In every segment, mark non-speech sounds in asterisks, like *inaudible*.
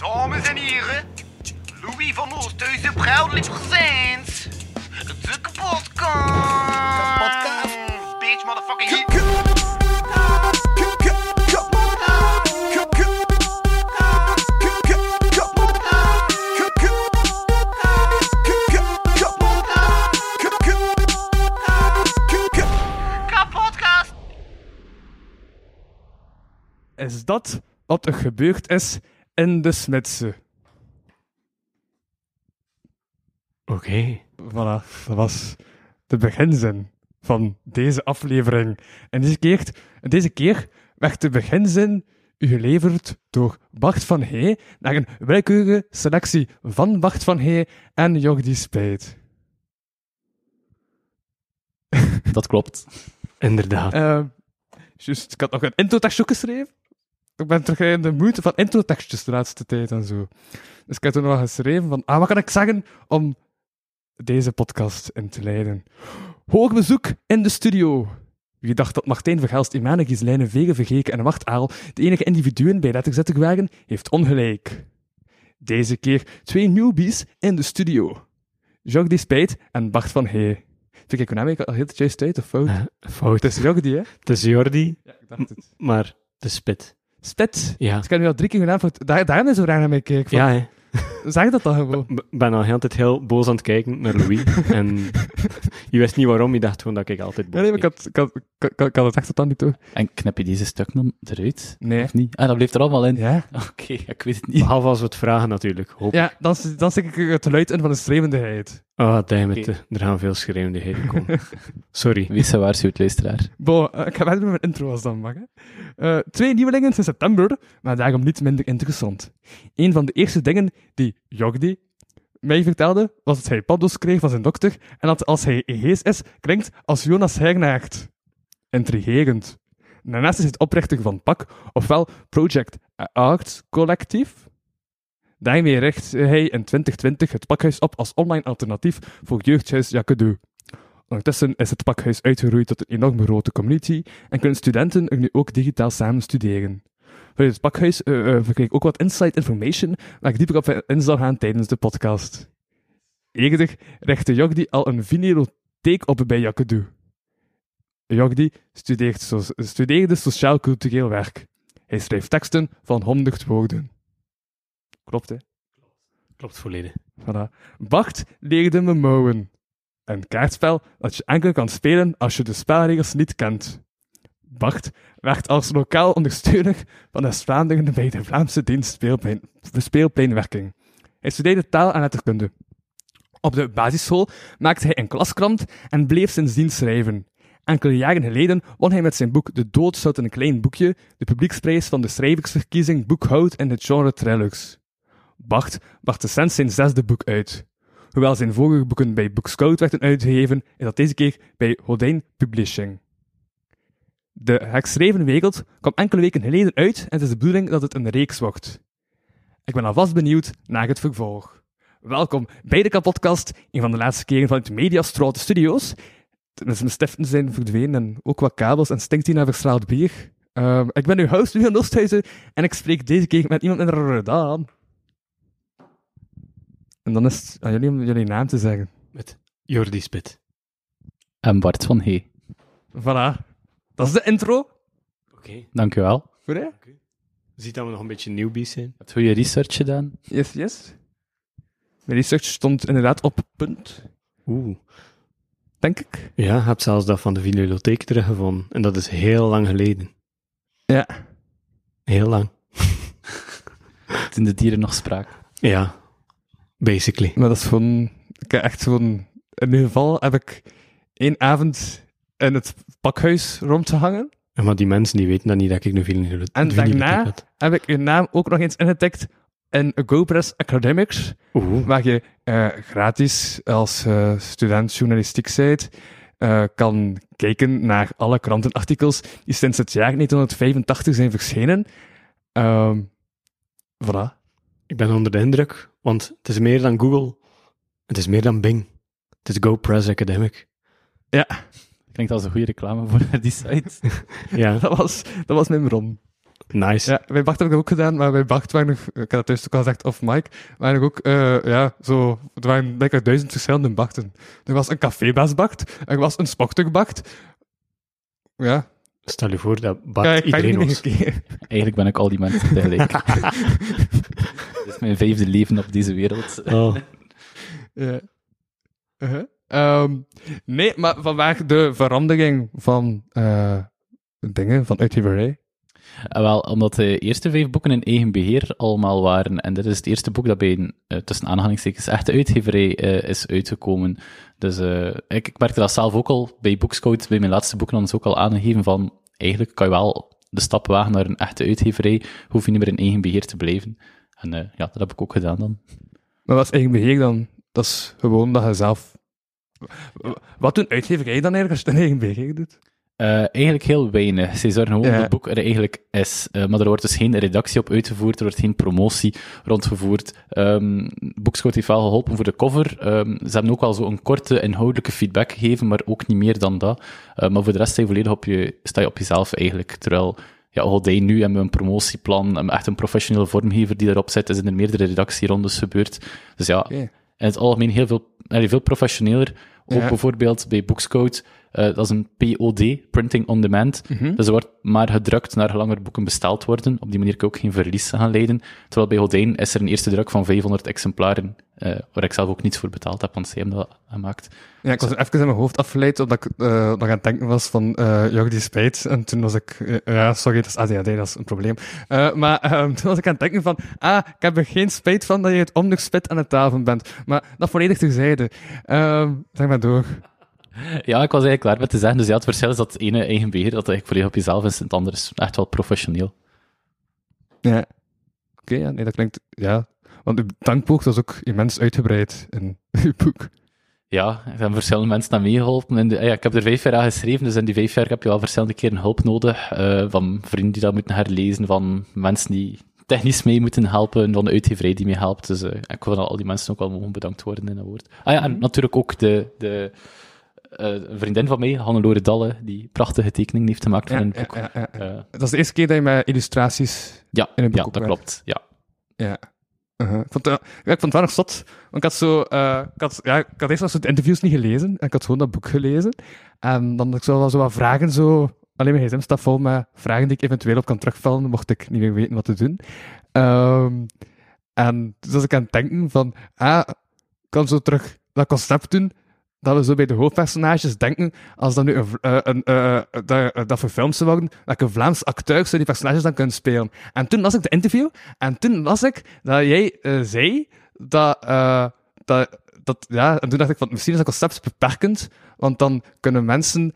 Dames en heren, Louis van Oosthuizen proudly presents de kapotkast. Kapotkast. Bitch, motherfucking hit. Is dat wat er gebeurd is in de Smitse. Oké. Voilà, dat was de beginzin van deze aflevering. En deze keer, deze keer werd de beginzin u geleverd door Bart van Hey naar een willekeurige selectie van Bart van Hey en Jordi Spijt. Dat klopt. *laughs* Inderdaad. Eh, juist, ik had nog een introtekst geschreven. Ik ben terug in de moeite van introtekstjes de laatste tijd en zo. Dus ik heb toen nog geschreven van, ah, wat kan ik zeggen om deze podcast in te leiden? Hoog bezoek in de studio. Wie dacht dat Martijn Verhelst, Imane Gieslijnen, Vegen Vergeken en Wart Aal de enige individuen bij letterzetting waren, heeft ongelijk. Deze keer twee newbies in de studio. Jacques Despijt en Bart van Hey. Vind ik naam eigenlijk al heel juist uit, of fout? Eh, fout. Het is Jacques, hè? Het is Jordi, Ja, ik dacht het. maar de spit. Spit. Ja. Dus ik heb nu al drie keer gedaan voor het... Daar, daarom is zo raar naar mij kijken. Van, Ja, hè. *laughs* Zeg dat dan gewoon. Ik ben al heel tijd heel boos aan het kijken naar Louis. *laughs* en je wist niet waarom, je dacht gewoon dat ik altijd Ja, boos nee, maar ik had, ik, had, ik, had, ik had het echt totaal niet door. En knip je deze stuk dan eruit? Nee. Of niet? Ah, dat bleef er allemaal in. Ja? *laughs* Oké, ik weet het niet. Behalve als we het vragen natuurlijk. Hoop. Ja, dan, dan stik ik er het geluid in van de strevendheid. Oh, damn it. Oké. Er gaan veel schreeuwendigheden komen. *laughs* Sorry. Wees gewaarschuwd, luisteraar. Bo, eh, ik ga verder met mijn intro als dan mag. Hè. Eh, twee nieuwelingen sinds september, maar daarom niet minder interessant. Een van de eerste dingen die Jogdi mij vertelde, was dat hij paddo's kreeg van zijn dokter en dat als hij hees is, klinkt als Jonas Hernaert. Intrigerend. Daarnaast is het oprichter van PAK, ofwel Project Art Collectief. Daarmee richt hij in 2020 het pakhuis op als online alternatief voor jeugdhuis Jacques Ondertussen is het pakhuis uitgeroeid tot een enorme grote community en kunnen studenten er nu ook digitaal samen studeren. Vanuit het pakhuis uh, uh, verkreeg ik ook wat inside information waar ik dieper op in zal gaan tijdens de podcast. Eerder richtte Jogdi al een vinylotheek op bij Jakkedu. Jogdi studeert so studeerde sociaal-cultureel werk. Hij schrijft teksten van 100 woorden. Klopt, hè? Klopt volledig. Voilà. Bart leerde me mouwen. Een kaartspel dat je enkel kan spelen als je de spelregels niet kent. Bart werkt als lokaal ondersteuner van West-Vlaanderen bij de Vlaamse dienst speelplein, speelpleinwerking. Hij studeerde taal en letterkunde. Op de basisschool maakte hij een klaskrant en bleef sindsdien schrijven. Enkele jaren geleden won hij met zijn boek De Dood een klein boekje de publieksprijs van de schrijversverkiezing Boekhoud in het genre thrillers. Bart bracht recent zijn zesde boek uit. Hoewel zijn vorige boeken bij Bookscout werden uitgegeven, is dat deze keer bij Hodijn Publishing. De herschreven wereld kwam enkele weken geleden uit en het is de bedoeling dat het een reeks wordt. Ik ben alvast benieuwd naar het vervolg. Welkom bij de kapotkast, een van de laatste keren van het Mediastraat Studios. Mijn stiften zijn verdwenen en ook wat kabels en stinkt hier naar verstraald bier. Uh, ik ben uw host, Lucian Oosthuizen, en ik spreek deze keer met iemand in Rotterdam. En dan is het aan jullie om jullie naam te zeggen. Met Jordi Spit. En Bart van Hey. Voilà. Dat is de intro. Oké. Dank u wel. Goed, hè? Ziet dat we nog een beetje newbies zijn. Heb je goede research gedaan? Yes, yes. Mijn research stond inderdaad op punt, Oeh. denk ik. Ja, je hebt zelfs dat van de bibliotheek teruggevonden. En dat is heel lang geleden. Ja. Heel lang. *laughs* Toen de dieren nog spraken. Ja. Basically. Maar dat is gewoon... Ik heb echt gewoon... In ieder geval heb ik één avond in het pakhuis rondgehangen. Ja, maar die mensen die weten dat niet dat ik een video En daarna heb ik je naam ook nog eens ingetikt in GoPress Academics, Oeh. waar je uh, gratis als uh, student journalistiek bent, uh, kan kijken naar alle krantenartikels die sinds het jaar 1985 zijn verschenen. Um, voilà. Ik ben onder de indruk, want het is meer dan Google. Het is meer dan Bing. Het is GoPress Academic. Ja. Klinkt als een goede reclame voor *laughs* die site. ja. *laughs* Dat was, dat was mijn bron. Nice. Ja, bij Bart heb ik dat ook gedaan, maar bij Bart waren nog, ik heb dat thuis ook al gezegd, of Mike, waren er ook, eh, ja, zo, er waren lekker duizend verschillende Barten. Er was een cafébaas Bart, er was een sporter Bart. Ja, Stel je voor dat Bart iedereen was. Eigenlijk ben ik al die mensen tegelijk. *laughs* Dit is mijn vijfde leven op deze wereld. Oh. Ja. Uh-huh. Ehm, nee, maar vanwaar de verandering van eh, dingen, van uitgeverij? Ah, wel, omdat de eerste vijf boeken in eigen beheer allemaal waren. En dit is het eerste boek dat bij een, eh, tussen aanhalingstekens, echte uitgeverij eh, is uitgekomen. Dus eh, ik, ik merkte dat zelf ook al bij Bookscout, bij mijn laatste boeken, dan is ook al aangegeven van, eigenlijk kan je wel de stap wagen naar een echte uitgeverij, hoef je niet meer in eigen beheer te blijven. En eh, ja, dat heb ik ook gedaan dan. Maar wat is eigen beheer dan? Dat is gewoon dat je zelf... Wat doen uitgeverij dan eigenlijk als je het in eigen beheer doet? Eh, eigenlijk heel weinig. Ze zorgen gewoon Ja. dat het boek er eigenlijk is. Eh, maar er wordt dus geen redactie op uitgevoerd, er wordt geen promotie rondgevoerd. Um, Boekschot heeft wel geholpen voor de cover. Ehm, ze hebben ook wel zo een korte inhoudelijke feedback gegeven, maar ook niet meer dan dat. Eh, maar voor de rest sta je volledig op, je, sta je op jezelf eigenlijk. Terwijl, ja, Hodij nu hebben we een promotieplan, hebben we echt een professionele vormgever die daarop zit. Er zijn er meerdere redactierondes gebeurd. Dus ja, Oké. in het algemeen heel veel, allee, veel professioneler. Ook Ja. bijvoorbeeld bij Bookscout, eh, dat is een POD, Printing on Demand. Mhm. Dus er wordt maar gedrukt naar hoe langer boeken besteld worden. Op die manier kan je ook geen verlies gaan leiden. Terwijl bij Hodijn is er een eerste druk van 500 exemplaren, eh, waar ik zelf ook niets voor betaald heb, want zij hebben dat gemaakt. Ja, ik was even in mijn hoofd afgeleid, omdat ik eh, nog aan het denken was van eh Jordi Spijt. En toen was ik... eh, ja, sorry, dat is ADHD, dat is een probleem. Eh, maar *laughs* ehm, toen was ik aan het denken van... Ah, ik heb er geen spijt van dat je het onderspit aan het tafel bent. Maar dat volledig terzijde. Ehm zeg maar door. Ja, ik was eigenlijk klaar met te zeggen. Dus ja, het verschil is dat het ene eigen beheer, dat eigenlijk volledig op jezelf is, en het andere is echt wel professioneel. Ja. Oké, ja, nee, dat klinkt... Ja. Want uw dankboek was ook immens uitgebreid in *laughs* uw boek. Ja, er hebben verschillende mensen aan meegeholpen. En de, ja, ik heb er vijf jaar aan geschreven, dus in die vijf jaar heb je wel verschillende keren hulp nodig. eh, van vrienden die dat moeten herlezen, van mensen die technisch mee moeten helpen, van de uitgeverij die mee helpt. Dus eh, ik wil al die mensen ook wel mogen bedankt worden in dat woord. Ah ja, en natuurlijk ook de, de eh, een vriendin van mij, Hannelore Dalle, die prachtige tekening heeft gemaakt van een boek. Eh, Dat is de eerste keer dat je met illustraties ja, in een boek ja, dat werkt. klopt. Ja. Ja. Uh-huh. ik, vond, het- ja, ik vond het wel nog zot. Want ik had zo... eh, ik, had, ja, ik had eerst de interviews niet gelezen. En ik had gewoon dat boek gelezen. En dan had ik zo wel zo wat vragen zo... Alleen mijn gsm staat vol met vragen die ik eventueel op kan terugvallen, mocht ik niet meer weten wat te doen. Ehm, en dus was ik aan het denken van... Ah, ik kan zo terug dat concept doen dat we zo bij de hoofdpersonages denken, als dat nu een, eh, een, eh, dat, dat verfilmd zou worden, dat ik een Vlaams acteur zou die personages dan kunnen spelen. En toen las ik de interview, en toen las ik dat jij eh, zei dat, eh, dat, dat, ja, en toen dacht ik van, misschien is dat concept beperkend, want dan kunnen mensen,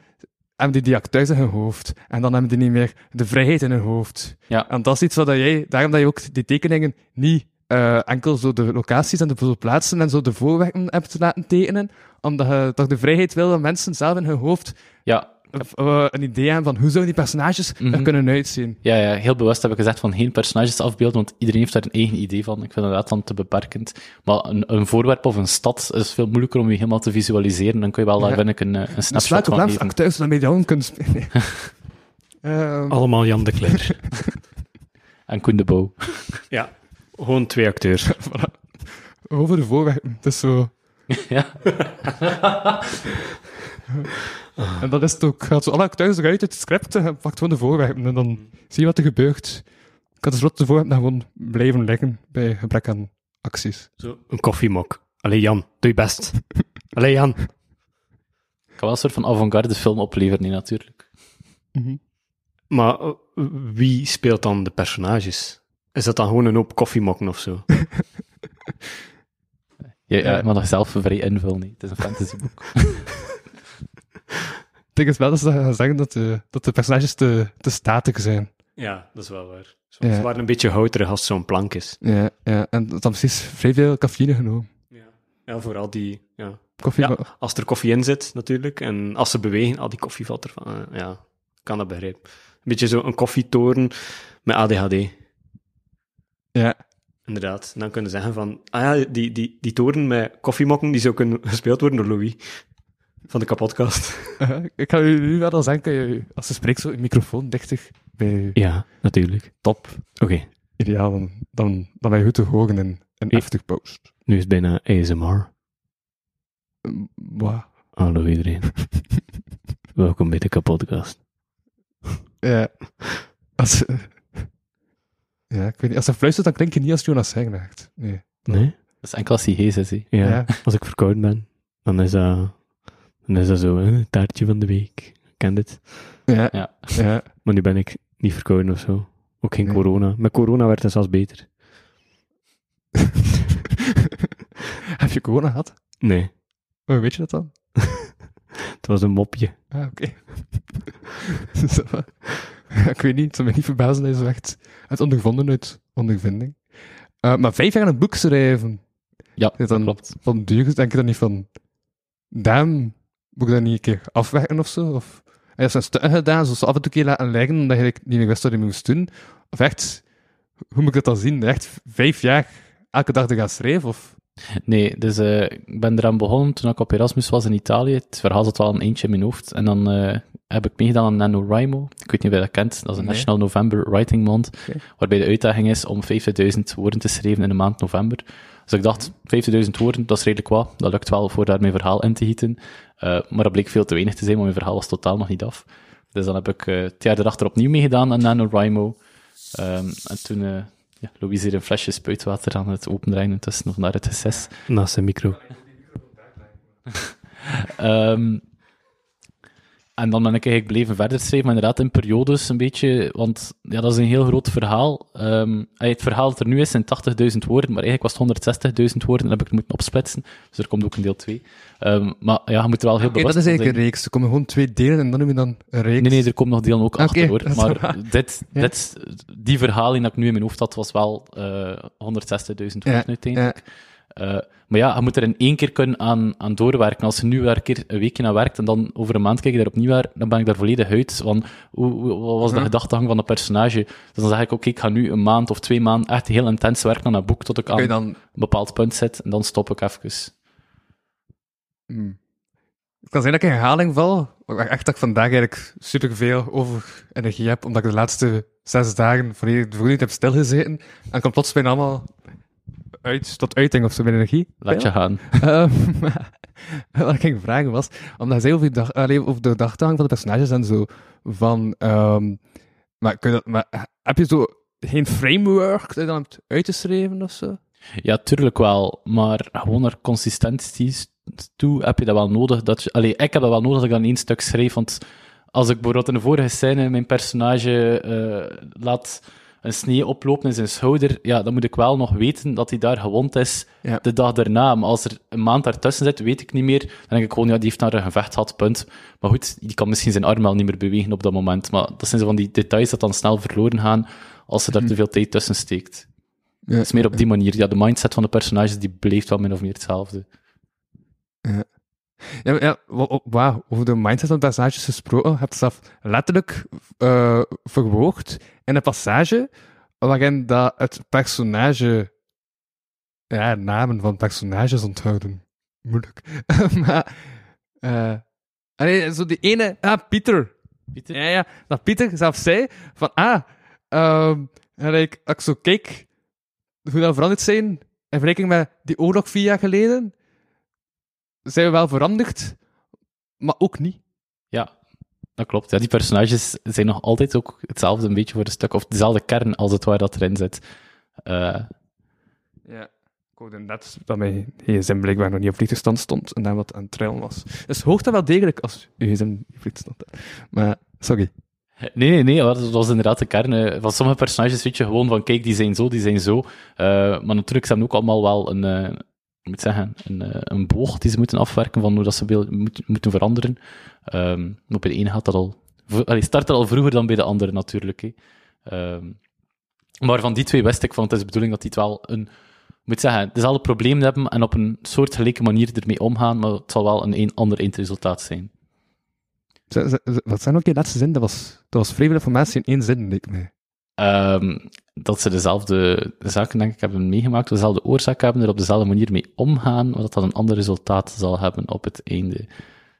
hebben die die acteurs in hun hoofd, en dan hebben die niet meer de vrijheid in hun hoofd. Ja. En dat is iets wat jij, daarom dat je ook die tekeningen niet eh, enkel zo de locaties en de plaatsen en zo de voorwerpen hebt laten tekenen, omdat je toch de vrijheid wil dat mensen zelf in hun hoofd Ja, eh, een idee hebben van hoe zouden die personages er Mhm. kunnen uitzien. Ja, ja, heel bewust heb ik gezegd van geen personages afbeelden, want iedereen heeft daar een eigen idee van. Ik vind dat dan te beperkend. Maar een, een voorwerp of een stad is veel moeilijker om je helemaal te visualiseren. Dan kun je wel Ja. daar ik een, eh, een snapshot van geven. acteurs dan met jou kunnen spelen? *laughs* Ehm, Allemaal Jan de Cler. *laughs* En Koen de Bouw. ja. Gewoon twee acteurs. *laughs* over de voorwerpen. Het is zo... *laughs* ja. *laughs* En dat is het ook. Gaat zo alle acteurs eruit uit het script en pakt gewoon de voorwerpen. En dan zie je wat er gebeurt. Ik had dus de voorwerpen dan gewoon blijven liggen bij gebrek aan acties. Zo, een koffiemok. Allee, Jan, doe je best. Allee, Jan. Ik kan wel een soort van avant-garde film opleveren, natuurlijk. Maar eh, wie speelt dan de personages? Is dat dan gewoon een hoop koffiemokken of zo? *laughs* Ja, ja, Ja. je mag nog zelf vrij invullen, nee. Het is een fantasyboek. *laughs* Ik denk het wel dat ze gaan zeggen dat de, dat de personages te, te statig zijn. Ja, dat is wel waar. Ze Ja. waren een beetje houterig als het zo'n plank is. Ja, ja. En dat dan precies vrij veel cafeïne genomen. Ja, ja vooral die... Ja. Koffie, ja, als er koffie in zit, natuurlijk. En als ze bewegen, al die koffie valt ervan. eh, ja, ik kan dat begrijpen. Een beetje zo een koffietoren met ADHD. ja. Inderdaad. En dan kunnen ze zeggen van... Ah ja, die, die, die toren met koffiemokken, die zou kunnen *laughs* gespeeld worden door Louis. Van de kapotkast. Uh, *laughs* ik ga u nu wel al zeggen, kan je, als je spreekt, zo je microfoon dichtig bij je Ja, natuurlijk. top. Oké, Ideaal, dan, dan, dan ben je goed te horen in een heftig post. nu is het bijna ASMR. Um, Wow. Hallo iedereen. *laughs* Welkom bij de kapotkast. Ja. Als, ja, ik weet niet. Als hij fluistert, dan klink je niet als Jonas Heggen, echt. Nee. Nee? Dat is enkel als hij hees is. Ja, Ja. als ik verkouden ben, dan is dat, dan is dat zo, hè, een taartje van de week. Ken dit? Ja. Ja. ja. Maar nu ben ik niet verkouden of zo. Ook geen Nee. corona. Met corona werd het zelfs beter. *laughs* Heb je corona gehad? Nee, Hoe weet je dat dan? *laughs* het was een mopje. Ah, oké. *laughs* Zo. *laughs* Ik weet niet, het zou mij niet verbazen dat zo echt het ondervonden uit ondervinding. Eh, maar vijf jaar een boek schrijven. Ja, Is dan klopt. van duur, denk je dan niet van... Damn, moet ik dat niet een keer afwerken of zo? Of heb je zijn stukken gedaan, zoals af en toe een keer laten liggen, omdat je niet meer wist wat je moest doen? Of echt, hoe moet ik dat dan zien? Echt vijf jaar elke dag te gaan schrijven? Of... Nee, dus eh, ik ben eraan begonnen toen ik op Erasmus was in Italië. Het verhaal zat al een eentje in mijn hoofd. En dan eh, heb ik meegedaan aan NaNoWriMo. Ik weet niet of je dat kent. Dat is een Nee. National November Writing Month. Waarbij de uitdaging is om 50.000 woorden te schrijven in de maand november. Dus ik dacht, 50.000 woorden, dat is redelijk wat. Dat lukt wel voor daar mijn verhaal in te gieten. Eh, maar dat bleek veel te weinig te zijn, want mijn verhaal was totaal nog niet af. Dus dan heb ik eh, het jaar erachter opnieuw meegedaan aan NaNoWriMo. Ehm en toen... eh ja, Louise hier een flesje spuitwater aan het opendraaien, tussen nog naar het reces. Naast zijn micro. *laughs* Ehm, en dan ben ik eigenlijk blijven verder schrijven, maar inderdaad in periodes een beetje, want ja, dat is een heel groot verhaal. Ehm, eh, het verhaal dat er nu is zijn 80.000 woorden, maar eigenlijk was het 160.000 woorden en heb ik het moeten opsplitsen. Dus er komt ook een deel 2. maar ja, je moet er wel heel Oké, bewust dat is eigenlijk een reeks. Er komen gewoon twee delen en dan noem je dan een reeks. Nee, nee, er komen nog delen ook achter hoor. Maar dit, Ja. dit, die verhaling dat ik nu in mijn hoofd had, was wel eh 160.000 woorden Ja, uiteindelijk. Eh, maar ja, je moet er in één keer kunnen aan, aan doorwerken. Als je nu weer een keer een weekje aan werkt en dan over een maand kijk je daar opnieuw naar, dan ben ik daar volledig uit. Van, hoe, hoe- wat was de Ja. gedachtegang van de personage? Dus dan zeg ik, oké, ik ga nu een maand of twee maanden echt heel intens werken aan een boek tot ik aan een bepaald punt zit en dan stop ik even. Hmm. Het kan zijn dat ik in herhaling val, maar echt dat ik vandaag eigenlijk superveel over energie heb, omdat ik de laatste zes dagen volledig de niet heb stilgezeten. En komt plots bijna allemaal uit, tot uiting of zo met energie. Laat je gaan. *laughs* Ehm, *laughs* wat ik ging vragen was, omdat zei over, die dag, allee, over de dagtaling van de personages en zo, van, ehm, maar, kun je dat, maar heb je zo geen framework dat je dan hebt uitgeschreven of zo? Ja, tuurlijk wel, maar gewoon naar consistenties toe heb je dat wel nodig. Dat je, allee, ik heb dat wel nodig dat ik dan één stuk schrijf, want als ik bijvoorbeeld in de vorige scène mijn personage eh, laat een snee oplopen in zijn schouder, ja, dan moet ik wel nog weten dat hij daar gewond is Ja. de dag daarna. Maar als er een maand daartussen zit, weet ik niet meer. Dan denk ik gewoon, ja, die heeft naar een gevecht gehad, punt. Maar goed, die kan misschien zijn arm wel niet meer bewegen op dat moment. Maar dat zijn zo van die details dat dan snel verloren gaan als er daar te veel tijd tussen steekt. Ja. Het is meer op die manier. Ja, de mindset van de personages die blijft wel min of meer hetzelfde. Ja, ja wa- wa- wauw, over de mindset van personages gesproken, je hebt zelf letterlijk eh verwoord in een passage waarin dat het personage, ja, namen van personages onthouden. Moeilijk. *laughs* maar, eh allee, zo die ene, ah, Pieter. Pieter? Ja, ja, dat Pieter zelf zei van, ah, en ik, als ik zo kijk hoe dat veranderd zijn in vergelijking met die oorlog vier jaar geleden, zijn we wel veranderd, maar ook niet. Ja, dat klopt. Ja, die personages zijn nog altijd ook hetzelfde een beetje voor een stuk, of dezelfde kern als het waar dat erin zit. Eh, Ja. Ik hoorde net dat mijn gsm blijkbaar nog niet op vliegtuigstand stond en dan wat aan het trillen was. Dus hoogt dat wel degelijk als uw gsm niet op vliegtuigstand staat. Maar, sorry. Nee, nee, nee, dat was inderdaad de kern. eh, Van sommige personages weet je gewoon van, kijk, die zijn zo, die zijn zo. Eh, maar natuurlijk, ze hebben ook allemaal wel een, eh, ik moet zeggen, een, eh, een boog die ze moeten afwerken van hoe dat ze moet- moeten veranderen. Ehm, maar bij de ene gaat dat al... Allee, start al vroeger dan bij de andere, natuurlijk. Hè. Ehm, maar van die twee wist ik van, het is de bedoeling dat die het wel een... Moet zeggen, dezelfde probleem hebben en op een soortgelijke manier ermee omgaan, maar het zal wel een, een ander eindresultaat zijn. Wat zijn ook je laatste zin? Dat was, dat was vrijwillig voor mensen in één zin, denk ik Ehm, dat ze dezelfde zaken, denk ik, hebben meegemaakt, dezelfde oorzaak hebben, er op dezelfde manier mee omgaan, maar dat dat een ander resultaat zal hebben op het einde.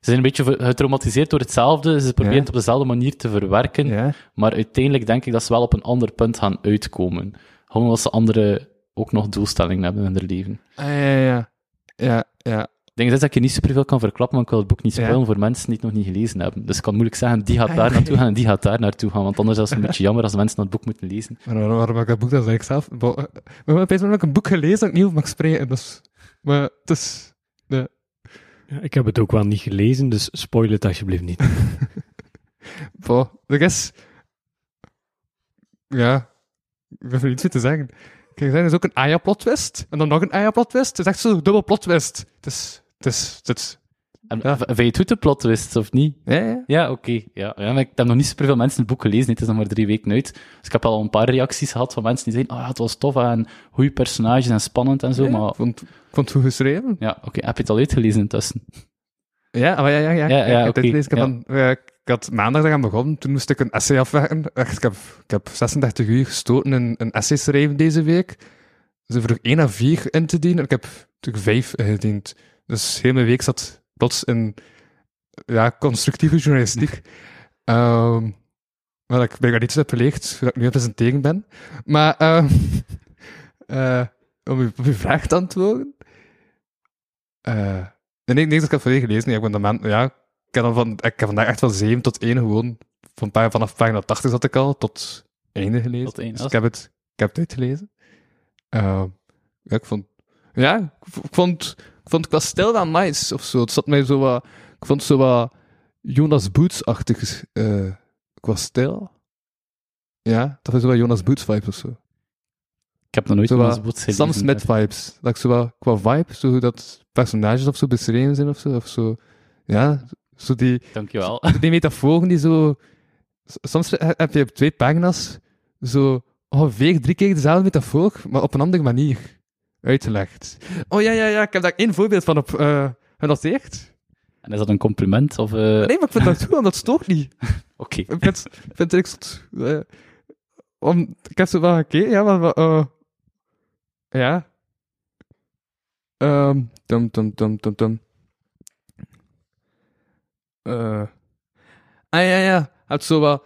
zijn een beetje getraumatiseerd door hetzelfde. Ze proberen Ja. het op dezelfde manier te verwerken. Ja. Maar uiteindelijk denk ik dat ze wel op een ander punt gaan uitkomen. Gewoon omdat ze andere ook nog doelstellingen hebben in hun leven. Ah, ja, ja. Ja, ja. Ik denk dat ik je niet superveel kan verklappen, maar ik wil het boek niet Ja. spoilen voor mensen die het nog niet gelezen hebben. Dus ik kan moeilijk zeggen, die gaat Ah, daar naartoe gaan en die gaat daar naartoe gaan. Want anders is het een beetje jammer als de mensen dat boek moeten lezen. Maar waarom, waarom heb ik dat boek dan ik zelf... Bo- We hebben opeens nog een boek gelezen dat ik niet over mag spreken. Dus, maar het is... Ja, ik heb het ook wel niet gelezen, dus spoil het alsjeblieft niet. *laughs* Bo, er is... Ja, ik heb er iets te zeggen. Kijk, er is ook een Aya-plot twist. En dan nog een Aya-plot twist. Het is echt zo'n dubbel plot twist. Het is... Het is... Het is En, Ja. Vind je het goed, de plot twist, of niet? ja, ja. Ja, oké. Ja, ja, maar ik heb nog niet superveel mensen het boek gelezen. Het is nog maar drie weken uit. Dus ik heb al een paar reacties gehad van mensen die zeiden, oh ja, het was tof en goede personages en spannend en zo. Ja, Maar ik vond, ik vond het goed geschreven. ja, oké. Heb je het al uitgelezen intussen? Ja, maar ja, ja, ja. Ja, ja, ik, heb oké, dit gelezen. ik, ja. van, eh, ik had maandag eraan begonnen, toen moest ik een essay afwerken. Echt, ik, heb, ik heb 36 uur gestoten in een essay schrijven deze week. Ze vroeg 1 à 4 in te dienen en ik heb natuurlijk 5 ingediend. Dus heel mijn week zat plots in ja, constructieve journalistiek. Ehm waar ik bijna niets heb geleerd, zodat ik nu het presenteren ben. Maar ehm *laughs* eh, om, uw, uw vraag te antwoorden. eh Nee, nee, ik heb volledig gelezen. Nee, ik ben de man, ja, ik heb, van, ik heb vandaag echt van 7 tot 1 gewoon. Van, pa- vanaf pagina 80 zat ik al tot einde gelezen. Tot dus ik heb het, ik heb het uitgelezen. Ehm, ja, ik vond, ja, ik v- ik vond, ik vond qua stijl wel nice of zo. Het zat mij zo wat, ik vond het zo wat Jonas Boots-achtig eh, qua stijl. Ja, dat was zo wat Jonas Boots-vibes of zo. Ik heb nog nooit Zo van wat ons boot gelezen. Sam Smith vibes. Dat ik zo wel, qua vibe, zo hoe dat personages of zo beschreven zijn of zo. Of zo. Ja, zo die, Dankjewel. die metaforen die zo... Soms heb je op twee pagina's zo ongeveer drie keer dezelfde metafoor, maar op een andere manier uitgelegd. Oh ja, ja, ja, ik heb daar één voorbeeld van op eh genoteerd. En is dat een compliment? Of, eh, Nee, maar ik vind dat *laughs* goed, want dat stoort niet. Oké. Ik vind, vind ik eh, om, ik heb zo wel gekeken, ja, maar, ja. Ehm, tum, tum, tum, tum, tum. Eh, ah, ja, ja. Je hebt zo wat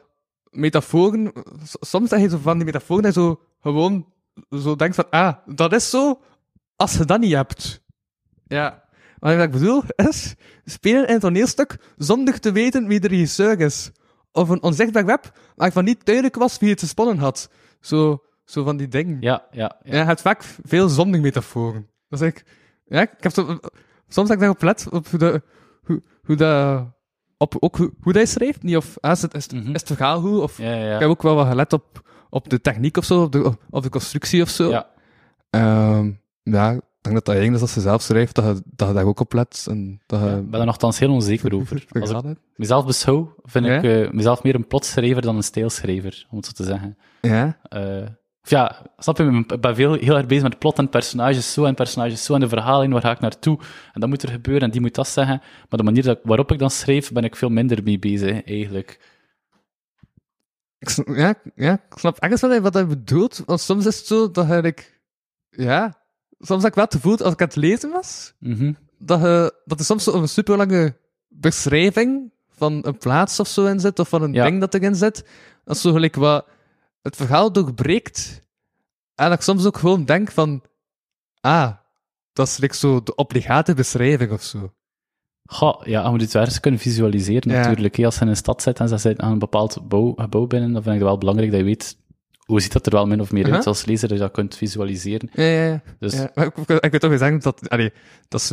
metaforen, soms zeg je zo van die metaforen en zo gewoon zo denkt van, ah, dat is zo, als je dat niet hebt. Ja. Maar wat ik bedoel is, spelen in een toneelstuk zonder te weten wie de regisseur is. Of een onzichtbaar web, waarvan niet duidelijk was wie het gesponnen had. Zo, zo van die dingen. Ja, ja, ja. Ja, je hebt vaak veel zonder metaforen. Dat is ik, ja, ik heb zo, soms heb ik daarop let, op hoe, de, hoe, hoe dat, op ook hoe, hoe dat je schrijft. Niet of, ah, is, het, is, het- Mhm. is het verhaal goed, of Ja, ja, ik heb ook wel wat gelet op, op de techniek of zo, op de, op de constructie of zo. Ja. Ehm, ja, ik denk dat dat eigenlijk is als ze zelf schrijft, dat je, dat je daar ook op let. En dat je, Ik ben er nogthans heel onzeker over. *laughs* Als ik mezelf beschouw, vind Ja? ik eh, mezelf meer een plotschrijver dan een stijlschrijver, om het zo te zeggen. Ja, Eh, of ja, snap je, ik ben veel, heel erg bezig met plot en personages zo en personages zo en de verhaling, waar ga ik naartoe? En dat moet er gebeuren en die moet dat zeggen. Maar de manier dat, waarop ik dan schrijf, ben ik veel minder mee bezig, eigenlijk. ik, ja, ja, ik snap ergens wat hij bedoelt, want soms is het zo dat je, like, ja, soms heb ik wel het gevoel, als ik aan het lezen was, Mhm. dat, je, dat er soms zo een super lange beschrijving van een plaats of zo in zit, of van een Ja. ding dat erin zit, dat zo gelijk wat het verhaal doorbreekt, en dat ik soms ook gewoon denk van, ah, dat is like zo de obligate beschrijving of zo. Goh, ja, je moet het wel eens kunnen visualiseren Ja. natuurlijk. Als je in een stad zit en ze zit aan een bepaald bouw, gebouw binnen, dan vind ik het wel belangrijk dat je weet hoe ziet dat er wel min of meer uit als lezer, dat je dat kunt visualiseren. Ja, ja, ja. Dus Ja, maar ik, ik, ik weet toch zeggen dat, allee, dat is,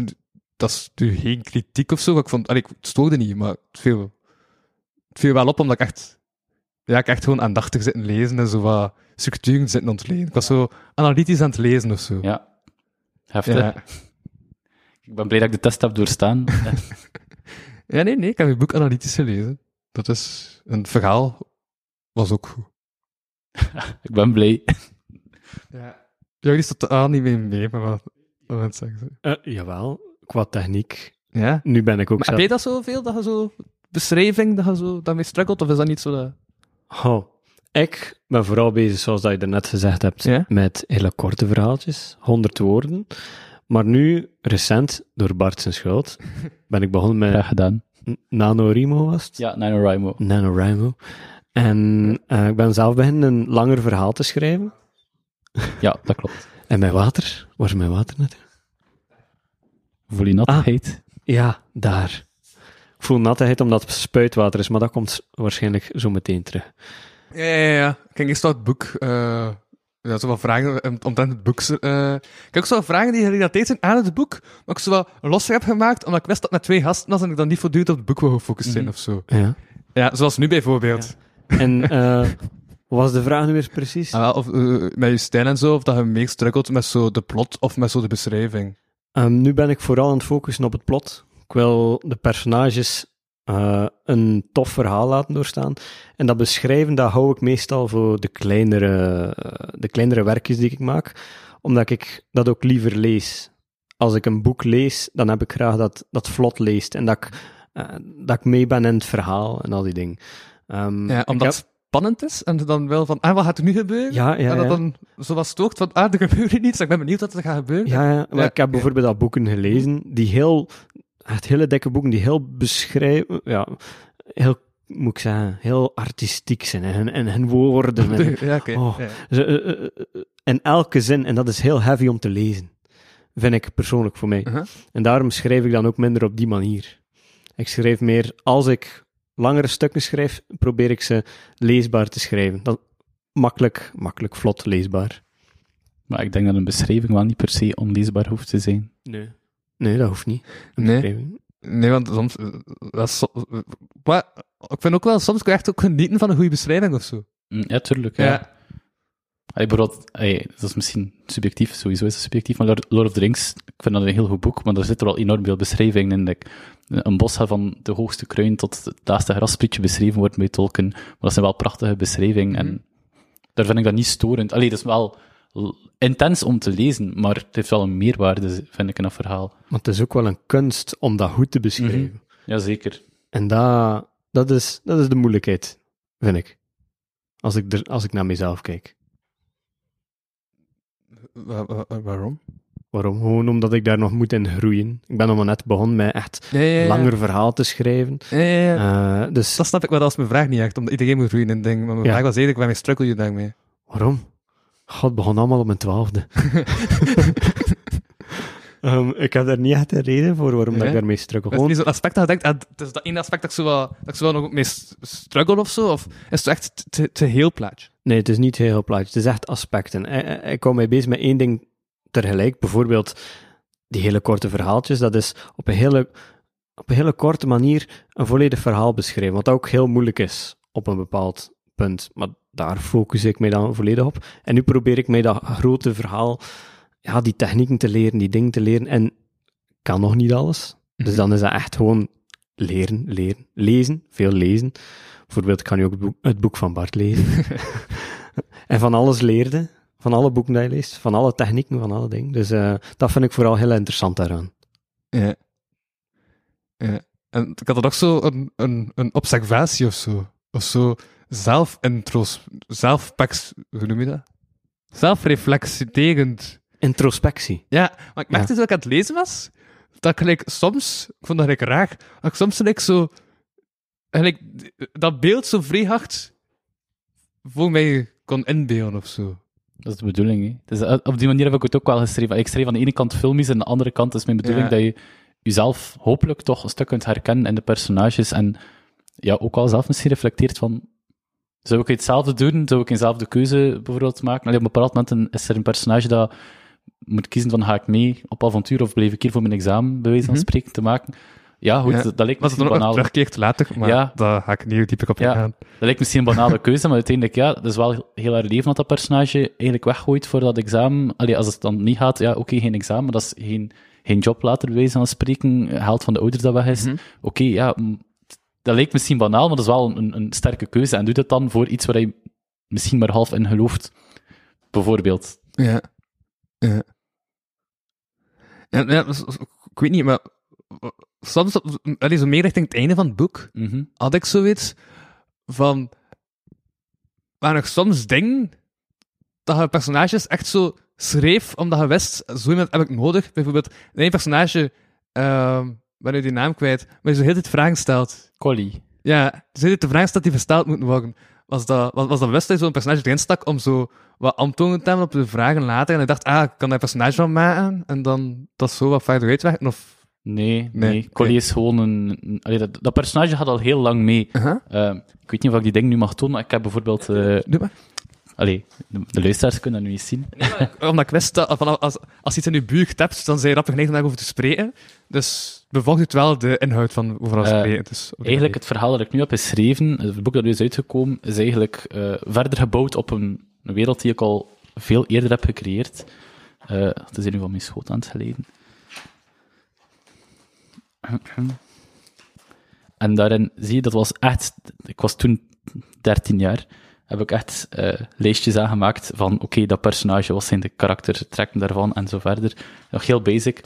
dat is nu geen kritiek of zo. Ik vond, allee, het stoorde niet, maar het viel, het viel wel op omdat ik echt, ja, ik echt gewoon aandachtig zit en lezen en zo wat structuren zitten ontleden. Ik was zo analytisch aan het lezen of zo. ja, heftig. ja. *laughs* Ik ben blij dat ik de test heb doorstaan. *laughs* Ja, nee, nee, ik heb je boek analytisch gelezen. Dat is, een verhaal was ook goed. *laughs* ik ben blij. Ja. Jullie is totaal niet mee mee, maar wat, wat zeggen? ze? Eh, jawel, qua techniek. Ja? Nu ben ik ook Maar zelf... heb je dat zoveel, dat je zo, beschrijving, dat je zo daarmee struggelt, of is dat niet zo dat... Oh, ik ben vooral bezig, zoals dat je net gezegd hebt, Ja? met hele korte verhaaltjes, 100 woorden. Maar nu, recent, door Bart zijn schuld, *laughs* ben ik begonnen met Graag gedaan. N- NaNoWriMo was het? Ja, NaNoWriMo. NaNoWriMo. En eh, ik ben zelf beginnen een langer verhaal te schrijven. Ja, dat klopt. En mijn water, waar is mijn water naartoe? Voel je nattigheid? Ja, daar. Ik voel nattigheid omdat het spuitwater is, maar dat komt waarschijnlijk zo meteen terug. Ja, ja, ja. Ik ging eerst al het boek... eh ja, zo wat vragen omtrent het boek. eh ik heb ook zo wat vragen die gerelateerd zijn aan het boek, maar ik zo wat losser heb gemaakt, omdat ik wist dat met twee gasten was en ik dan niet voortdurend op het boek wil gefocust zijn Mhm. of zo. Ja. Ja, zoals nu bijvoorbeeld. En eh, wat was de vraag nu weer precies? Ah, wel, of eh, met je stijl en zo, of dat je meer struggelt met zo de plot of met zo de beschrijving. Ehm, nu ben ik vooral aan het focussen op het plot. Ik wil de personages eh, een tof verhaal laten doorstaan. En dat beschrijven, dat hou ik meestal voor de kleinere, de kleinere werkjes die ik maak. Omdat ik dat ook liever lees. Als ik een boek lees, dan heb ik graag dat dat vlot leest. En dat ik, dat ik mee ben in het verhaal en al die dingen. Ehm, Ja, omdat heb- het spannend is en dan wel van, ah, wat gaat er nu gebeuren? Ja, ja, en dat dan zo wat stookt van, ah, er gebeurt niets, ik ben benieuwd wat er gaat gebeuren. Ja, ja. Maar Ja, ik heb bijvoorbeeld al boeken gelezen die heel, echt hele dikke boeken die heel beschrijven, ja, heel, moet ik zeggen, heel artistiek zijn en en hun woorden. En, *laughs* ja. Oh. ja. ze, eh, eh, eh, en elke zin, en dat is heel heavy om te lezen, vind ik persoonlijk voor mij. Uh-huh. En daarom schrijf ik dan ook minder op die manier. Ik schrijf meer, als ik langere stukken schrijf, probeer ik ze leesbaar te schrijven. Dat, makkelijk, makkelijk, vlot leesbaar. Maar ik denk dat een beschrijving wel niet per se onleesbaar hoeft te zijn. Nee. Nee, dat hoeft niet. Een Nee. beschrijving. Nee, want soms... eh, dat is so- eh, maar ik vind ook wel, soms kun je echt ook genieten van een goede beschrijving of zo. Mm, Ja, tuurlijk. Ja. Ja. Allee, bijvoorbeeld, allee, dat is misschien subjectief, sowieso is het subjectief, maar Lord, of the Rings, ik vind dat een heel goed boek, maar daar zitten wel enorm veel beschrijvingen in. Like, een bos van de hoogste kruin tot het laatste grassprietje beschreven wordt bij Tolkien, maar dat zijn wel prachtige beschrijvingen Mhm. en daar vind ik dat niet storend. Allee, dat is wel intens om te lezen, maar het heeft wel een meerwaarde, vind ik, in dat verhaal. Maar het is ook wel een kunst om dat goed te beschrijven. Jazeker. En dat, dat, is, dat is de moeilijkheid, vind ik. Als ik, er, als ik naar mezelf kijk. Wa- wa- wa- waarom? Waarom? Gewoon omdat ik daar nog moet in groeien. Ik ben nog maar net begonnen met echt Ja, ja, ja. langer verhaal te schrijven. Eh, dus Dat snap ik wel als mijn vraag niet echt, omdat iedereen moet groeien in dingen. Maar mijn vraag was eigenlijk, waarmee struggle je daarmee? waarom? God, het begon allemaal op mijn twaalfde. *laughs* Ehm, ik heb daar niet echt een reden voor waarom dat ik daarmee struggle. Is niet zo'n aspect dat je denkt, ah, het is dat ene aspect dat ik zo wel, dat ik zo wel nog mee struggle of zo, of is het echt te, te heel plaatje? Nee, het is niet heel plaatje. Het is echt aspecten. Ik, ik hou mij bezig met één ding tegelijk. Bijvoorbeeld die hele korte verhaaltjes. Dat is op een hele, op een hele korte manier een volledig verhaal beschrijven. Wat ook heel moeilijk is op een bepaald punt. Maar daar focus ik mij dan volledig op. En nu probeer ik mij dat grote verhaal, ja, die technieken te leren, die dingen te leren. En kan nog niet alles. Dus dan is dat echt gewoon leren, leren, lezen, veel lezen. Bijvoorbeeld, ik kan nu ook het boek, het boek van Bart lezen. *laughs* *laughs* en van alles leerde, van alle boeken die je leest, van alle technieken, van alle dingen. Dus eh, dat vind ik vooral heel interessant daaraan. Ja. ja. En ik had er nog zo een, een, een observatie of zo. Of zo zelfintros, zelfpeks, hoe noem je dat? Zelfreflecterend. Introspectie. Ja, maar ik merkte Ja. toen ik aan het lezen was, dat ik gelijk soms, ik vond dat gelijk raar, dat ik soms gelijk zo, gelijk, dat beeld zo vrij hard voor mij kon inbeelden of zo. Dat is de bedoeling. Hè. Dus eh, op die manier heb ik het ook wel geschreven. Ik schreef aan de ene kant filmisch en aan de andere kant is mijn bedoeling Ja. dat je jezelf hopelijk toch een stuk kunt herkennen in de personages en ja, ook wel zelf misschien reflecteert van zou ik hetzelfde doen? Zou ik eenzelfde keuze bijvoorbeeld maken? Allee, op een bepaald moment is er een personage dat moet kiezen van ga ik mee op avontuur of blijf ik hier voor mijn examen, bij wijze van Mhm. spreken, te maken. Ja, goed, Ja. dat, lijkt misschien banaal. terugkeert later, maar Ja. daar ga ik niet dieper op Ja. Dat lijkt misschien een banale keuze, maar uiteindelijk, ja, dat is wel heel haar leven dat dat personage eigenlijk weggooit voor dat examen. Allee, als het dan niet gaat, ja, oké, geen examen, maar dat is geen, geen job later, bij wijze van spreken. Geld van de ouders dat weg is. Mhm. Oké, ja, dat lijkt misschien banaal, maar dat is wel een, een sterke keuze. En doe dat dan voor iets waar je misschien maar half in gelooft. Bijvoorbeeld. Ja. Ja. Ja, ja, dus- ik weet niet, maar soms, allee, zo meer richting het einde van het boek, Mhm. had ik zoiets van, waar ik soms dingen, dat je personages echt zo schreef, omdat je wist, zo iemand heb ik nodig. Bijvoorbeeld, één personage, ehm ben je die naam kwijt, maar je zo heel de vragen stelt. Collie. Ja, dus heel de vragen stelt die versteld moeten worden. Was dat, was, was dat bewust dat zo'n personage erin stak om zo wat antwoorden te hebben op de vragen later? En ik dacht, ah, ik kan daar een personage van maken en dan dat zo wat verder uitwerken? Of... Nee, Nee, nee. Collie is gewoon een... allee, dat, dat personage gaat al heel lang mee. Eh, ik weet niet of ik die ding nu mag tonen, maar ik heb bijvoorbeeld... eh. Allee, de, de luisteraars kunnen dat nu eens zien. Omdat ik wist dat van, als, als je iets in je buurt hebt, dan zijn je rap geneigd om daarover te spreken. Dus bevolgt het wel de inhoud van overal Eh, spreken. Dus Eigenlijk, het verhaal dat ik nu heb geschreven, het boek dat nu is uitgekomen, is eigenlijk eh, verder gebouwd op een, een wereld die ik al veel eerder heb gecreëerd. Eh het is hier nu van mijn schoot aan het geleden. En daarin zie je, dat was echt... Ik was toen 13 jaar. Heb ik echt eh, lijstjes aangemaakt van, oké, dat personage, wat zijn de karaktertrekken daarvan, en zo verder. Nog heel basic.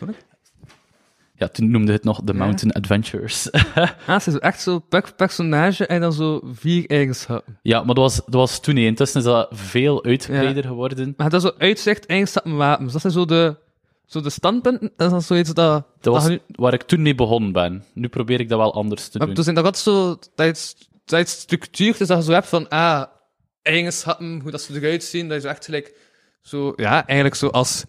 Ja, toen noemde het nog The Ja. Mountain Adventures. Ah, het is echt zo per personage en dan zo vier eigenschappen. Ja, maar dat was, dat was toen niet. Intussen is dat veel uitgebreider geworden. Maar dat is zo uitzicht, eigenschappen, wapens. Dat zijn zo de, zo de standpunten. Dat is dan zoiets dat... Dat was nu- waar ik toen mee begonnen ben. Nu probeer ik dat wel anders te maar doen. er zijn altijd zo... Dat je, dat je structuur, dus dat je zo hebt van... Ah, eigenschappen, hoe dat ze eruit zien. Dat zo echt gelijk... Zo, ja, eigenlijk zo als...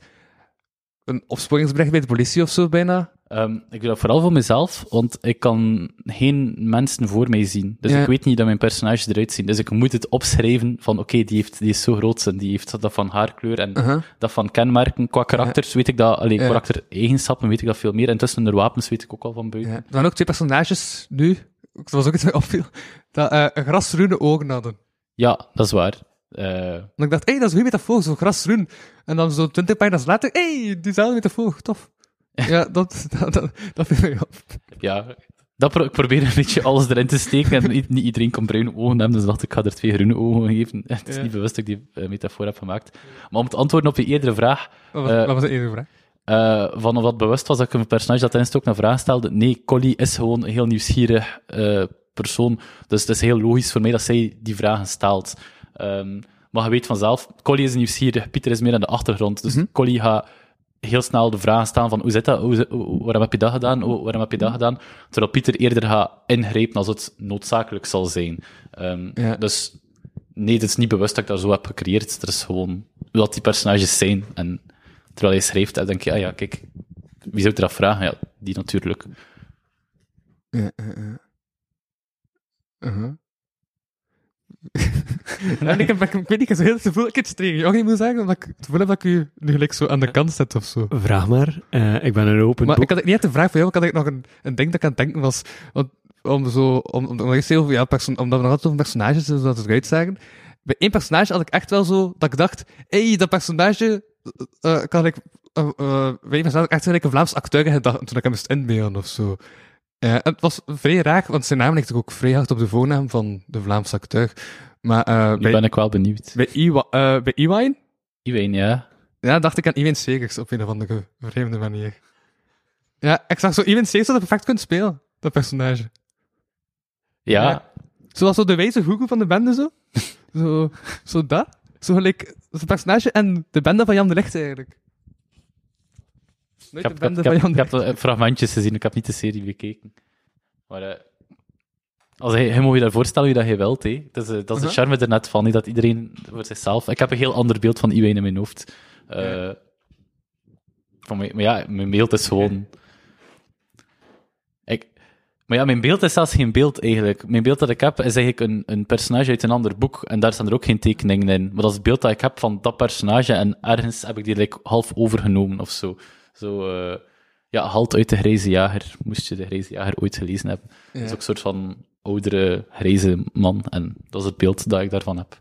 Een opsporingsbericht bij de politie of zo, bijna. Ehm, ik doe dat vooral voor mezelf, want ik kan geen mensen voor mij zien. Dus Ja. ik weet niet dat mijn personages eruit zien. Dus ik moet het opschrijven van, oké, die, heeft, die is zo groot en die heeft dat van haarkleur en Uh-huh. dat van kenmerken. Qua karakters weet ik dat, alleen Ja. karaktereigenschappen weet ik dat veel meer. En tussen de wapens weet ik ook al van buiten. Er waren ook twee personages nu, dat was ook iets wat mij opviel, dat eh grasgroene ogen hadden. Ja, dat is waar. Eh, En ik dacht, hé, hey, dat is een goede metafoor, zo grasgroen. En dan zo twintig pagina's later, hé, hey, diezelfde metafoor, tof. *laughs* Ja, dat, dat, dat, dat viel mij op. ja, dat pro- ik probeer een beetje alles erin te steken. En niet, niet iedereen kan bruine ogen hebben, dus dacht ik, ik ga er twee groene ogen geven. Het is Ja. niet bewust dat ik die eh, metafoor heb gemaakt. Maar om te antwoorden op je eerdere vraag, Wat was, Eh, wat was de eerste vraag? van of dat bewust was dat ik een personage dat erin stok naar vraag stelde. Nee, Collie is gewoon een heel nieuwsgierig persoon. Dus het is heel logisch voor mij dat zij die vragen stelt. Ehm, maar je weet vanzelf, Collie is nieuwsgierig, Pieter is meer aan de achtergrond. Dus Collie gaat heel snel de vragen stellen van hoe zit dat, hoe, zit- hoe- waarom heb je dat gedaan, Hoe- waarom heb je dat gedaan, terwijl Pieter eerder gaat ingrijpen als het noodzakelijk zal zijn. Ehm, Ja. Dus nee, het is niet bewust dat ik dat zo heb gecreëerd. Het is gewoon wat die personages zijn. En terwijl hij schrijft, dan denk je, ah ja, kijk, wie zou er dat vragen? Ja, die natuurlijk. Ja, ja, ja. Uh-huh. en ik, heb, ik, ik weet niet, ik heb zo heel het gevoel dat ik iets tegen jou niet moet zeggen, omdat ik het gevoel heb dat ik u nu gelijk zo aan de kant zet of zo. Vraag maar. Eh, ik ben een open Maar boek. ik had niet echt een vraag voor jou, ik had nog een, een ding dat ik aan het denken was. Want, om zo, om, om, om, over, ja, perso- omdat we nog altijd over personages dus dat het eruit zagen. Bij één personage had ik echt wel zo, dat ik dacht, hé, hey, dat personage, eh, kan ik, bij één personage had ik echt een Vlaams acteur in gedachten toen ik hem moest inbeelden of zo. Ja, en het was vrij raar, want zijn naam ligt ook vrij hard op de voornaam van de Vlaamse acteur. Maar eh, Nu bij, ben ik wel benieuwd. bij, Iwa, eh, bij Iwijn, Iwijn, ja. ja, dacht ik aan Iwan Segers op een of andere vreemde manier. Ja, ik zag zo Iwan Segers dat perfect kunt spelen, dat personage. Ja, Ja. Zoals zo de wijze Google van de bende, zo. *laughs* zo, zo dat. Zo gelijk, dat personage en de bende van Jan de Licht, eigenlijk. Ik heb, ik heb, ik heb, ik heb de fragmentjes gezien, ik heb niet de serie bekeken. Maar eh, als hij, hij mag je daar voorstellen wie dat je wilt. Hè. Dat, is, eh, dat is de Uh-huh. charme er net van, hè, dat iedereen voor zichzelf... Ik heb een heel ander beeld van Iwijn in mijn hoofd. Eh, van maar ja, mijn beeld is gewoon... Ik, maar ja, mijn beeld is zelfs geen beeld eigenlijk. Mijn beeld dat ik heb is eigenlijk een, een personage uit een ander boek. En daar staan er ook geen tekeningen in. Maar dat is het beeld dat ik heb van dat personage. En ergens heb ik die like, half overgenomen of zo. Zo, eh, ja, halt uit de Grijze Jager. Moest je de Grijze Jager ooit gelezen hebben. Dat is ook een soort van oudere, grijze man. En dat is het beeld dat ik daarvan heb.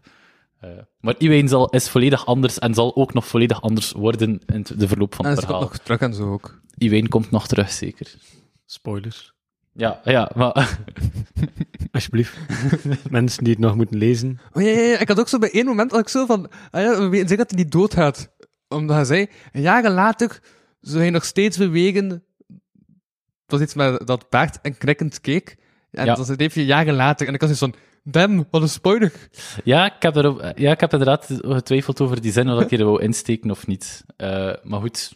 Eh, maar Iwijn zal, is volledig anders en zal ook nog volledig anders worden in het- de verloop van En het ze komt verhaal. nog terug en zo ook. Iwijn komt nog terug, zeker. Spoilers. Ja, ja, maar... *laughs* Alsjeblieft. Mensen die het nog moeten lezen. Oh ja, ja, ja, ik had ook zo bij één moment dat ik zo van, ah ja, we weten zeker dat hij niet doodgaat. Omdat hij zei, jaren later zou hij nog steeds bewegen. Het was iets met dat paard en knikkend keek. En Ja. dat is even jaren later. En ik was dus van, Damn, wat een spoiler. Ja, ik heb, erop, ja, ik heb inderdaad getwijfeld over die zin, of ik hier wou insteken of niet. Eh, maar goed,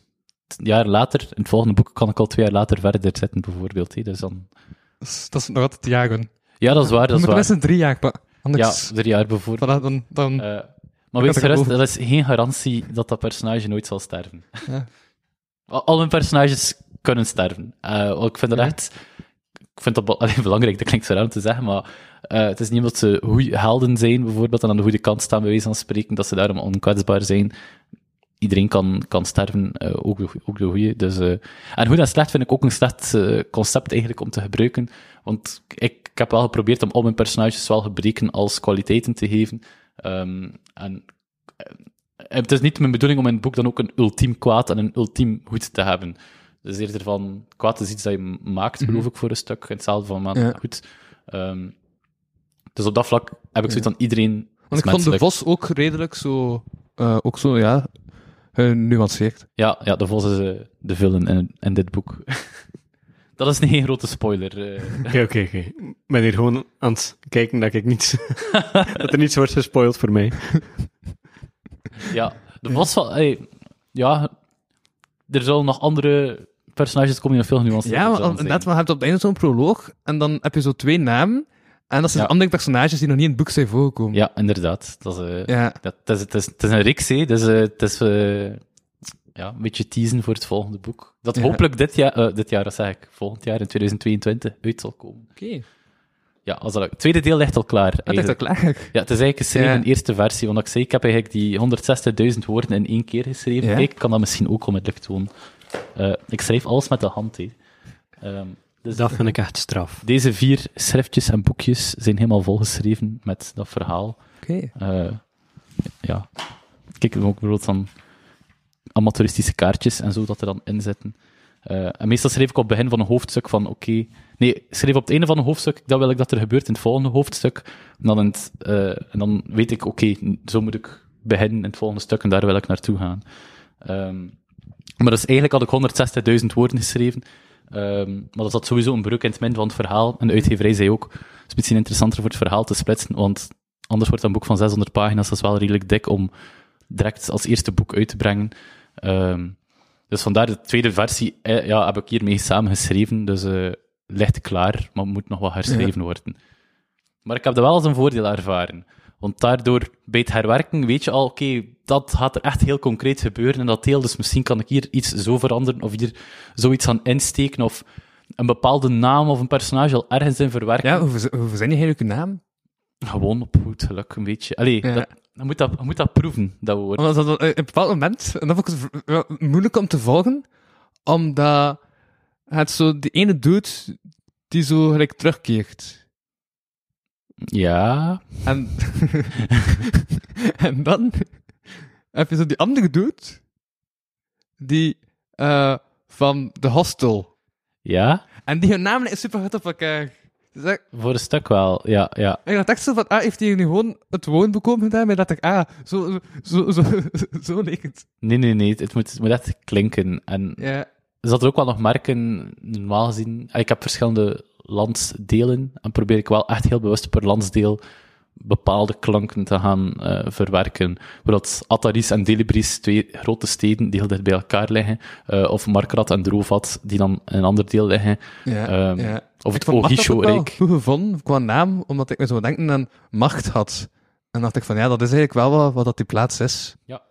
een jaar later, in het volgende boek kan ik al twee jaar later verder zetten, bijvoorbeeld. hè. Dus dan... Dat is, nog altijd jaren. Ja, dat is waar, dat is waar. best drie jaar, maar Ja, anders... drie jaar bijvoorbeeld. Voilà, dan, dan, Eh, maar er gerust, over. dat is geen garantie dat dat personage nooit zal sterven. Ja. Al mijn personages kunnen sterven. Eh, ik vind dat echt... Ik vind dat be- *laughs* allee, belangrijk, dat klinkt zo raar om te zeggen, maar eh, het is niet omdat ze helden zijn, bijvoorbeeld, en aan de goede kant staan, bij wijze van spreken, dat ze daarom onkwetsbaar zijn. Iedereen kan, kan sterven, eh, ook, de, ook de goeie. Dus, en goed en slecht vind ik ook een slecht concept eigenlijk om te gebruiken, want ik, ik heb wel geprobeerd om al mijn personages wel gebreken als kwaliteiten te geven. Ehm, en het is niet mijn bedoeling om in het boek dan ook een ultiem kwaad en een ultiem goed te hebben. Dus eerder van, kwaad is iets dat je maakt, geloof ik, voor een stuk. En hetzelfde van, Mhm. Ja. goed. Ehm, dus op dat vlak heb ik zoiets van iedereen want ik vond de. Vos ook redelijk zo... eh, ook zo, ja... genuanceerd. Ja, ja, de vos is eh, de villain in, in dit boek. *laughs* dat is geen grote spoiler. eh. Oké, oké, oké. Ik ben hier gewoon aan het kijken dat ik niets... *laughs* dat er niets wordt gespoild voor mij. Ja, de vos van... ey, ja, er zullen nog andere personages komen die nog veel genuanceerder Ja, zijn. net, maar je hebt op het einde zo'n proloog, en dan heb je zo twee namen, en dat zijn Ja. andere personages die nog niet in het boek zijn voorgekomen. Ja, inderdaad. Dat is, eh, Ja. dat, het, is, het, is, is een reeks, hè. Dus, eh, het is eh, ja, een beetje teasen voor het volgende boek. Dat Ja. hopelijk dit jaar, eh, dit jaar, dat zeg ik, volgend jaar in 2022 uit zal komen. Oké. Ja, als dat, het tweede deel ligt al klaar. Dat is al eigenlijk. klaar. Ja, het is eigenlijk geschreven Ja. in eerste versie, want ik zei, ik heb eigenlijk die 160.000 woorden in één keer geschreven. Ja. Kijk, ik kan dat misschien ook onmiddellijk doen. Eh, ik schrijf alles met de hand, hè. Ehm, dus Dat vind ik echt straf. deze vier schriftjes en boekjes zijn helemaal volgeschreven met dat verhaal. Oké. Eh, ja. Kijk, ook bijvoorbeeld van amateuristische kaartjes en zo dat er dan in zitten. Eh, en meestal schreef ik op het begin van een hoofdstuk van, oké... Nee, ik schreef op het einde van een hoofdstuk, dat wil ik dat er gebeurt in het volgende hoofdstuk. En dan, het, eh, en dan weet ik, oké, zo moet ik beginnen in het volgende stuk en daar wil ik naartoe gaan. Ehm, maar dus eigenlijk had ik 160.000 woorden geschreven. Ehm, maar dat zat sowieso een breuk in het midden van het verhaal. En de uitgeverij zei ook, het is misschien interessanter voor het verhaal te splitsen, want anders wordt een boek van 600 pagina's, dat is wel redelijk dik om direct als eerste boek uit te brengen. Ehm, dus vandaar de tweede versie eh, ja, heb ik hiermee samen geschreven, dus eh ligt klaar, maar moet nog wat herschreven worden. Maar ik heb dat wel als een voordeel ervaren. Want daardoor, bij het herwerken, weet je al, oké, dat gaat er echt heel concreet gebeuren in dat deel, dus misschien kan ik hier iets zo veranderen, of hier zoiets aan insteken, of een bepaalde naam of een personage al ergens in verwerken. Ja, hoe, hoe zijn die eigenlijk uw naam? Gewoon op goed geluk, een beetje. Allee, Ja. dat, je, moet dat, je moet dat proeven, dat woord. Dat, eh, op een bepaald moment, en dat vond ik het moeilijk om te volgen, omdat het zo die ene doet die zo gelijk terugkeert. Ja, En, *laughs* en dan heb je zo die andere doet die eh, van de hostel. ja, En die hun namen is super goed op elkaar. Dus ik, voor een stuk wel, ja, ja. ik dacht echt zo van, ah, heeft hij nu gewoon het woonbekomen gedaan? Maar dacht ik, ah, zo, zo, zo, *laughs* zo, leek het. Nee, nee, nee, het moet, het moet echt klinken. En Ja, zal er ook wel nog merken, normaal gezien, ah, ik heb verschillende landsdelen en probeer ik wel echt heel bewust per landsdeel bepaalde klanken te gaan eh, verwerken. Bijvoorbeeld Attaris en Delibris, twee grote steden die heel dicht bij elkaar liggen, eh, of Markrat en Drovat, die dan in een ander deel liggen, ja, ja. of Ik het Ogisho-rijk. goed gevonden qua naam, omdat ik me zo denken aan macht had. En dacht ik van, ja, dat is eigenlijk wel wat, wat dat die plaats is. Ja.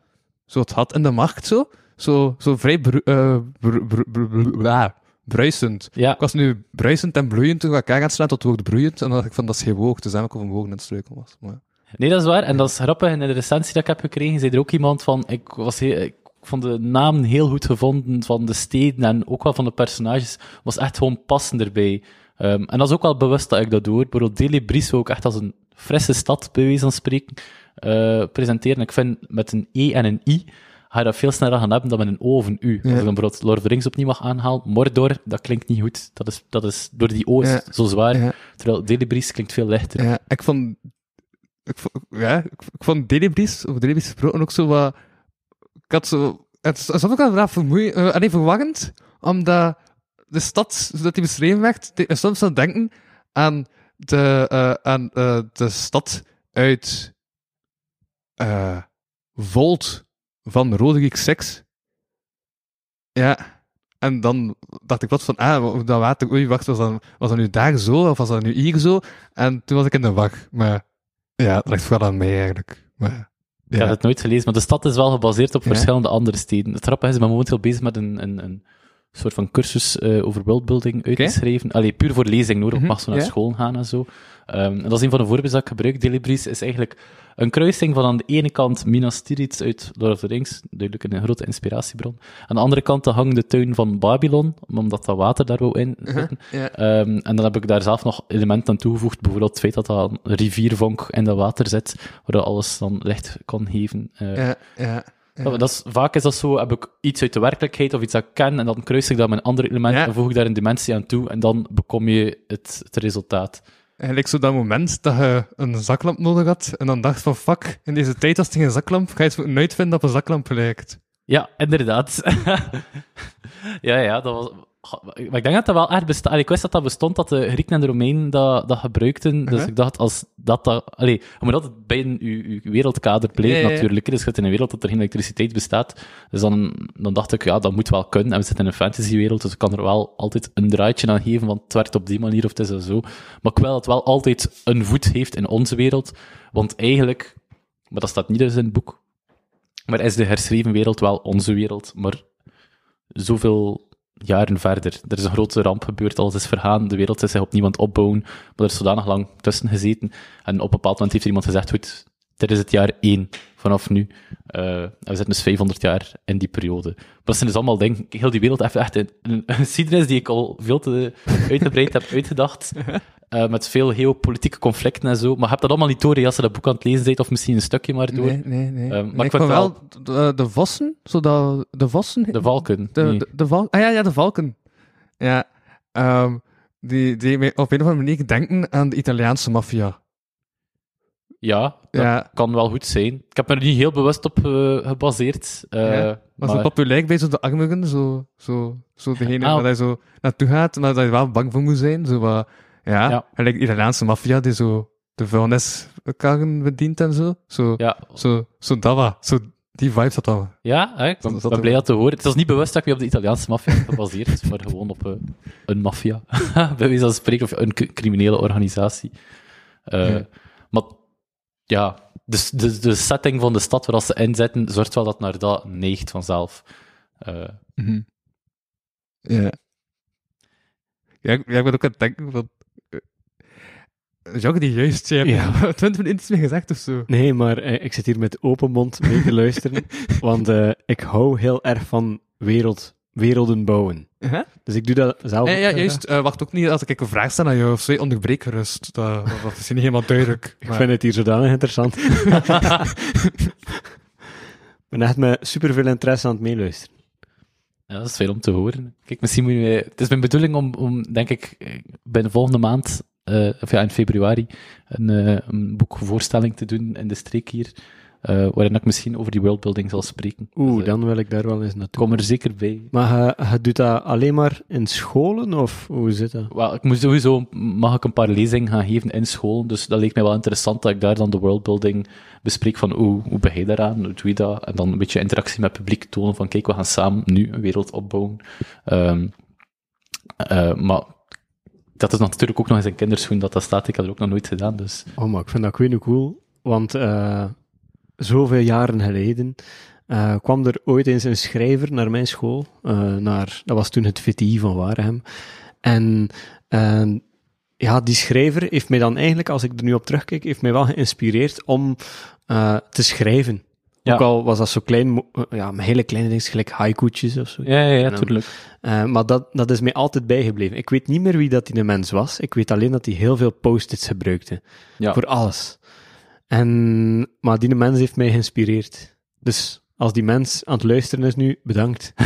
Zo het had in de macht, zo. Zo, zo vrij bru eh, bru- bru- bru- bru- bla, bruisend. Ja, Ik was nu bruisend en bloeiend toen ik elkaar aan het slaan tot het woord broeiend. En dan dacht ik van, dat is geen woog. Dus ik over een woog aan het struikelen was. Maar, Nee, dat is waar. En dat is grappig. In de recensie dat ik heb gekregen, zei er ook iemand van... Ik, was heel, ik vond de namen heel goed gevonden van de steden en ook wel van de personages. was echt gewoon passend erbij. Ehm, en dat is ook wel bewust dat ik dat doe. Bijvoorbeeld Delhi Brice ook echt als een frisse stad, bij wijze van spreken, eh, presenteren. Ik vind met een E en een I ga je dat veel sneller gaan hebben dan met een O of een U. Als ik dan bijvoorbeeld Lord of the Rings opnieuw mag aanhalen, Mordor, dat klinkt niet goed. Dat is, dat is door die O Ja. zo zwaar. ja, Terwijl Delhi Brice klinkt veel lichter. ja, ik vond... Ik vond, ja, ik, ik vond Delibris, of Delibris gesproken, ook zo wat... Ik had zo... Het is alsof ik al inderdaad vermoeid... Uh, verwarrend, omdat de stad, zodat die beschreven werd, soms zou denken aan de, eh, aan, eh, de stad uit Volt van Roderick Six. Ja. En dan dacht ik wat van, ah, dat water, oei, wacht, was dat, was dat nu daar zo, of was dat nu hier zo? En toen was ik in de wacht. Maar ja, dat ligt vooral aan mij eigenlijk. Maar, Ik heb het nooit gelezen, maar de stad is wel gebaseerd op Ja. verschillende andere steden. Het grappige is, ik ben momenteel bezig met een, een, een soort van cursus eh, over worldbuilding uit te Oké. schrijven. Allee, puur voor lezing, hoor. Ik Mhm, mag zo naar ja. school gaan en zo. Ehm, en dat is een van de voorbeelden dat ik gebruik. Delibris is eigenlijk een kruising van aan de ene kant Minas Tirith uit Lord of the Rings, duidelijk een grote inspiratiebron. Aan de andere kant de hangende tuin van Babylon, omdat dat water daar wou in zitten. ja. Ehm, en dan heb ik daar zelf nog elementen aan toegevoegd. Bijvoorbeeld het feit dat dat een riviervonk in dat water zit, waardoor alles dan licht kan geven. Eh, Ja, dat, dat is, vaak is dat zo, heb ik iets uit de werkelijkheid of iets dat ik ken, en dan kruis ik dat met een ander element Ja. en voeg ik daar een dimensie aan toe, en dan bekom je het, het resultaat. Eigenlijk zo dat moment dat je een zaklamp nodig had en dan dacht van fuck, in deze tijd als het geen zaklamp, ga je het moeten uitvinden dat op een zaklamp lijkt. Ja, inderdaad. *laughs* ja, ja, dat was... Maar ik denk dat dat wel echt bestaat. Ik wist dat dat bestond, dat de Grieken en de Romeinen dat, dat gebruikten. Dus Uh-huh. ik dacht, als dat dat... Allee, je moet altijd binnen je, je wereldkader blijven, Ja, ja, ja. natuurlijk. Dus je zit in een wereld dat er geen elektriciteit bestaat. Dus dan, dan dacht ik, ja, dat moet wel kunnen. En we zitten in een fantasywereld, dus ik kan er wel altijd een draadje aan geven, want het werkt op die manier of het is en zo. Maar ik wil dat het wel altijd een voet heeft in onze wereld. Want eigenlijk... Maar dat staat niet dus in het boek. Maar is de herschreven wereld wel onze wereld? Maar zoveel jaren verder. Er is een grote ramp gebeurd, alles is vergaan, de wereld is zich opnieuw aan het opbouwen, maar er is zodanig lang tussen gezeten. En op een bepaald moment heeft er iemand gezegd, goed, dit is het jaar één vanaf nu. Eh, we zitten dus 500 jaar in die periode. Maar dat zijn dus allemaal dingen, heel die wereld heeft echt een, een, geschiedenis die ik al veel te uitgebreid heb *laughs* uitgedacht. Eh, met veel geopolitieke conflicten en zo. Maar je hebt dat allemaal niet door als je dat boek aan het lezen bent, of misschien een stukje maar door. Nee, nee, nee. Ehm, maar Nee, ik vond wel de, de vossen, zodat de vossen... De valken. De, nee. de, de val ah ja, ja, de valken. Ja, ehm, die, die op een of andere manier denken aan de Italiaanse maffia. Ja, dat Ja, kan wel goed zijn. Ik heb me er niet heel bewust op eh, gebaseerd. Ja, was maar- het populair bij zo de armigen, zo, zo, zo degene Ah. waar hij zo naartoe gaat, maar dat je wel bang voor moet zijn. Zo wat, ja, Ja. gelijk Italiaanse maffia die zo de vuilniskarren bedient en zo. Zo, ja, zo, zo dat wat. Zo, die vibes had al. ja hè, ik ben, Dat- dat ben blij dat te horen. Het was niet bewust dat ik me op de Italiaanse maffia gebaseerd, *laughs* maar gewoon op eh, een maffia. *laughs* Bij wijze van spreken, of een criminele organisatie. Ja. Ja, de, de, de setting van de stad waar ze inzetten, zorgt wel dat naar dat neigt vanzelf. Eh, Ja. Ja, ik- ja, ik ben ook aan het denken van... eh, Jacques die juist zei, Ja. *laughs* 20 minuten iets meer gezegd of zo. Nee, maar eh, ik zit hier met open mond mee te luisteren, *laughs* want eh, ik hou heel erg van wereld, werelden bouwen. Huh? Dus ik doe dat zelf. Nee, ook ja, juist. eh, wacht ook niet als ik een vraag stel aan jou of zo. Onderbreek gerust. Dat, dat is niet helemaal duidelijk. *laughs* Ik vind het hier zodanig interessant. *laughs* Ik ben echt met superveel interesse aan het meeluisteren. Ja, dat is veel om te horen. Kijk, misschien moet je... Het is mijn bedoeling om, om denk ik, eh, binnen volgende maand, eh, of ja, in februari, een, eh, een boekvoorstelling te doen in de streek hier, eh, waarin ik misschien over die worldbuilding zal spreken. Oeh, Dus, eh, dan wil ik daar wel eens naartoe. Kom er zeker bij. Maar je, doet dat alleen maar in scholen, of hoe zit dat? Wel, ik moet sowieso, mag ik een paar lezingen gaan geven in school, dus dat leek mij wel interessant dat ik daar dan de worldbuilding bespreek van hoe, hoe begin je daaraan, hoe doe je dat, en dan een beetje interactie met het publiek tonen van kijk, we gaan samen nu een wereld opbouwen. Ehm, eh, maar dat is natuurlijk ook nog eens een kinderschoen dat dat staat, ik heb er ook nog nooit gedaan, dus Oh, maar ik vind dat weet cool, want zoveel jaren geleden eh, kwam er ooit eens een schrijver naar mijn school, eh, naar, dat was toen het VTI van Waregem, en eh, ja, die schrijver heeft mij dan eigenlijk, als ik er nu op terugkijk, heeft mij wel geïnspireerd om te schrijven. Ja. Ook al was dat zo klein, ja, hele kleine dingen, gelijk haiku'tjes of zo. ja, ja, ja, En dan- tuurlijk. Eh, maar dat, dat is mij altijd bijgebleven. Ik weet niet meer wie dat die mens was. Ik weet alleen dat hij heel veel post-its gebruikte. Ja. Voor alles. En, maar die mens heeft mij geïnspireerd. Dus als die mens aan het luisteren is nu, bedankt. *laughs*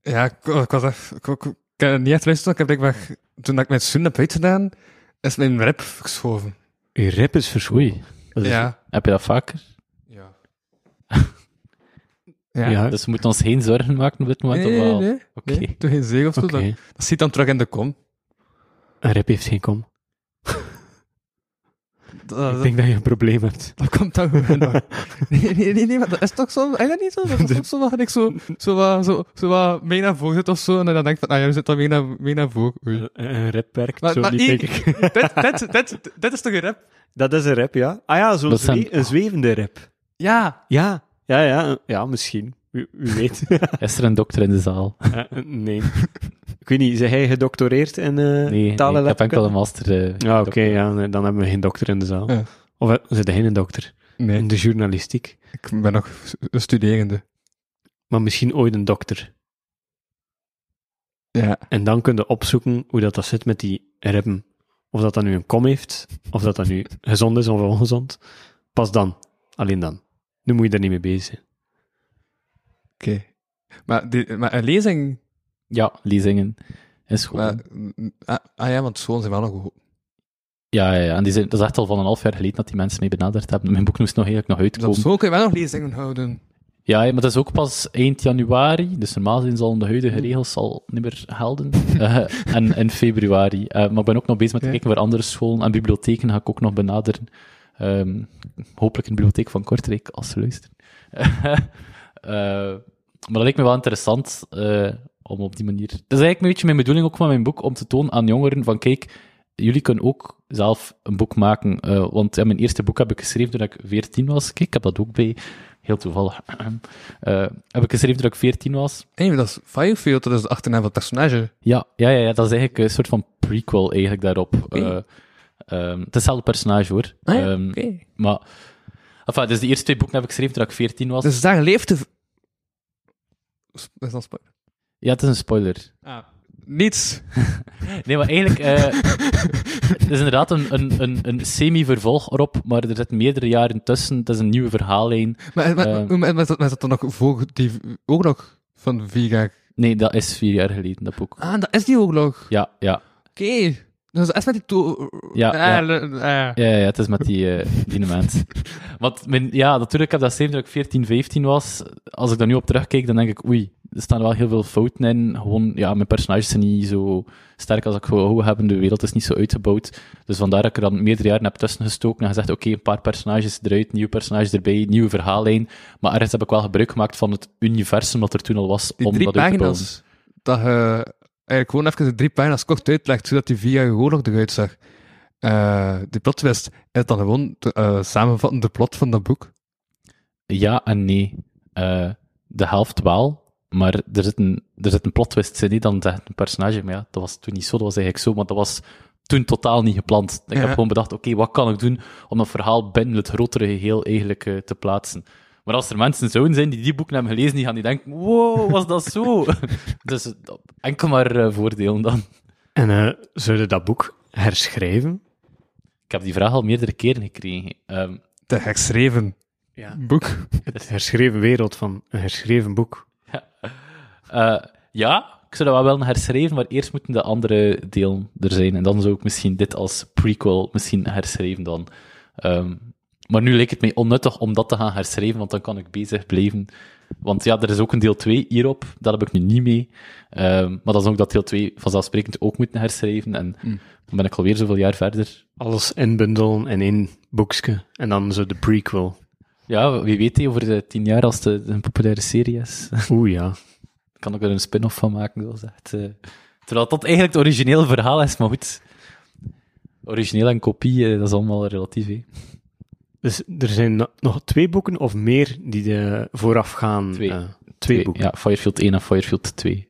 Ja, ik, ik was echt... Ik, ik, ik heb het niet echt luisteren. Ik heb. Toen ik mijn zoen heb uitgedaan, is mijn rib verschoven. Je rib is verschoven. Oei, Dat is- Ja. heb je dat vaker? Ja. *laughs* Ja, Ja. Dus we moeten ons geen zorgen maken op dit moment, Nee, wel? nee, Oké. nee. Doe geen zeeg of zo. oké. Dat, dat zit dan terug in de kom. een rap heeft geen kom. Dat, Ik denk dat je een probleem hebt. *laughs* dat komt dan gewoon. Nee, nee, nee, nee, maar dat is toch zo? Is dat niet zo? Dat is toch *laughs* zo wat ik zo, zo, wat, zo, zo wat mee naar voren zit of zo, en dan denk ik van, ah ja, je zit dan mee naar, mee naar voren. Een, een rap werkt Maar- zo maar niet, denk ik. *laughs* dit, dit, dit, dit is toch een rap? Dat is een rap, ja. Ah ja, zo'n Dat zwe- een zwevende rap. Ja. Ja, ja, ja, ja misschien. Wie, wie weet. *laughs* Is er een dokter in de zaal? *laughs* Eh, nee. Ik weet niet, is hij gedoctoreerd in eh Nee, nee, ik heb enkel een master. eh, Ja, oké, ja, nee, dan hebben we geen dokter in de zaal. Ja. Of zit hij geen dokter? Nee, In de journalistiek. ik ben nog een studerende. Maar misschien ooit een dokter. Ja. En dan kun je opzoeken hoe dat, dat zit met die rappen. Of dat dat nu een kom heeft, of dat dat nu gezond is of ongezond. Pas dan. Alleen dan. Nu moet je daar niet mee bezig zijn. Oké. Maar, die, maar een lezing... Ja, lezingen. Is goed. Maar, mm, ah, ah ja, want scholen zijn wel nog... go- Ja, ja, ja. En die zijn, dat is echt al van een half jaar geleden dat die mensen mee benaderd hebben. Mijn boek moest nog eigenlijk nog Dus op uitkomen. kun je wel nog lezingen houden. Ja, ja, maar dat is ook pas eind januari. Dus normaal gezien zal de huidige regels al niet meer gelden. *laughs* Eh, en in februari. Eh, maar ik ben ook nog bezig met Ja. kijken waar andere scholen en bibliotheken ga ik ook nog benaderen. Ehm, hopelijk een bibliotheek van Kortrijk, als ze luisteren. *laughs* Eh, maar dat lijkt me wel interessant eh, om op die manier... Dat is eigenlijk een beetje mijn bedoeling ook van mijn boek, om te tonen aan jongeren van kijk, jullie kunnen ook zelf een boek maken. Eh, want ja, mijn eerste boek heb ik geschreven toen ik 14 was. Kijk, ik heb dat ook bij. Heel toevallig. *clears throat* Eh, heb ik geschreven toen ik 14 was. Nee, dat is Firefield, dat is de achternaam van het personage. Ja, ja, ja, ja, dat is eigenlijk een soort van prequel eigenlijk daarop. Eh, ehm, het is hetzelfde personage hoor. Ah ja, Ehm, oké. Maar, enfin, dus de eerste twee boeken heb ik geschreven toen ik 14 was. Dus daar leeft de... Is dat een spoiler? Ja, het is een spoiler. Ah. Niets. *laughs* Nee, maar eigenlijk, eh, het is inderdaad een, een, een, een semi-vervolg erop, maar er zitten meerdere jaren tussen. Het is een nieuwe verhaallijn. Maar, maar, Eh. maar, maar, is dat, maar is dat dan nog voor die oorlog van vier jaar? Nee, dat is vier jaar geleden, dat boek. Ah, dat is die oorlog. Ja, ja. Oké. Dus dat is met die to... Ja, ja. le- ah. Ja, ja, het is met die, eh die mens. *laughs* Want mijn, ja, natuurlijk heb ik dat geschreven toen ik 14, 15 was. Als ik daar nu op terugkijk, dan denk ik, oei, er staan wel heel veel fouten in. Gewoon, ja, mijn personages zijn niet zo sterk als ik wou hebben. De wereld is niet zo uitgebouwd. Dus vandaar dat ik er dan meerdere jaren heb tussen gestoken en gezegd, oké, een paar personages eruit, nieuwe personages erbij, nieuwe verhaallijn. Maar ergens heb ik wel gebruik gemaakt van het universum dat er toen al was, Die om drie dat uit te bouwen. dat je eigenlijk gewoon even de drie pagina's kort uitlegt, zodat die via oorlog eruit zag. Eh die plot twist, is dan gewoon de, eh, samenvattende plot van dat boek? Ja en nee. Eh, de helft wel, maar er zit een, er zit een plot twist in, niet dan zegt een personage. Maar ja, dat was toen niet zo, dat was eigenlijk zo, maar dat was toen totaal niet gepland. Ik Ja. heb gewoon bedacht, oké, wat kan ik doen om dat verhaal binnen het grotere geheel eigenlijk eh, te plaatsen. Maar als er mensen zouden zijn die die boeken hebben gelezen, die gaan die denken, wow, was dat zo? *laughs* dus eh, enkel maar eh, voordelen dan. En eh zou je dat boek herschrijven? Ik heb die vraag al meerdere keren gekregen. Ehm, De herschreven Ja. boek. Het herschreven wereld van een herschreven boek. Eh, ja, ik zou dat wel willen herschrijven, maar eerst moeten de andere delen er zijn. En dan zou ik misschien dit als prequel misschien herschrijven dan. Ehm, maar nu lijkt het mij onnuttig om dat te gaan herschrijven, want dan kan ik bezig blijven. Want ja, er is ook een deel 2 hierop, dat heb ik nu niet mee. Ehm, maar dan zou ik dat deel 2 vanzelfsprekend ook moeten herschrijven. En dan ben ik alweer zoveel jaar verder. Alles inbundelen in één boekje. En dan zo de prequel. Ja, wie weet hè, over de tien jaar als het een populaire serie is. *laughs* Oeh ja. kan ik er een spin-off van maken, zoals echt. eh, terwijl dat eigenlijk het originele verhaal is, maar goed. Origineel en kopie, eh, dat is allemaal relatief. hè. Dus er zijn no- nog twee boeken of meer die de vooraf gaan. Twee. eh, twee boeken. Ja, Firefield 1 en Firefield 2.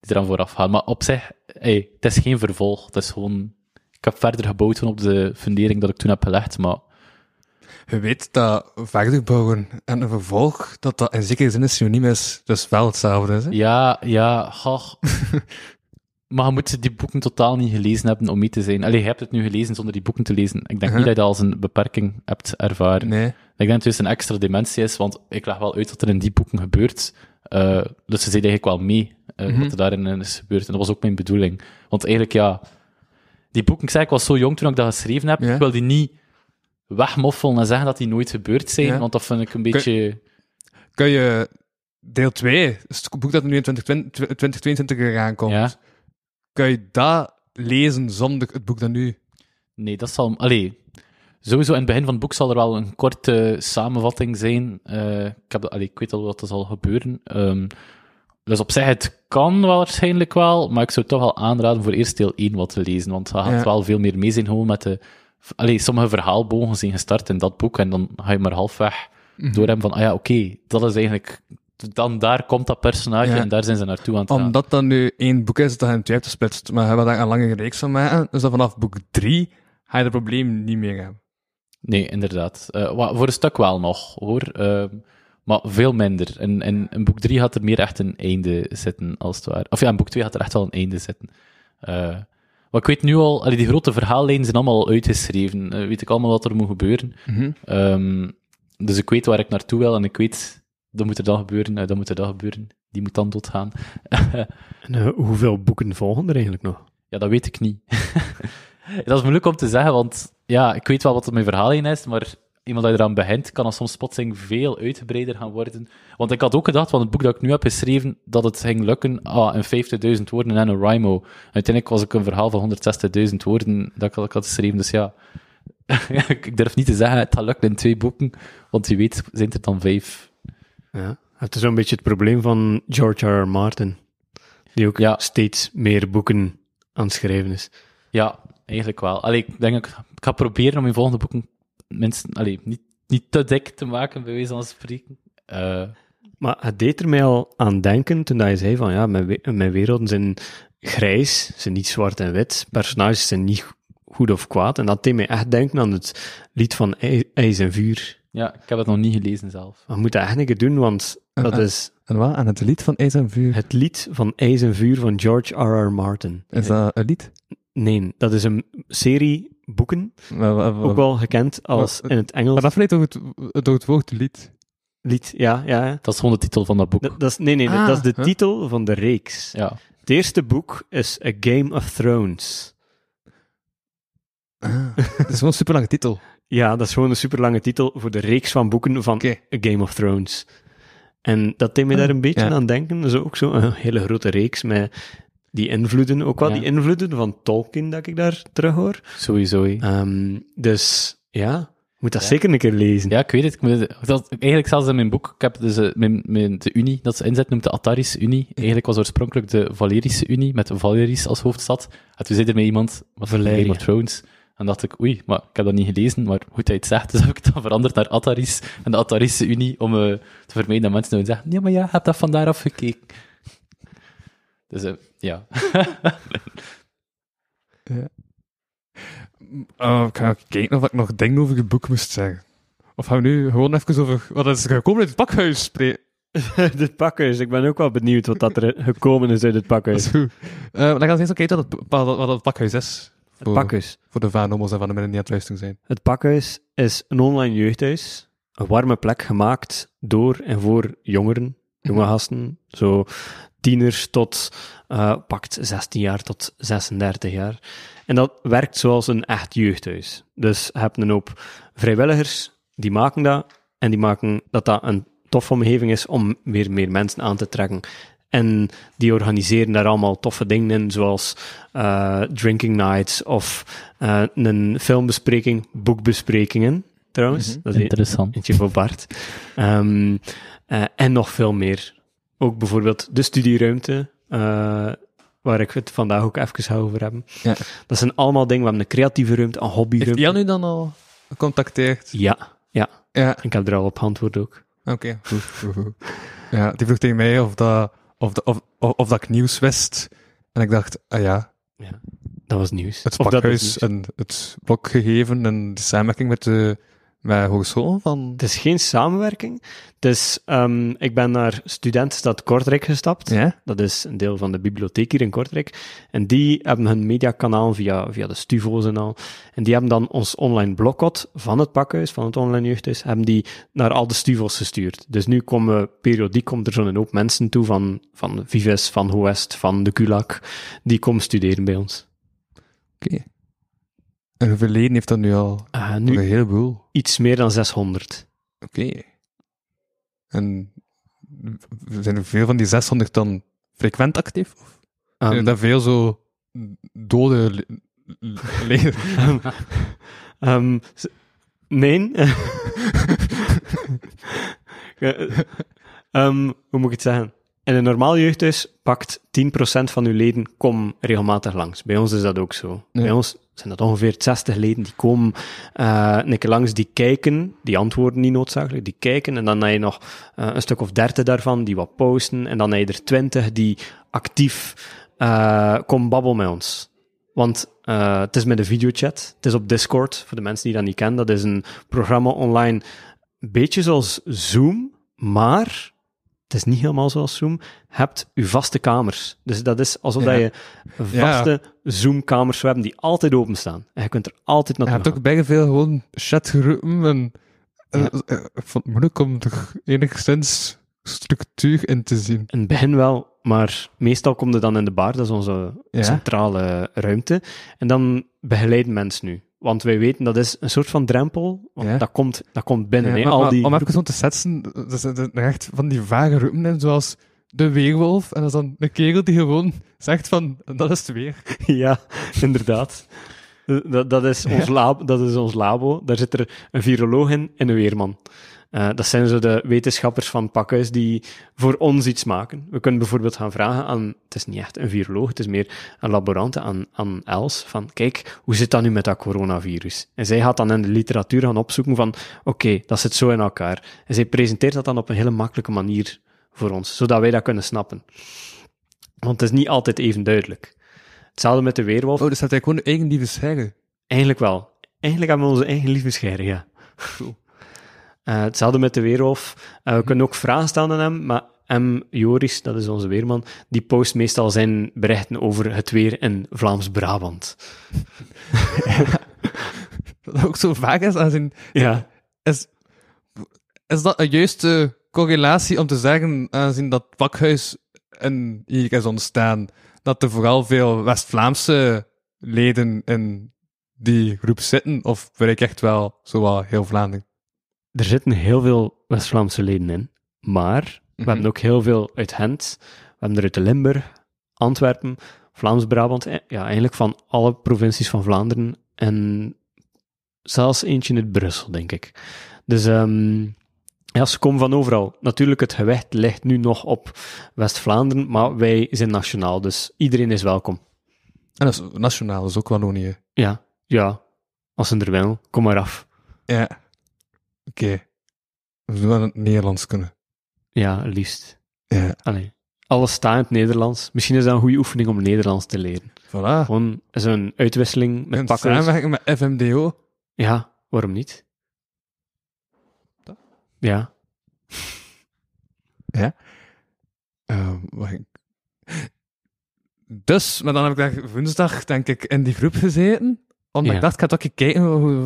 Die eraan vooraf gaan. Maar op zich, hey, het is geen vervolg. Het is gewoon... Ik heb verder gebouwd van op de fundering dat ik toen heb gelegd, maar Je weet dat verder bouwen en een vervolg, dat dat in zekere zin een synoniem is. Dus wel hetzelfde is. Hè? ja, ja, gach. *laughs* maar je moet die boeken totaal niet gelezen hebben om mee te zijn. Allee, je hebt het nu gelezen zonder die boeken te lezen. Ik denk Uh-huh. niet dat je dat als een beperking hebt ervaren. Nee. Ik denk dat het dus een extra dimensie is, want ik leg wel uit wat er in die boeken gebeurt. Eh, dus ze zeiden eigenlijk wel mee eh, Mhm. wat er daarin is gebeurd. En dat was ook mijn bedoeling. Want eigenlijk, ja, die boeken, ik zei, ik was zo jong toen ik dat geschreven heb, ik wil die niet wegmoffelen en zeggen dat die nooit gebeurd zijn, want dat vind ik een beetje... Kun je deel 2, dus het boek dat nu in 2020 2022 eraan komt, Ja. Kan je dat lezen zonder het boek dan nu? Nee, dat zal... Allee, sowieso in het begin van het boek zal er wel een korte samenvatting zijn. Eh, ik, heb, allee, ik weet al wat er zal gebeuren. Ehm, dus op zich, het kan wel waarschijnlijk wel, maar ik zou toch wel aanraden voor eerst deel 1 wat te lezen, want dat gaat Ja. wel veel meer mee zijn gewoon met de... Allee, sommige verhaalbogen zijn gestart in dat boek en dan ga je maar halfweg Mhm. door hebben van, ah ja, oké, dat is eigenlijk... Dan daar komt dat personage Ja. en daar zijn ze naartoe aan het gaan. Omdat dat nu één boek is dat je in twee hebt gesplitst, maar we hebben daar een lange reeks van maken, dus dat vanaf boek drie ga je dat probleem niet meer hebben. Nee, inderdaad. Eh, voor een stuk wel nog, hoor. Ehm, maar veel minder. In, in, in boek 3 had er meer echt een einde zitten, als het ware. Of ja, in boek 2 had er echt wel een einde zitten. Eh, maar ik weet nu al, allee, die grote verhaallijnen zijn allemaal al uitgeschreven. Eh, weet ik allemaal wat er moet gebeuren. Ehm, dus ik weet waar ik naartoe wil en ik weet, dat moet er dan gebeuren, eh, dat moet er dan gebeuren. Die moet dan doodgaan. *laughs* En, eh, hoeveel boeken volgen er eigenlijk nog? Ja, dat weet ik niet. *laughs* dat is moeilijk om te zeggen, want ja, ik weet wel wat er mijn verhaal in is, maar iemand die eraan begint, kan dan soms plotseling veel uitgebreider gaan worden. Want ik had ook gedacht, van het boek dat ik nu heb geschreven, dat het ging lukken, ah, in 50.000 woorden en een rimo. Uiteindelijk was ik een verhaal van 160.000 woorden dat ik had geschreven, dus ja. *laughs* ik durf niet te zeggen, het gaat lukken in twee boeken, want wie weet zijn er dan vijf. Ja. Het is zo'n beetje het probleem van George R. R. Martin, die ook Ja. steeds meer boeken aan het schrijven is. Ja, eigenlijk wel. Allee, ik denk, ik, ga proberen om mijn volgende boeken minstens, allee, niet, niet te dik te maken, bij wijze van spreken. Eh, Maar het deed er mij al aan denken toen dat je zei van ja, mijn, we- mijn werelden zijn grijs, ze zijn niet zwart en wit, personages zijn niet goed of kwaad. En dat deed mij echt denken aan het lied van IJ- IJs en Vuur. Ja, ik heb het nog niet gelezen zelf. We moeten dat keer doen, want dat en- is En wat? En het lied van IJs en Vuur. het lied van IJs en Vuur van George R. R. Martin. Is dat een lied? Nee, dat is een serie boeken, Maar, maar- ook wel gekend als maar- in het Engels maar dat vleet door het, door het woord lied. lied. Ja, ja, ja. Dat is gewoon de titel van dat boek. Dat, dat is, nee, nee, Ah, dat is de huh? titel van de reeks. ja. Het eerste boek is A Game of Thrones. Ah, *laughs* het is gewoon een super lange titel. Ja, dat is gewoon een super lange titel voor de reeks van boeken van Game of Thrones. En dat deed me daar een beetje ja. aan denken. Dat is ook zo een hele grote reeks met die invloeden, ook wel Ja. die invloeden van Tolkien dat ik daar terug hoor. Sowieso. Ehm, dus ja, moet dat Ja. zeker een keer lezen. Ja, ik weet het. Ik moet het- dat, eigenlijk zelfs in mijn boek, ik heb dus eh, mijn, mijn, de Unie dat ze inzet, noemt de Atarische Unie. Eigenlijk was oorspronkelijk de Valerische Unie, met Valeris als hoofdstad. En toen zei er mij iemand, wat van Valeria. Game of Thrones. En dacht ik, oei, maar ik heb dat niet gelezen, maar goed dat je het zegt, dus heb ik het dan veranderd naar Ataris en de Atarische Unie, om eh, te vermijden dat mensen nou zeggen, nee, maar ja, heb dat van daar afgekeken. Dus eh, *laughs* ja. Oh, ik ga kijken of ik nog dingen over het boek moest zeggen. Of gaan we nu gewoon even over wat is er gekomen uit het pakhuis spreken? *laughs* het pakhuis, ik ben ook wel benieuwd wat dat er gekomen is uit het Dat pakhuis. is goed. Eh, dan gaan we eens kijken wat het, wat, wat het pakhuis is. Het Voor, pakhuis. voor de vanomos en van de mensen die aan het luisteren zijn. Het pakhuis is een online jeugdhuis. Een warme plek gemaakt door en voor jongeren, jonge gasten. Zo tieners tot, eh, pakt 16 jaar tot 36 jaar. En dat werkt zoals een echt jeugdhuis. Dus je hebt een hoop vrijwilligers, die maken dat. En die maken dat dat een toffe omgeving is om weer meer mensen aan te trekken. En die organiseren daar allemaal toffe dingen in, zoals eh, drinking nights of eh, een filmbespreking, boekbesprekingen trouwens. Mhm. Dat is Interessant. eentje voor Bart. Ehm, eh, en nog veel meer. Ook bijvoorbeeld de studieruimte, eh, waar ik het vandaag ook even ga over hebben. Ja. Dat zijn allemaal dingen. We hebben een creatieve ruimte, een Heeft hobbyruimte. Jan u dan al gecontacteerd? Ja, ja. Ja, Ik heb er al op antwoord ook. oké. *laughs* Ja, die vroeg tegen mij of, dat, of, dat- of, of, of dat ik nieuws wist. En ik dacht, ah ja, Ja. Dat was nieuws. het pakhuis en het blok gegeven en de samenwerking met de met hogeschool van... Het is geen samenwerking. Het is, ehm, ik ben naar Studentenstad Kortrijk gestapt. Ja? Dat is een deel van de bibliotheek hier in Kortrijk. En die hebben hun mediakanaal via, via de Stuvo's en al. En die hebben dan ons online blokkot van het pakhuis, van het online jeugdhuis, hebben die naar al de Stuvo's gestuurd. Dus nu komen periodiek komt er zo'n hoop mensen toe van, van Vives, van Hoest, van de Kulak. Die komen studeren bij ons. Oké. En hoeveel leden heeft dat nu al? Uh, nu Een heleboel. iets meer dan 600. Oké. En zijn er veel van die 600 dan frequent actief? Of Ehm, zijn er daar veel zo dode le- le- leden. *laughs* Ehm, nee. *laughs* Eh, ehm, hoe moet ik het zeggen? In een normaal jeugdhuis pakt 10% van uw leden kom regelmatig langs. Bij ons is dat ook zo. Ja. Bij ons zijn dat ongeveer 60 leden die komen eh een keer langs, die kijken, die antwoorden niet noodzakelijk, die kijken, en dan heb je nog eh, een stuk of 30 daarvan die wat posten, en dan heb je er 20 die actief eh komen babbelen met ons. Want het is met een videochat. Het is op Discord, voor de mensen die dat niet kennen. Dat is een programma online, een beetje zoals Zoom, maar het is niet helemaal zoals Zoom. Je hebt je vaste kamers. Dus dat is alsof Ja. dat je Ja. vaste Zoom-kamers hebben die altijd openstaan. En je kunt er altijd Je naartoe hebt gaan. ook bij veel gewoon chatgroepen en eh, Ja. eh, ik vond het moeilijk om er enigszins structuur in te zien. In het begin wel, maar meestal komt het dan in de bar, dat is onze centrale ruimte. En dan begeleiden mensen nu. Want wij weten, dat is een soort van drempel, want Ja. dat, komt, dat komt binnen. Ja, hè. maar- Al maar die om even zo te setsen, er zijn echt van die vage roepen in, zoals de weerwolf, en dat is dan een kerel die gewoon zegt van, dat is het weer. *laughs* Ja, inderdaad. Dat, dat, is ons lab, dat is ons labo. Daar zit er een viroloog in en een weerman. Eh, dat zijn zo de wetenschappers van pakhuis die voor ons iets maken. We kunnen bijvoorbeeld gaan vragen aan, het is niet echt een viroloog, het is meer een laborante, aan, aan Els, van kijk, hoe zit dat nu met dat coronavirus? En zij gaat dan in de literatuur gaan opzoeken van, oké, dat zit zo in elkaar. En zij presenteert dat dan op een hele makkelijke manier voor ons, zodat wij dat kunnen snappen. Want het is niet altijd even duidelijk. Hetzelfde met de weerwolf. Oh, dus dat hij gewoon eigen lieve zeggen. Eigenlijk wel. Eigenlijk hebben we onze eigen lieve scheiden, ja. Eh, hetzelfde met de weerwolf. Eh, we kunnen ook vragen stellen aan hem, maar M. Joris, dat is onze weerman, die post meestal zijn berichten over het weer in Vlaams-Brabant. *laughs* Dat ook zo vaak is, aanzien, Ja. is, is dat een juiste correlatie om te zeggen, aangezien dat pakhuis in hier is ontstaan, dat er vooral veel West-Vlaamse leden in die groep zitten, of ben ik echt wel zo wel heel Vlaanderen? Er zitten heel veel West-Vlaamse leden in, maar we Mhm. hebben ook heel veel uit Gent, we hebben er uit de Limburg, Antwerpen, Vlaams-Brabant, eh, ja, eigenlijk van alle provincies van Vlaanderen en zelfs eentje uit Brussel, denk ik. Dus ehm, ja, ze komen van overal. Natuurlijk, het gewicht ligt nu nog op West-Vlaanderen, maar wij zijn nationaal, dus iedereen is welkom. En dat is nationaal, is ook Wallonië. Ja, ja, als ze er willen, kom maar af. Ja. Oké. We zullen het Nederlands kunnen. Ja, liefst. Ja. Allee. Alles staat in het Nederlands. Misschien is dat een goede oefening om Nederlands te leren. Voilà. Gewoon zo'n uitwisseling met pakken. samenwerking met FMDO. Ja, waarom niet? Dat? Ja. Ehm, ik- Dus, maar dan heb ik daar woensdag, denk ik, in die groep gezeten. Omdat Ja. ik dacht, ik ga toch kijken hoe,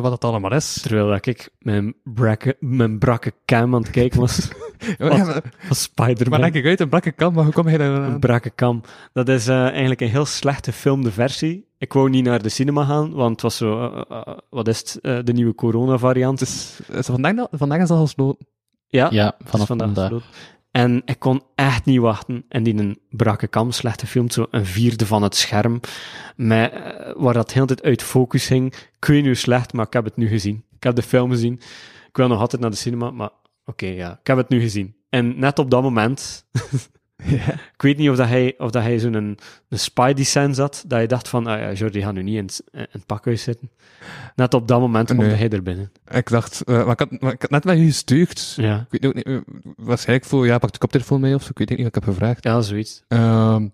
wat, het allemaal is. Terwijl dat ik mijn, brakke, mijn brakke cam aan het kijken was *laughs* Ja, Spider-Man. maar denk ik uit een brakke kant, maar hoe kom je daar dan Een brakke kam. Dat is eh, eigenlijk een heel slechte filmde versie. Ik wou niet naar de cinema gaan, want het was zo... eh, eh, wat is het? eh, de nieuwe corona-variant. Het is, vandaag, vandaag is al gesloten. Ja, Ja, vanaf vandaag vandaag. En ik kon echt niet wachten. En die een brakke kam slecht gefilmd, zo een vierde van het scherm, met, eh, waar dat de hele tijd uit focus hing. Ik weet hoe slecht, maar ik heb het nu gezien. Ik heb de film gezien. Ik wil nog altijd naar de cinema, maar oké, ja, ik heb het nu gezien. En net op dat moment, *laughs* ik weet niet of, dat hij, of dat hij zo'n een, een sense had, dat hij dacht van, ah ja, Jordi gaat nu niet in het, in het pakhuis zitten. Net op dat moment Nee. komt hij er binnen. Ik dacht, eh, maar, ik had, maar ik had net met je gestuurd. Ja, Ik weet ook niet, eh, waarschijnlijk voor, ja, pak de koptelefoon mee of zo. Ik weet niet wat ik heb gevraagd. ja zoiets. Ehm,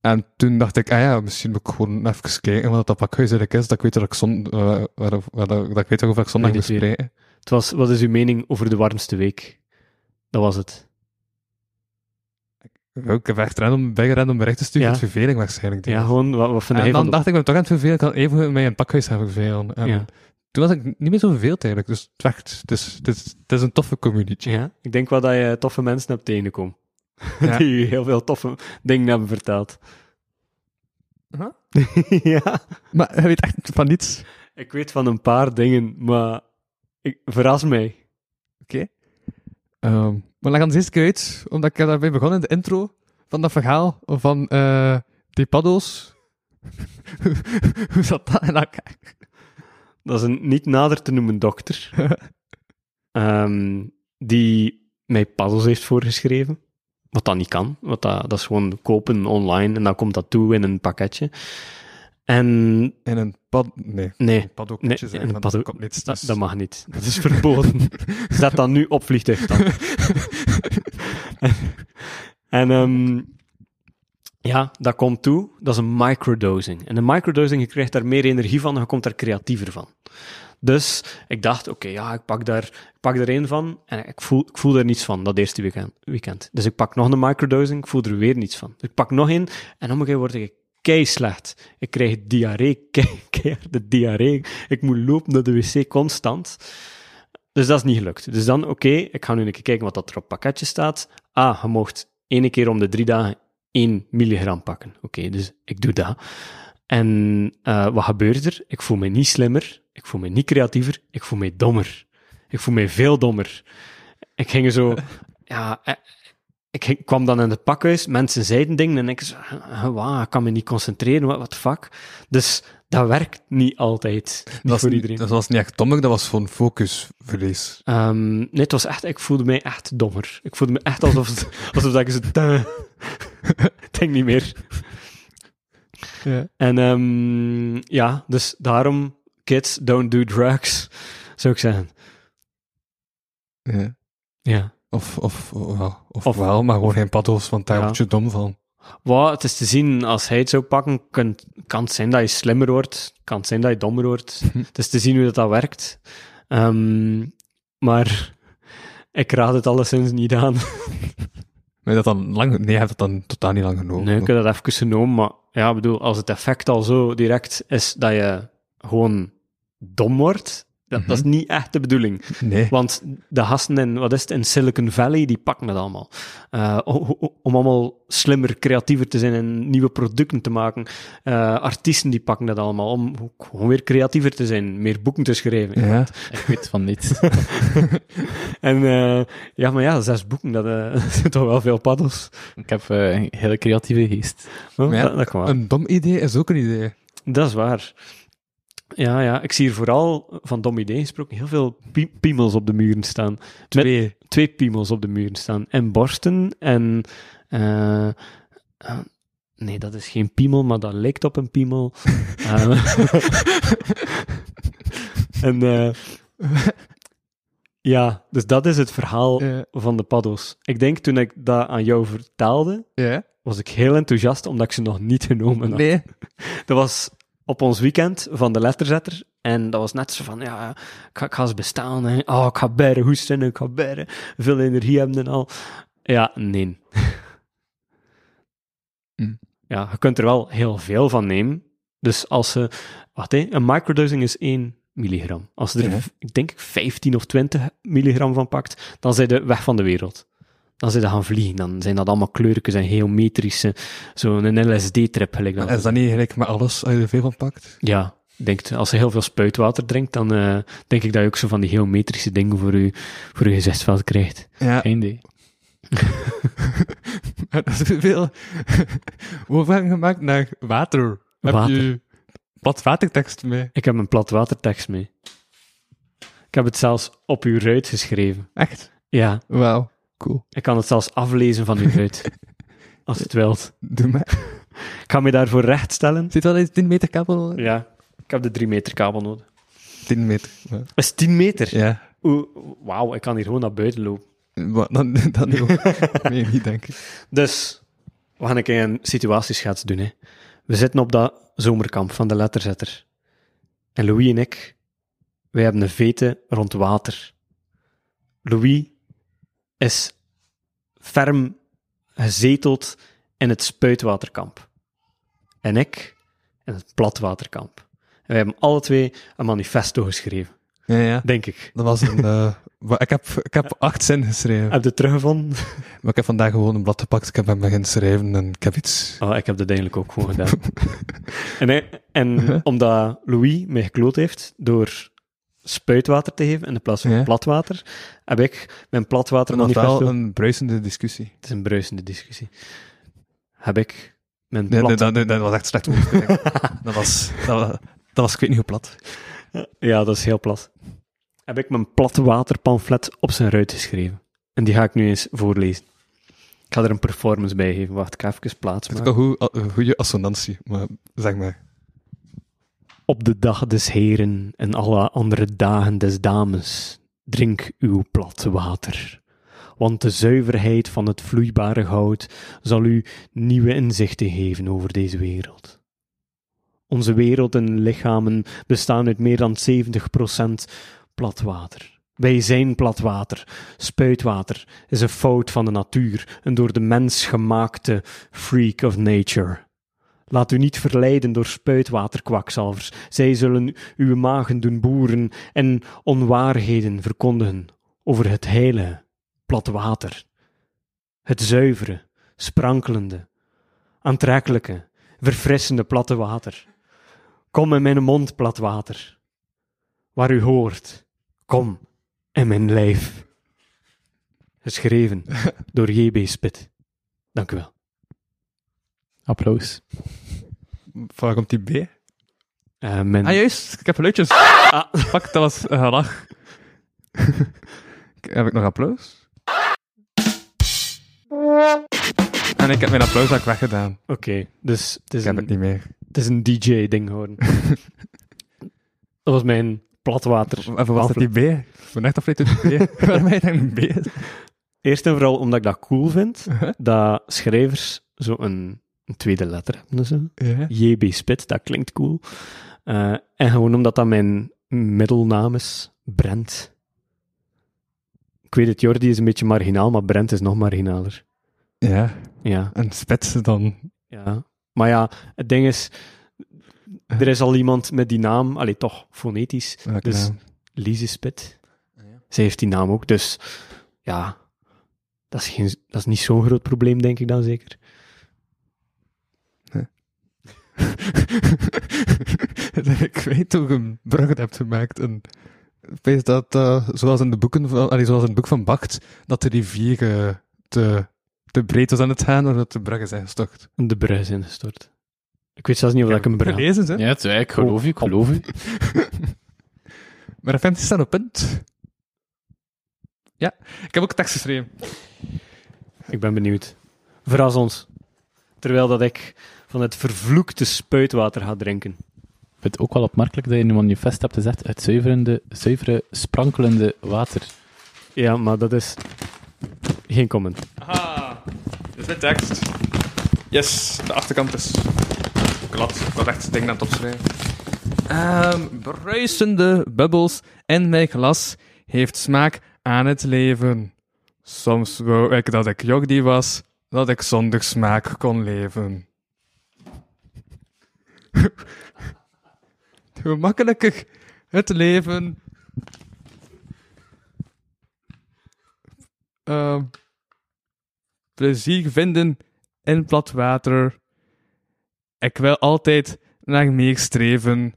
en toen dacht ik, ah ja, misschien moet ik gewoon even kijken wat dat pakhuis eigenlijk is. Dat ik weet dat ik, zon, eh, waar, waar, waar- dat ik weet waarover ik zondag moet spreken. Het was, wat is uw mening over de warmste week? Dat was het. Ik heb echt random, bijgerend om bericht te sturen. Ja. Het verveling waarschijnlijk. Ja, gewoon, wat, wat vind en dan van dacht ik, ik ben toch aan het vervelen. Ik kan even met mij het pakhuis gaan vervelen. En Ja. Toen was ik niet meer zo verveeld eigenlijk. Dus het, het, is, het, is, het is een toffe community. Ja, ik denk wel dat je toffe mensen hebt tegengekomen. *laughs* Ja. Die je heel veel toffe dingen hebben verteld. Huh? *laughs* ja, Maar je weet echt van niets. ik weet van een paar dingen, maar ik, verras mij. Ehm, maar ons eens een keer uit, omdat ik daarbij begon in de intro van dat verhaal van eh die paddo's *laughs* Hoe zat dat in elkaar? Dat is een niet nader te noemen dokter. *laughs* ehm, die mij puzzles heeft voorgeschreven. Wat dat niet kan. Wat dat, dat is gewoon kopen online en dan komt dat toe in een pakketje. En In een pad... Nee. nee, Een Nee, dat komt niet. dus- dat mag niet. *laughs* Dat is verboden. *laughs* Zet dat nu op vliegtuig dan. *laughs* en ehm, ja, dat komt toe. Dat is een microdosing. En een microdosing, je krijgt daar meer energie van en je komt daar creatiever van. Dus ik dacht, oké, ja, ik pak daar, ik pak er één van en ik voel, ik voel er niets van, dat eerste weekend, weekend. Dus ik pak nog een microdosing, ik voel er weer niets van. Dus ik pak nog één en om een keer word ik kei slecht. Ik krijg diarree, *laughs* kei, keiharde diarree. Ik moet lopen naar de wc constant. Dus dat is niet gelukt. Dus dan, oké, ik ga nu een keer kijken wat dat er op pakketje staat. Ah, je mocht één keer om de drie dagen 1 milligram pakken. Oké, dus ik doe dat. En eh, wat gebeurt er? Ik voel me niet slimmer, ik voel me niet creatiever, ik voel me dommer. Ik voel me veel dommer. Ik ging zo, *laughs* ja, eh, ik kwam dan in het pakhuis, mensen zeiden dingen en ik zo, eh, wauw, ik kan me niet concentreren, wat wat fuck. Dus dat werkt niet altijd, niet Dat, was voor niet- iedereen. dat was niet echt dommer, dat was gewoon focusverlies. Ehm, nee, het was echt, ik voelde mij echt dommer. Ik voelde me echt alsof, het- *laughs* alsof dat ik zo, *laughs* denk niet meer. Ja. En ehm, ja, dus daarom, kids, don't do drugs, zou ik zeggen. Ja. Ja. Of, of, of, wel, of, Of- wel, maar gewoon geen paddo's, want daar Ja. word je dom van. Wat, het is te zien, als hij het zou pakken, kan, kan het zijn dat je slimmer wordt, kan het zijn dat je dommer wordt. *laughs* het is te zien hoe dat, dat werkt. Ehm, maar ik raad het alleszins niet aan. *laughs* Maar dat dan lang, nee, je hebt het dan totaal niet lang genomen. Nee, ik heb dat even genomen, maar ja, bedoel, als het effect al zo direct is dat je gewoon dom wordt, dat, dat is niet echt de bedoeling. Nee. Want de gasten in, wat is het, in Silicon Valley, die pakken het allemaal. Eh, om allemaal slimmer, creatiever te zijn en nieuwe producten te maken. Eh, artiesten die pakken dat allemaal om gewoon weer creatiever te zijn, meer boeken te schrijven. Ja. Ik weet van niet. *laughs* En eh, ja, maar ja, zes boeken, dat eh, *laughs* zijn toch wel veel paddels. ik heb eh, een hele creatieve geest. Oh, ja, dat, dat kan wel. Een dom idee is ook een idee. Dat is waar. Ja, ja, ik zie hier vooral, van dom idee gesproken, heel veel pie- piemels op de muren staan. Twee. Twee piemels op de muren staan. En borsten en... eh, eh, nee, dat is geen piemel, maar dat lijkt op een piemel. *laughs* Eh, *laughs* en... ja, dus dat is het verhaal van de paddo's. Ik denk, toen ik dat aan jou vertelde, Ja? was ik heel enthousiast, omdat ik ze nog niet genomen had. Nee. *laughs* Dat was op ons weekend van de letterzetter. En dat was net zo van, ja, ik ga, ik bestaan. En, oh, ik ga bergen hoesten en ik ga bergen veel energie hebben en al. Ja, nee. Hm. *laughs* Ja, je kunt er wel heel veel van nemen. Dus als ze, wacht hè, een microdosing is 1 milligram. Als je er, Ja. ik denk 15 of 20 milligram van pakt, dan zijn je weg van de wereld. Dan zijn ze gaan vliegen. Dan zijn dat allemaal kleurtjes en geometrische, zo'n LSD-trip gelijk dat. Is dat niet gelijk met alles als je er veel van pakt? Ja, als je heel veel spuitwater drinkt, dan eh, denk ik dat je ook zo van die geometrische dingen voor je, voor je gezichtsveld krijgt. Ja. Geen idee. *laughs* Dat is veel *laughs* overgang gemaakt naar water. Heb Water. je plat watertekst mee? Ik heb een plat watertekst mee. Ik heb het zelfs op uw ruit geschreven. Echt? Ja, Wauw. Cool. ik kan het zelfs aflezen van uw *laughs* als het wilt. Doe maar. Ik ga me daarvoor rechtstellen. Zit wel eens 10 meter kabel nodig? Ja, ik heb de 3 meter kabel nodig. 10 meter. Ja. Is 10 meter. ja. Wauw, ik kan hier gewoon naar buiten lopen. Wat, dan, *laughs* dan nee, *laughs* niet denk ik. Dus, we gaan een keer een situatieschets doen. Hè. We zitten op dat zomerkamp van de letterzetter. En Louis en ik, wij hebben een vete rond water. Louis is ferm gezeteld in het spuitwaterkamp. En ik in het platwaterkamp. En wij hebben alle twee een manifesto geschreven, Ja, ja. denk ik. Dat was een... eh, *laughs* ik, heb, ik heb acht zinnen geschreven. Heb je het teruggevonden? *laughs* Maar ik heb vandaag gewoon een blad gepakt. Ik heb hem beginnen schrijven en ik heb iets... Oh, ik heb dat eigenlijk ook gewoon *laughs* gedaan. en hij- en omdat Louis mij gekloot heeft door spuitwater te geven in de plaats van Ja. platwater, heb ik mijn platwater Dat was wel een bruisende discussie. Het is een bruisende discussie. Heb ik Mijn Nee, nee, dat, was echt slecht *laughs* dat, was, dat, was, dat was, ik weet niet hoe plat. Ja, dat is heel plat. Heb ik mijn platte waterpamflet op zijn ruit geschreven. En die ga ik nu eens voorlezen. Ik ga er een performance bij geven. Wacht, ik ga even plaats Het is maken. wel goed, een goede assonantie, maar zeg maar. Op de dag des heren en alle andere dagen des dames, drink uw plat water. Want de zuiverheid van het vloeibare goud zal u nieuwe inzichten geven over deze wereld. Onze wereld en lichamen bestaan uit meer dan 70% plat water. Wij zijn plat water. Spuitwater is een fout van de natuur, een door de mens gemaakte freak of nature. Laat u niet verleiden door spuitwaterkwakzalvers. Zij zullen uw magen doen boeren en onwaarheden verkondigen over het heilige, plat water. Het zuivere, sprankelende, aantrekkelijke, verfrissende platte water. Kom in mijn mond, plat water. Waar u hoort, kom in mijn lijf. Geschreven door J.B. Spit. Dank u wel. Applaus. Waar komt die B? Eh, mijn... Ah, juist, ik heb geluidjes. Ah. Fuck, dat was een gelach. *laughs* heb ik nog applaus? En ik heb mijn applaus ook weggedaan. Oké, dus het is, Ik heb een, het niet meer. het is een DJ-ding geworden. *laughs* dat was mijn platwater. En voor was dat die B? Ik ben echt afgeleid die B. *laughs* Waarom heb je dan een B? Eerst en vooral omdat ik dat cool vind, Uh-huh. dat schrijvers zo een, tweede letter hebben. en Zo. Ja. JB Spit, dat klinkt cool. Eh, en gewoon omdat dat mijn middelnaam is, Brent. Ik weet het, Jordi is een beetje marginaal, maar Brent is nog marginaler. Ja, Ja, en spitsen dan. ja. Maar ja, het ding is, er is al iemand met die naam, allee, toch, fonetisch, Welke Dus- naam? Lise Spit. Zij heeft die naam ook, dus ja, dat is, geen, dat is niet zo'n groot probleem, denk ik dan zeker. *laughs* ik weet hoe je een brug hebt gemaakt. En ik weet dat, eh, zoals, in de boeken van, allee, zoals in het boek van Bacht, dat de rivier eh, te, te breed was aan het gaan, waardoor de brug is ingestort. De brug is ingestort. Ik weet zelfs niet of dat ik een brug Gelezen, hè? Ja, het, ik geloof u, ik geloof u. *laughs* Maar de fantasy staat op punt. Ja, ik heb ook tekst geschreven. Ik ben benieuwd. Verras ons. Terwijl dat ik van het vervloekte spuitwater ga drinken. Ik vind het ook wel opmerkelijk dat je in je manifest hebt gezegd het zuiverende, zuivere, sprankelende water. Ja, maar dat is geen comment. Aha, dit is de tekst. Yes, de achterkant is glad. Echt dingen aan het opschrijven. Ehm bruisende bubbels in mijn glas heeft smaak aan het leven. Soms wou ik dat ik Jordi was, dat ik zonder smaak kon leven. *laughs* Hoe makkelijker het leven. Ehm plezier vinden in plat water. Ik wil altijd naar meer streven.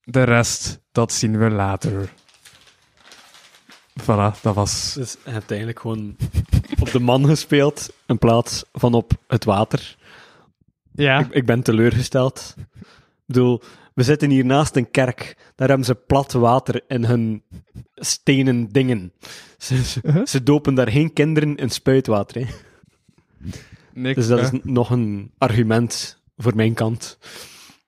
De rest, dat zien we later. Voilà, dat was... Dus je hebt eigenlijk gewoon op de man gespeeld in plaats van op het water. Ja, Ik, ik ben teleurgesteld. Ik bedoel, we zitten hier naast een kerk. Daar hebben ze plat water in hun stenen dingen. Ze, ze, Uh-huh. ze dopen daar geen kinderen in spuitwater. Hè. nee, Dus dat eh, is n- nog een argument voor mijn kant.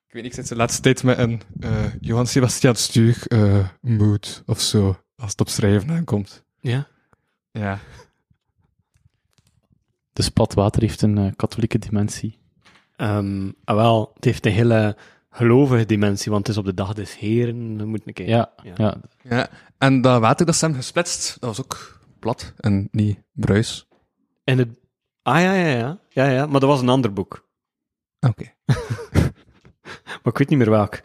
Ik weet niet, ik zit de laatste tijd met een eh, Johan Sebastian Stuur eh, mood of zo, als het op schrijven aankomt. Ja? Ja. Dus plat water heeft een eh, katholieke dimensie. Ehm, ah, wel, het heeft een hele gelovige dimensie, want het is op de dag des heren. Dan moet ik kijken. Ja, Ja. ja. ja. En dat water dat ze hebben gesplitst, dat was ook plat en niet bruis. En het... Ah, ja, ja, ja. Ja, ja. Maar dat was een ander boek. Oké. *laughs* Maar ik weet niet meer welk. *laughs*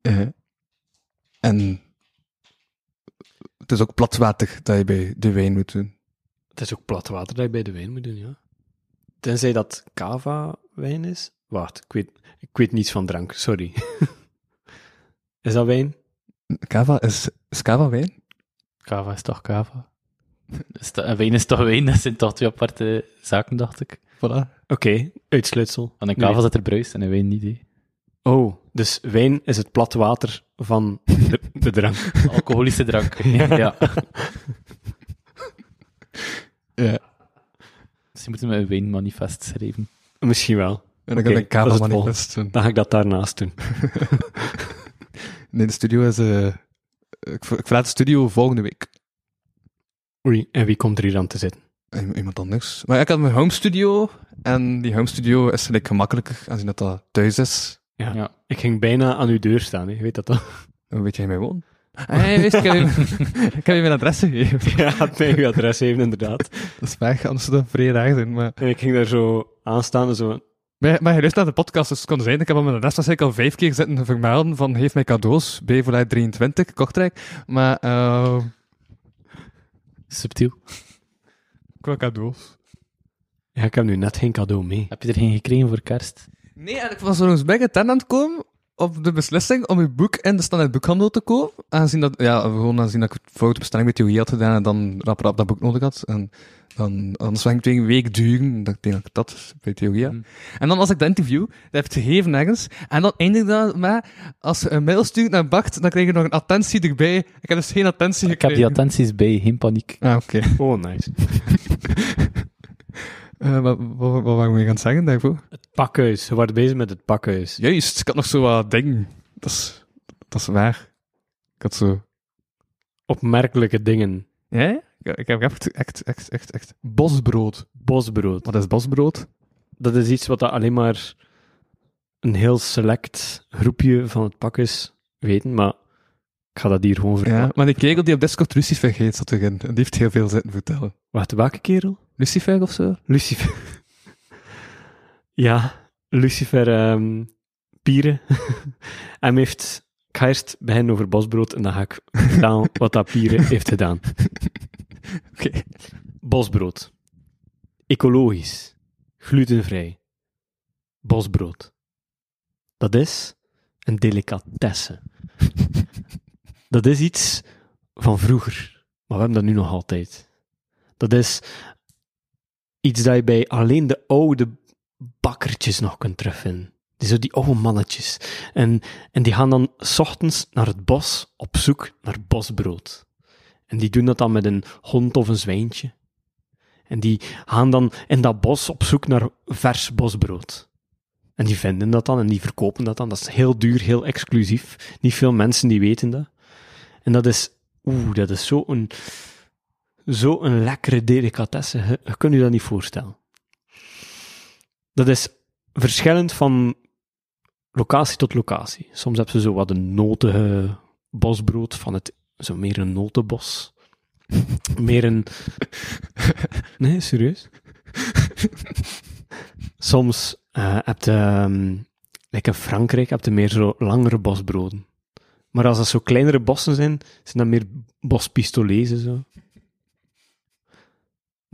Eh, en het is ook plat water dat je bij de wijn moet doen. Het is ook plat water dat je bij de wijn moet doen, ja. Tenzij dat cava wijn is. Wacht, ik weet, ik weet niets van drank, sorry. *laughs* is dat wijn? Cava is, is cava wijn? Kava is toch kava? *laughs* Is dat- wijn is toch wijn, dat zijn toch twee aparte zaken, dacht ik. Voilà. Oké, uitsluitsel. Van een Nee. kavel zit er bruist en een wijn niet. hè. Oh, dus wijn is het plat water van de, de drank. *laughs* Alcoholische drank. ja. Ja. Dus je moet me een wijnmanifest schrijven. Misschien wel. En dan kan ik een kabelmanifest doen. Dan ga ik dat daarnaast doen. *laughs* Nee, de studio is... eh, ik, ver- ik verlaat de studio volgende week. Oei, en wie komt er hier aan te zitten? I- Iemand anders. Maar ik had mijn home studio. En die home studio is gelijk gemakkelijker, aangezien dat dat thuis is. Ja. Ja. Ik ging bijna aan uw deur staan, hè. weet dat toch? Hoe weet jij mij woont? Hey, wist, ik, heb je, *laughs* ik heb je mijn adres gegeven. Ja, had mij uw adres even, inderdaad. Dat is weg, anders zou dat zijn. Maar, En ik ging daar zo aan staan en zo... maar, maar je luistert naar de podcast, dus het kon zijn. Ik heb op mijn adres waarschijnlijk al vijf keer zitten vermelden van geef mij cadeaus, bij vooruit 23, Kortrijk. Maar, eh Subtiel. ik wil cadeaus. Ja, ik heb nu net geen cadeau mee. Heb je er geen gekregen voor kerst? Nee, en ik was er eens bij getent aan het komen op de beslissing om uw boek in de standaard boekhandel te kopen. Aangezien dat, ja, gewoon aangezien dat ik foute bestelling bij theorie had gedaan en dan rap rap dat boek nodig had. En dan, anders ging het twee een week duren, dat ik denk dat ik dat bij theorie had. Hmm. En dan als ik dat interview, dat heb ik gegeven ergens, en dan eindigt dat met, als je een mail stuurt naar Bart, dan krijg je nog een attentie erbij. Ik heb dus geen attentie Ik heb gekregen. die attenties bij, geen paniek. Ah, oké. Oh, nice. *laughs* Eh, wat, wat, wat waren we gaan zeggen daarvoor? Het pakhuis. We waren bezig met het pakhuis. Juist, ik had nog zo wat dingen. Dat is, dat is waar. Ik had zo... Opmerkelijke dingen. Ja? Ik ik heb echt, echt, echt, echt, echt... Bosbrood. Bosbrood. Wat is bosbrood? Dat is iets wat dat alleen maar een heel select groepje van het pakhuis weten, maar ik ga dat hier gewoon vertellen. Ja, maar die kerel die op Discord Lucifer heet, zat erin. En die heeft heel veel zitten vertellen. Wacht, welke kerel? Lucifer of zo? Lucifer. *laughs* ja, Lucifer ehm Pieren. *laughs* Hij heeft... Ik ga eerst beginnen over bosbrood en dan ga ik vertellen *laughs* wat dat Pieren heeft gedaan. Oké. Bosbrood. Ecologisch. Glutenvrij. Bosbrood. Dat is een delicatesse. Dat is iets van vroeger, maar we hebben dat nu nog altijd. Dat is iets dat je bij alleen de oude bakkertjes nog kunt terugvinden. Die zo die oude mannetjes. En, en die gaan dan s ochtends naar het bos op zoek naar bosbrood. En die doen dat dan met een hond of een zwijntje. En die gaan dan in dat bos op zoek naar vers bosbrood. En die vinden dat dan en die verkopen dat dan. Dat is heel duur, heel exclusief. Niet veel mensen die weten dat. En dat is, oeh, dat is zo'n zo een lekkere delicatesse. Je, je kunt je dat niet voorstellen. Dat is verschillend van locatie tot locatie. Soms hebben ze zo wat een notige bosbrood van het, zo meer een notenbos. *laughs* meer een... Nee, serieus? Soms eh heb je, ehm, like in Frankrijk, heb je meer zo langere bosbroden. Maar als dat zo kleinere bossen zijn, zijn dat meer bospistolezen zo.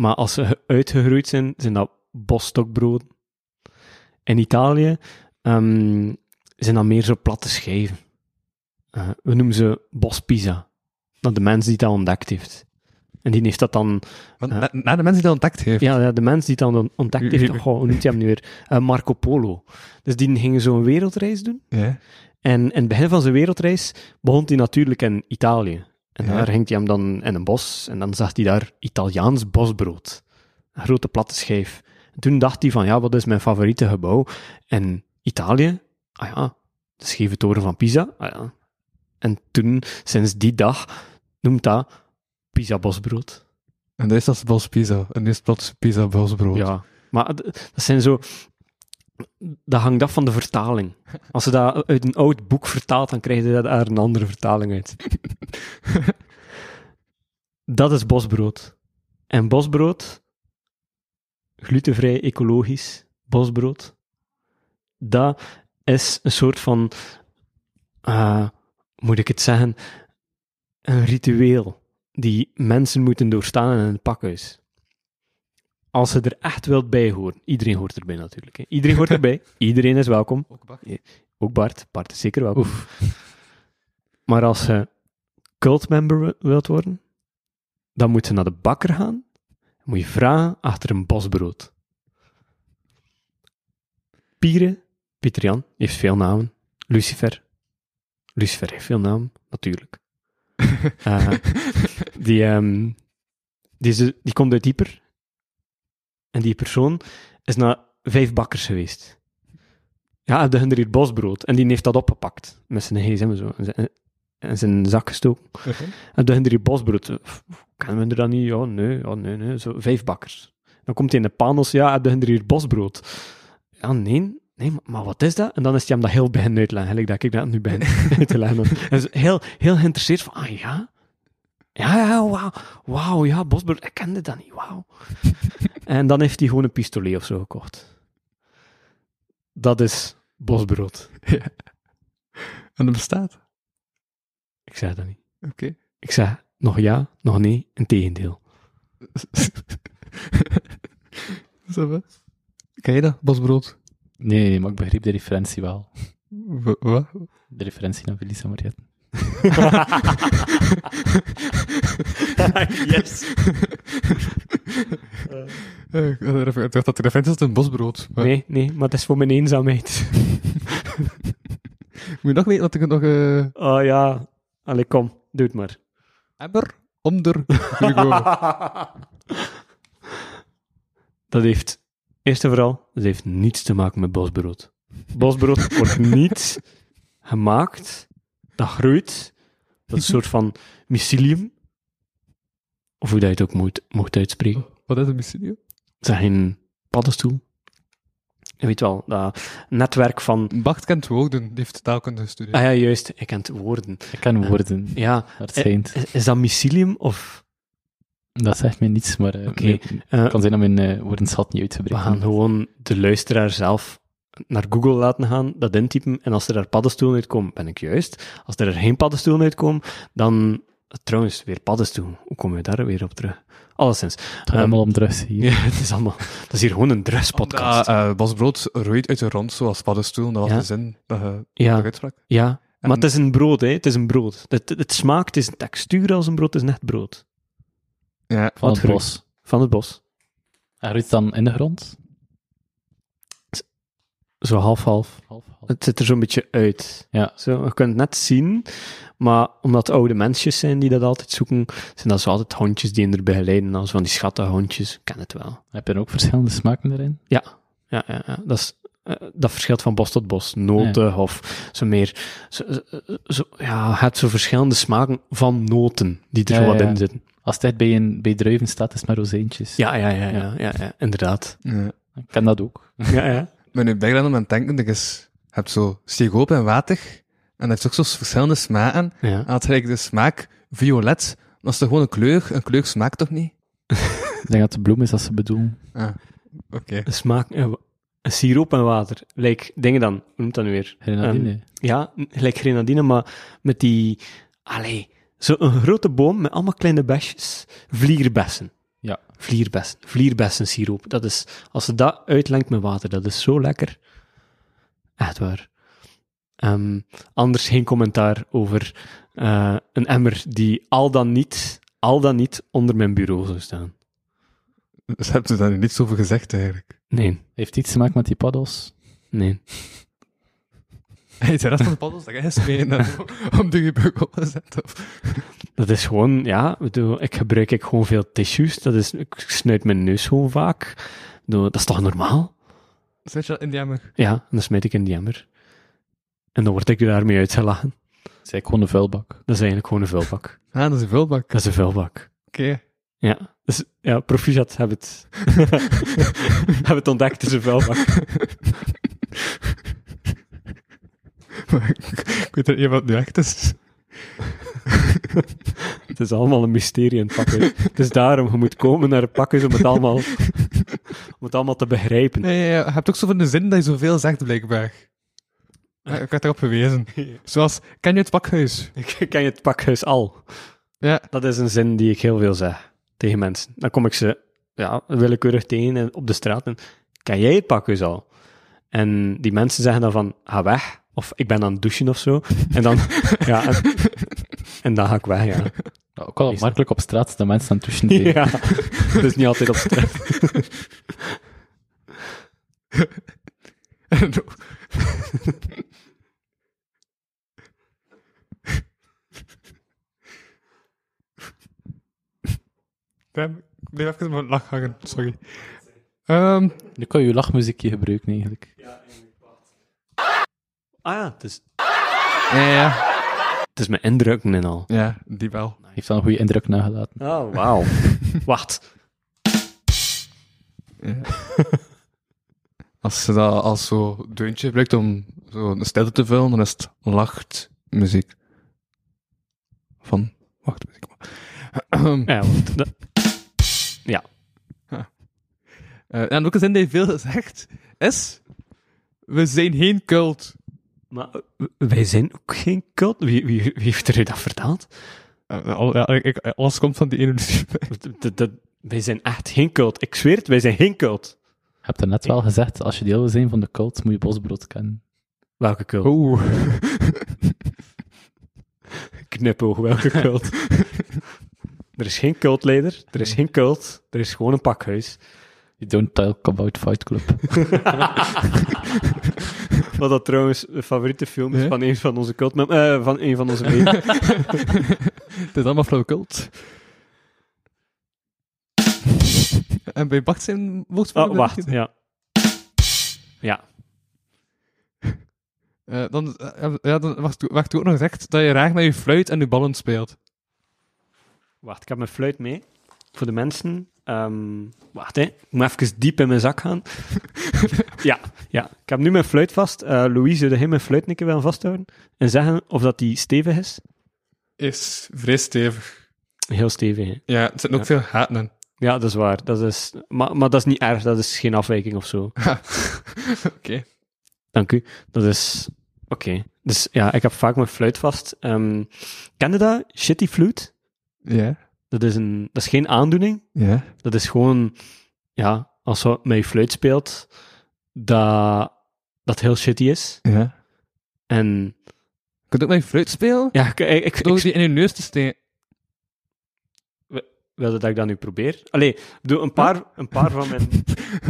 Maar als ze ge- uitgegroeid zijn, zijn dat bosstokbroden. In Italië ehm, zijn dat meer zo platte schijven. Eh, we noemen ze bospizza. Dat de mens die dat ontdekt heeft. En die heeft dat dan... Ja. na, de mensen die dat ontdekt heeft. Ja, ja, de mens die dat dan ontdekt heeft... Goh, hoe noemt hij hem nu weer? Eh, Marco Polo. Dus die gingen zo'n wereldreis doen. Ja. En in het begin van zijn wereldreis begon hij natuurlijk in Italië. En Ja. daar ging hij hem dan in een bos en dan zag hij daar Italiaans bosbrood. Een grote platte schijf. En toen dacht hij van, ja, wat is mijn favoriete gebouw? In Italië? Ah ja, de scheve toren van Pisa. Ah ja. En toen, sinds die dag, noemt dat Pisa bosbrood. En dat is als bospizza. En nu is plots pizza bosbrood. Ja, maar dat zijn zo... Dat hangt af van de vertaling. Als je dat uit een oud boek vertaalt, dan krijg je daar een andere vertaling uit. *laughs* dat is bosbrood. En bosbrood, glutenvrij, ecologisch, bosbrood, dat is een soort van, eh, moet ik het zeggen, een ritueel die mensen moeten doorstaan in een pakhuis als ze er echt wilt bij horen. Iedereen hoort erbij natuurlijk. Hè. Iedereen hoort erbij. *laughs* Iedereen is welkom. Ook Bart. Bart is zeker welkom. *laughs* Maar als je cultmember wi- wilt worden, dan moet je naar de bakker gaan. Dan moet je vragen achter een bosbrood. Pieren, Pieter Jan, heeft veel namen. Lucifer. Lucifer heeft veel namen, natuurlijk. *laughs* Eh, die, ehm, die, die komt uit Dieper. En die persoon is naar vijf bakkers geweest. Ja, de hun er hier bosbrood. En die heeft dat opgepakt. Met zijn gsm en zo. En zijn, en zak gestoken. En de hun er hier bosbrood. F- Kennen we er dan niet? Ja, nee, ja, nee, nee. Zo, vijf bakkers. Dan komt hij in de panels. Ja, de hun er hier bosbrood. Ja, nee. Nee, maar, wat is dat? En dan is hij hem dat heel beginnen uitleggen. Gelijk dat ik dat nu begin *laughs* uit te leggen. Hij is heel, heel geïnteresseerd van, ah ja? Ja, ja, wauw. Wauw, ja, bosbrood. Ik kende dat niet, wauw. *laughs* en dan heeft hij gewoon een pistolet of zo gekocht. Dat is bosbrood. En dat bestaat. Ik zeg dat niet. Oké. Ik zeg nog ja, nog nee, een tegendeel. *laughs* Ken je dat, bosbrood? Nee, maar ik begreep de referentie wel. Wat? De referentie naar Felisa Mariette. *laughs* yes. *laughs* Eh, Ik dacht dat de referentie is een bosbrood. Maar Nee, nee, maar dat is voor mijn eenzaamheid. *laughs* Moet je nog weten dat ik het nog... eh Oh ja. Allee, kom, doe het maar. Emmer onder. Dat heeft, eerst en vooral, dat heeft niets te maken met bosbrood. Bosbrood wordt niet gemaakt, dat groeit, dat is een soort van mycelium, of hoe dat je het ook moet, mocht uitspreken. Wat is een mycelium? Dat is geen paddenstoel. Je weet wel, dat netwerk van... Bart kent woorden, die heeft taalkunde gestudeerd. Ah ja, juist, ik ken het woorden. Ik ken woorden. Ja, Dat eh, schijnt. is, is dat mycelium of... Dat zegt mij niets, maar nee, eh, het kan zijn dat mijn eh woordenschat niet We uitgebreid gaan is. gewoon de luisteraar zelf naar Google laten gaan, dat intypen, en als er daar paddenstoelen uitkomen, ben ik juist. Als er geen paddenstoelen uitkomen, dan... Trouwens, weer paddenstoel. Hoe komen we daar weer op terug? Alleszins. Het gaat Ehm, allemaal om drugs hier. Ja, *laughs* het is allemaal... Dat is hier gewoon een druspodcast. Ah, eh, bosbrood roeit uit de rond zoals paddenstoel. Dat was Ja. de zin dat je ja, nog uitsprak. ja, maar het is een brood, hè. Het is een brood. Het, het smaakt, het is een textuur als een brood, het is net brood. Ja. Van wat het groeit? bos. Van het bos. En groeit het dan in de grond? Zo half-half. Half, half. Het zit er zo'n beetje uit. Ja. Zo, je kunt het net zien, maar omdat het oude mensjes zijn die dat altijd zoeken, zijn dat zo altijd hondjes die hen er begeleiden, als van die schattige hondjes. Ik ken het wel. Heb je er ook verschillende smaken erin? Ja, ja, ja. Dat, is, eh, dat verschilt van bos tot bos. Noten of zo meer. Zo, ja, het zo verschillende smaken van noten die er Ja, zo wat ja. in zitten. Als het echt bij, een, bij druiven staat, is het maar rozijntjes. Ja, ja, ja, ja, ja, ja, inderdaad. ja. Ik ken dat ook. Ja, ja. *laughs* Ik ben nu bijna aan het denken, dat is, je hebt zo stegoop en water, en dat heeft ook zo verschillende smaken. ja. En dat gelijk de smaak violet, dat is toch gewoon een kleur? Een kleur smaakt toch niet? Ik denk dat de bloem is dat ze bedoelen. Ah, oké. Een smaak, eh, een siroop en water. Lijkt dingen dan, hoe noemt dat nu weer? Grenadine. Ehm, ja, gelijk grenadine, maar met die, allee, zo'n grote boom met allemaal kleine besjes. Vlierbessen. Ja. Vlierbessen. Vlierbessensiroop. Dat is, als ze dat uitlengt met water, dat is zo lekker. Echt waar. Ehm, anders geen commentaar over eh, een emmer die al dan niet, al dan niet onder mijn bureau zou staan. Dus heb je daar niets over gezegd, eigenlijk. Nee, Heeft iets te maken met die paddels? nee. *laughs* Hey, de rest van de paddels, dat is mee *laughs* om de gebeugel te zetten. Of... Dat is gewoon, ja, ik bedoel, ik gebruik ik gewoon veel tissues. Dat is, ik snuit mijn neus gewoon vaak. Dat is toch normaal? Zet je dat in die emmer? Ja, en dan smijt ik in die emmer. En dan word ik daarmee uitgelachen. Dat is eigenlijk gewoon een vuilbak. Dat is eigenlijk gewoon een vuilbak. *laughs* Ah, dat is een vulbak. Dat is een vuilbak. Oké. Ja, dus, ja proficiat, heb het, heb het ontdekt, het is een vuilbak. *laughs* Ik, weet er niet wat nu echt is. Het is allemaal een mysterie in het pakhuis. Het is daarom, je moet komen naar het pakhuis om het allemaal, om het allemaal te begrijpen. Nee, ja, ja, je hebt ook zo van de zin dat je zoveel zegt, blijkbaar. Ik werd erop gewezen. Zoals, ken je het pakhuis? Ken je het pakhuis al. Ja. Dat is een zin die ik heel veel zeg tegen mensen. Dan kom ik ze ja, willekeurig tegen en op de straat en ken jij het pakhuis al? En die mensen zeggen dan van, ga weg. Of ik ben aan het douchen of zo. En dan, *laughs* ja, en, en dan ga ik weg, ja. Nou, ik wel opmerkelijk op straat de mensen aan het douchen. *laughs* Ja, dat is niet altijd op straat. *laughs* Ik bleef even mijn lach hangen, sorry. Ehm, Nu kan je je lachmuziekje gebruiken, eigenlijk. Ah ja, het is, ja, ja, het is mijn indrukken en al. ja, die wel. Heeft wel een goede indruk nagelaten. Oh, wauw. *laughs* Wacht. Als je dat als zo deuntje gebruikt om zo een stilte te vullen, dan is het lacht muziek. Van wachtmuziek. *clears throat* Ja, want Eh, en ook een zin die veel zegt, is... We zijn geen cult. Maar eh, wij zijn ook geen cult. Wie, wie, wie heeft er u dat verteld? Eh, ja, ik, alles komt van die ene *laughs* wij zijn echt geen cult. Ik zweer het, wij zijn geen cult. Je hebt er net wel gezegd, als je deel wil zijn van de cult, moet je bosbrood kennen. Welke cult? Oeh. *laughs* Knipoog, welke cult? er is geen cultleider, er is geen cult, er is gewoon een pakhuis. You don't talk about Fight Club. *laughs* Wat dat trouwens de favoriete film is Ja? van een van onze cult, eh, van een van onze leden. *laughs* Het is allemaal flauw cult. *laughs* en bij Bart zijn woordvoerder... Oh, wacht, ja. Ja, Eh, dan, eh, ja, dan werd ook nog gezegd dat je graag met je fluit en je ballen speelt. wacht, ik heb mijn fluit mee. Voor de mensen. Ehm, wacht, hè. ik moet even diep in mijn zak gaan. *laughs* ja, ja, ik heb nu mijn fluit vast. Eh Louise, zou jij mijn fluit een keer willen vasthouden? En zeggen of dat die stevig is? Is vrij stevig. Heel stevig, hè. Ja, er zitten ook veel gaten in. Ja, dat is waar. Dat is, maar, maar dat is niet erg, dat is geen afwijking of zo. *laughs* Oké. Dank u. Dat is... Oké. Dus ja, ik heb vaak mijn fluit vast. Ehm ken je dat? Shitty flute? Ja. Dat is, een, dat is geen aandoening. Ja. Dat is gewoon... Ja, als je met je fluit speelt, dat dat heel shitty is. Ja. En Je kunt ook met je fluit spelen? ja, ik, ik, ik, Door ik die in je neus te steken. wilde dat ik dat nu probeer. Allee, doe een paar, een paar van mijn...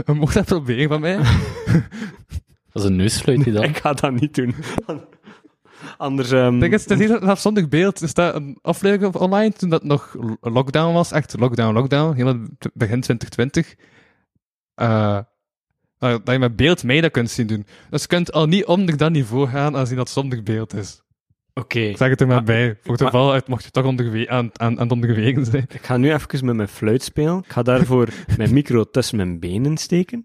*laughs* Mocht dat proberen van mij. *laughs* Dat is een neusfluit die *laughs* dan. ik ga dat niet doen. Anders... ehm, Denk eens, het is een afzonderlijk beeld. Er staat een aflevering online toen dat nog lockdown was. Echt lockdown, lockdown. Helemaal begin 2020. Eh, dat je met beeld mee dat kunt zien doen. Dus je kunt al niet onder dat niveau gaan als je dat zonder beeld is. Oké. Ik zeg het er maar Maar- bij. Voor het geval uit mocht je toch onderwe- aan, aan, aan het onderwegen zijn. Ik ga nu even met mijn fluit spelen. Ik ga daarvoor *laughs* mijn micro tussen mijn benen steken.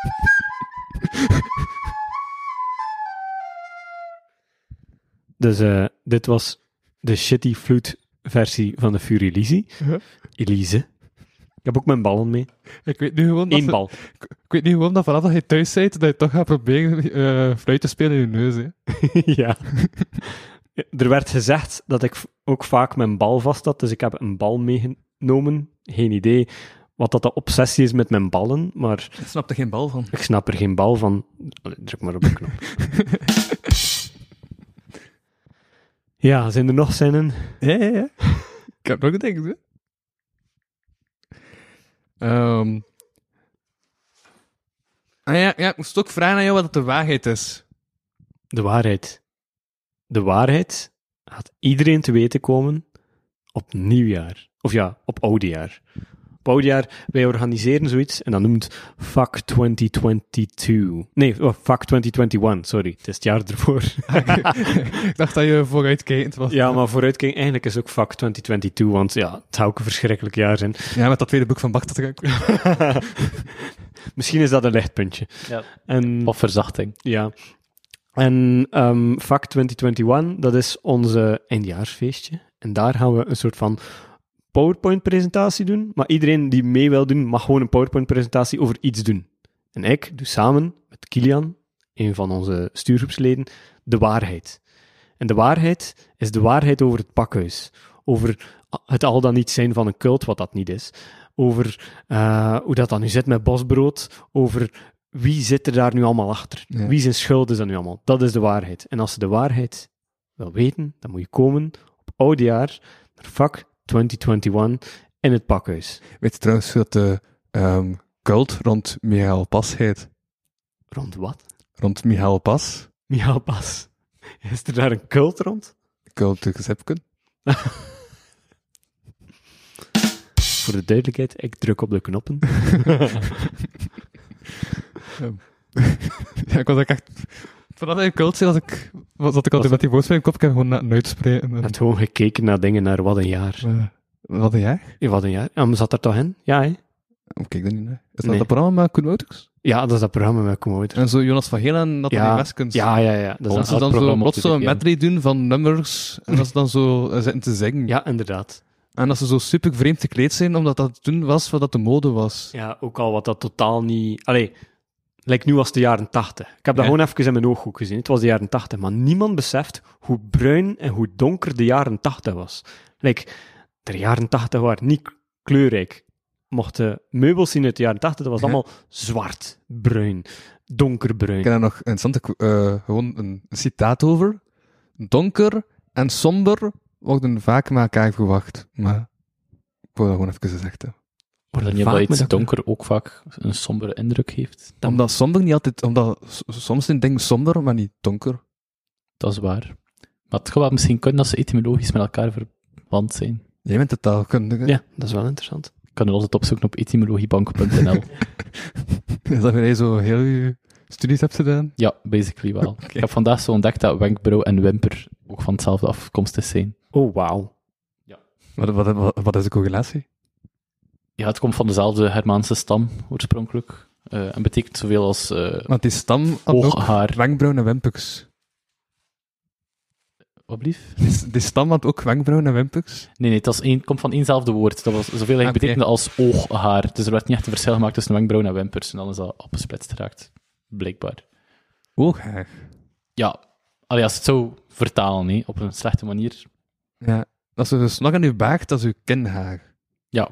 *laughs* Dus eh, dit was de shitty flute versie van de Fury Elise. Ik heb ook mijn ballen mee. Ik weet nu gewoon dat, Eén ze- bal. ik weet nu gewoon dat vanaf dat je thuis bent, dat je toch gaat proberen eh fluit te spelen in je neus. Hè. *laughs* ja. Er werd gezegd dat ik ook vaak mijn bal vast had, dus ik heb een bal meegenomen. Geen idee wat dat de obsessie is met mijn ballen, maar Ik snap er geen bal van. ik snap er geen bal van. Allee, Druk maar op de knop. *laughs* ja, zijn er nog zinnen? Ja, ja, ja. ik heb nog gedacht, hè. Ehm. Ah ja, ja, ik moest ook vragen aan jou wat de waarheid is. De waarheid. De waarheid gaat iedereen te weten komen op nieuwjaar. Of ja, op oudejaar. Op oudejaar, wij organiseren zoiets en dat noemt Fuck 2022. Nee, oh, Fuck 2021, sorry. Het is het jaar ervoor. *laughs* ik dacht dat je vooruitkijkend was. ja, maar vooruitkijken, eigenlijk is ook Fuck 2022, want ja, het zou ook een verschrikkelijk jaar zijn. Ja, met dat tweede boek van Bart. *laughs* Misschien is dat een lichtpuntje. Ja. En Of verzachting. Ja. En ehm VAC 2021, dat is onze eindjaarsfeestje. En daar gaan we een soort van PowerPoint-presentatie doen. Maar iedereen die mee wil doen, mag gewoon een PowerPoint-presentatie over iets doen. En ik doe samen met Kilian, een van onze stuurgroepsleden, de waarheid. En de waarheid is de waarheid over het pakhuis. Over het al dan niet zijn van een cult, wat dat niet is. Over eh, hoe dat dan nu zit met bosbrood. Over wie zit er daar nu allemaal achter? Ja. Wie zijn schuld is dat nu allemaal? Dat is de waarheid. En als je de waarheid wil weten, dan moet je komen op oudejaar naar vak 2021 in het pakhuis. Weet je trouwens dat de ehm, cult rond Michael Pas heet? Rond wat? Rond Michael Pas? Michael Pas. *laughs* Is er daar een cult rond? Cult Gezepken? *laughs* Voor de duidelijkheid, ik druk op de knoppen. *laughs* ja, ik was ook echt... Vanaf dat je cult was ik, was, zat ik altijd met die woordspeling in kop, ik heb gewoon net uitspreken. Ik En, heb gewoon gekeken naar dingen naar wat een jaar. eh, wat deed jij? Ja, wat een jaar. Ja, maar zat er toch in? Ja, hè? Oh, kijk dat niet naar. Is dat Nee. dat programma met Koen Wouters? Ja, dat is dat programma met Commotor. En zo Jonas van Heel en Nathalie Ja, Meskens. Ja, ja, ja. Dat is Dat dat. ze dan zo plots zo een medley doen van nummers, en dat ze dan zo eh, zitten te zingen. Ja, inderdaad. En dat ze zo super vreemd gekleed zijn, omdat dat toen was wat dat de mode was. Ja, ook al wat dat totaal niet... Allee, lijkt nu was het de jaren tachtig. Ik heb dat Ja. gewoon even in mijn ooghoek gezien. Het was de jaren tachtig, maar niemand beseft hoe bruin en hoe donker de jaren tachtig was. Like, de jaren tachtig waren niet kleurrijk. Mochten meubels zien uit de jaren tachtig, dat was Ja. allemaal zwart, bruin, donkerbruin. Ik heb daar nog een interessante, eh, gewoon een, citaat over. Donker en somber worden vaak met elkaar verwacht. Maar ik wil dat gewoon even gezegd hebben. Maar dan Vaak niet dat met iets donker ook vaak een sombere indruk heeft. Omdat somber niet altijd, omdat soms zijn dingen somber, maar niet donker. Dat is waar. Maar het gaat misschien kunnen dat ze etymologisch met elkaar verwant zijn. Jij bent de taalkundige. Ja, dat is wel interessant. Ik kan er altijd opzoeken op etymologiebank.nl. *laughs* Is dat jij zo heel je studies hebt gedaan? ja, basically wel. Ik heb vandaag zo ontdekt dat wenkbrauw en wimper ook van hetzelfde afkomstig zijn. Oh, wauw. Wat, wat, wat, wat is de correlatie? Ja, het komt van dezelfde Hermaanse stam oorspronkelijk. eh, en betekent zoveel als eh Want die stam had wenkbrauwen en wimpers. Wat blief? Die, die stam had ook wenkbrauwen en wimpers. Nee, nee, het was één, komt van éénzelfde woord. Dat was zoveel eigenlijk Oké. betekende als ooghaar. Dus er werd niet echt een verschil gemaakt tussen wenkbrauwen en wimpers. En dan is dat opgesplitst geraakt. Blijkbaar. Ooghaar. Ja, allee, als het zo vertalen, nee, op een slechte manier. Ja. Als er dus nog aan uw baard, dat is uw kinhaar. Ja,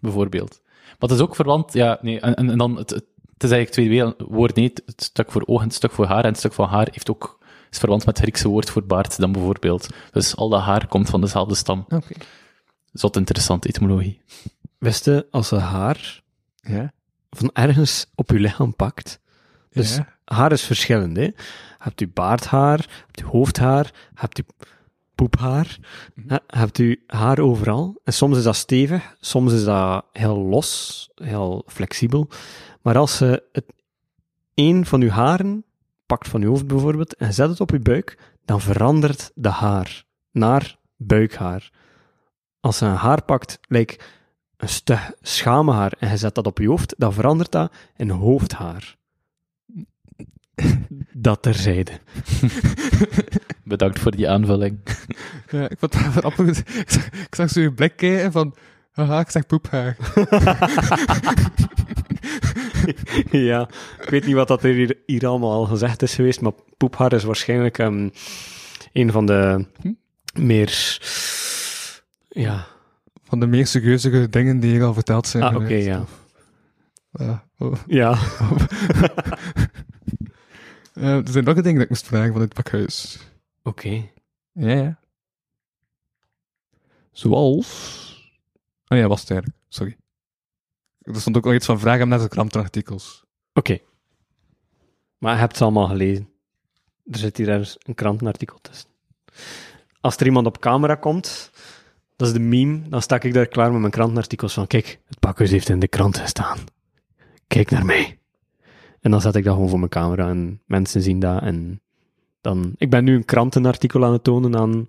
bijvoorbeeld. Maar het is ook verwant, ja, nee, en, en, en dan, het, het, het is eigenlijk twee woorden, nee, het, stuk voor ogen, het stuk voor haar, en het stuk van haar heeft ook, is verwant met het Griekse woord voor baard dan bijvoorbeeld. Dus al dat haar komt van dezelfde stam. Oké. Zot interessante etymologie. Wist je, als je haar Ja. van ergens op je lichaam pakt, dus Ja. haar is verschillend, hè. Je hebt u baardhaar, je hebt u hoofdhaar, je hebt u poephaar, Mhm. je hebt u haar overal. En soms is dat stevig, soms is dat heel los, heel flexibel. Maar als je het, een van uw haren pakt van uw hoofd bijvoorbeeld en zet het op uw buik, dan verandert de haar naar buikhaar. Als je een haar pakt, lijkt een stug schaamhaar en je zet dat op je hoofd, dan verandert dat in hoofdhaar. *laughs* Dat terzijde. *laughs* Bedankt voor die aanvulling. *laughs* ja. Ik vond het wel grappig. Ik zag, ik zag zo je blik kijken van... Haha, ik zeg poephaar. ja, ik weet niet wat dat er hier, hier allemaal al gezegd is geweest, maar poephaar is waarschijnlijk ehm, een van de Hm? meer... Ja, Van de meest serieuze dingen die hier al verteld zijn ah, oké, ja. Ja. oh. Ja, Eh, er zijn nog dingen dat ik moest vragen van het pakhuis. oké. Ja, ja. Zoals... Oh ja, was het eigenlijk. Sorry. Er stond ook nog iets van vragen naar de krantenartikels. Oké. Maar je hebt het allemaal gelezen. Er zit hier ergens een krantenartikel tussen. Als er iemand op camera komt, dat is de meme, dan sta ik daar klaar met mijn krantenartikels van, kijk, het pakhuis heeft in de krant gestaan. Kijk naar mij. En dan zet ik dat gewoon voor mijn camera en mensen zien dat en dan... Ik ben nu een krantenartikel aan het tonen aan,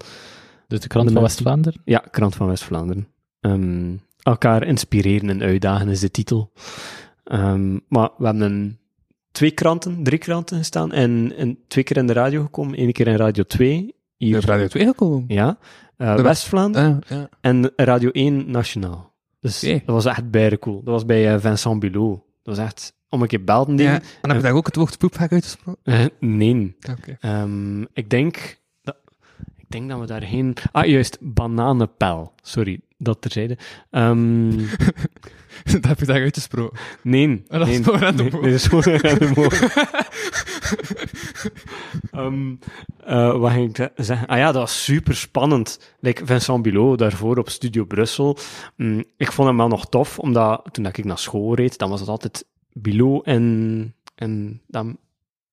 Dus de krant De van West-Vlaanderen? ja, Krant van West-Vlaanderen. Ehm, elkaar inspireren en uitdagen is de titel. Ehm, maar we hebben een, twee kranten, drie kranten gestaan en, en twee keer in de radio gekomen. Eén keer in Radio 2. Je Hier, hebt Radio 2 gekomen. Ja. eh, De- West-Vlaanderen Ah, ja. en Radio 1 Nationaal. Dus dat was echt bijna cool. Dat was bij eh, Vincent Bulot. Dat was echt om een keer belden ja. En heb je daar ook het woord uitgesproken? Eh, nee. Oké. Ehm, ik denk dat, ik denk dat we daarheen... Ah, juist, bananenpel. Sorry. dat terzijde. Ehm *laughs* dat heb je daar uitgesproken. nee. Ah, dat is nee, gewoon random nee, hoor. nee, dat is gewoon. *laughs* *laughs* Ehm, eh, wat ging ik ze- zeggen? Ah ja, dat was super spannend. Like Vincent Bilot daarvoor op Studio Brussel. Mm, ik vond hem wel nog tof, omdat toen ik naar school reed, dan was het altijd Bilot en, en dan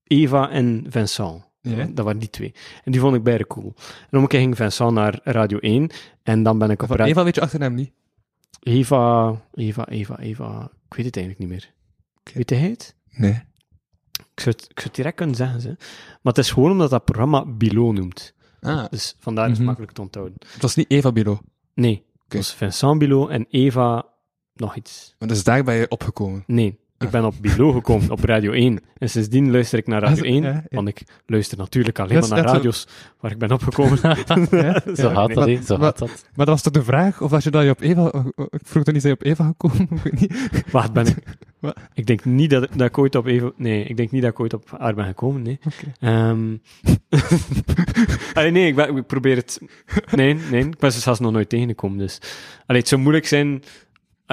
Eva en Vincent. Ja. Dat waren die twee. En die vond ik beide cool. En om een keer ging Vincent naar Radio 1 en dan ben ik op Van Radio... Eva weet je achter hem niet. Eva, Eva, Eva, Eva... Ik weet het eigenlijk niet meer. Weet hij het? Nee. Ik zou, het, ik zou het direct kunnen zeggen, ze. maar het is gewoon omdat dat programma Bilo noemt. Ah, Dus vandaar is het Mhm. makkelijk te onthouden. het was niet Eva Bilo. Nee, het was Vincent Bilo en Eva nog iets. Want dus daar ben je opgekomen. Nee, ik ben op Bilo gekomen, op Radio 1. En sindsdien luister ik naar *laughs* Radio Ah, 1, ja, ja. want ik luister natuurlijk alleen maar naar radios waar ik ben opgekomen. *laughs* Zo gaat dat. Zo Maar- gaat dat. Maar dat was toch de vraag? Of als je dat je op Eva... Ik vroeg toch niet, zijn je op Eva gekomen? *laughs* Ik weet niet. Wacht, ben ik... Ik denk niet dat, dat ik ooit op Eva... Nee, ik denk niet dat ik ooit op haar ben gekomen, nee. Ehm Allee, nee, ik, ben- ik probeer het... Nee, nee, ik ben ze zelfs nog nooit tegengekomen, dus... Allee, het zou moeilijk zijn...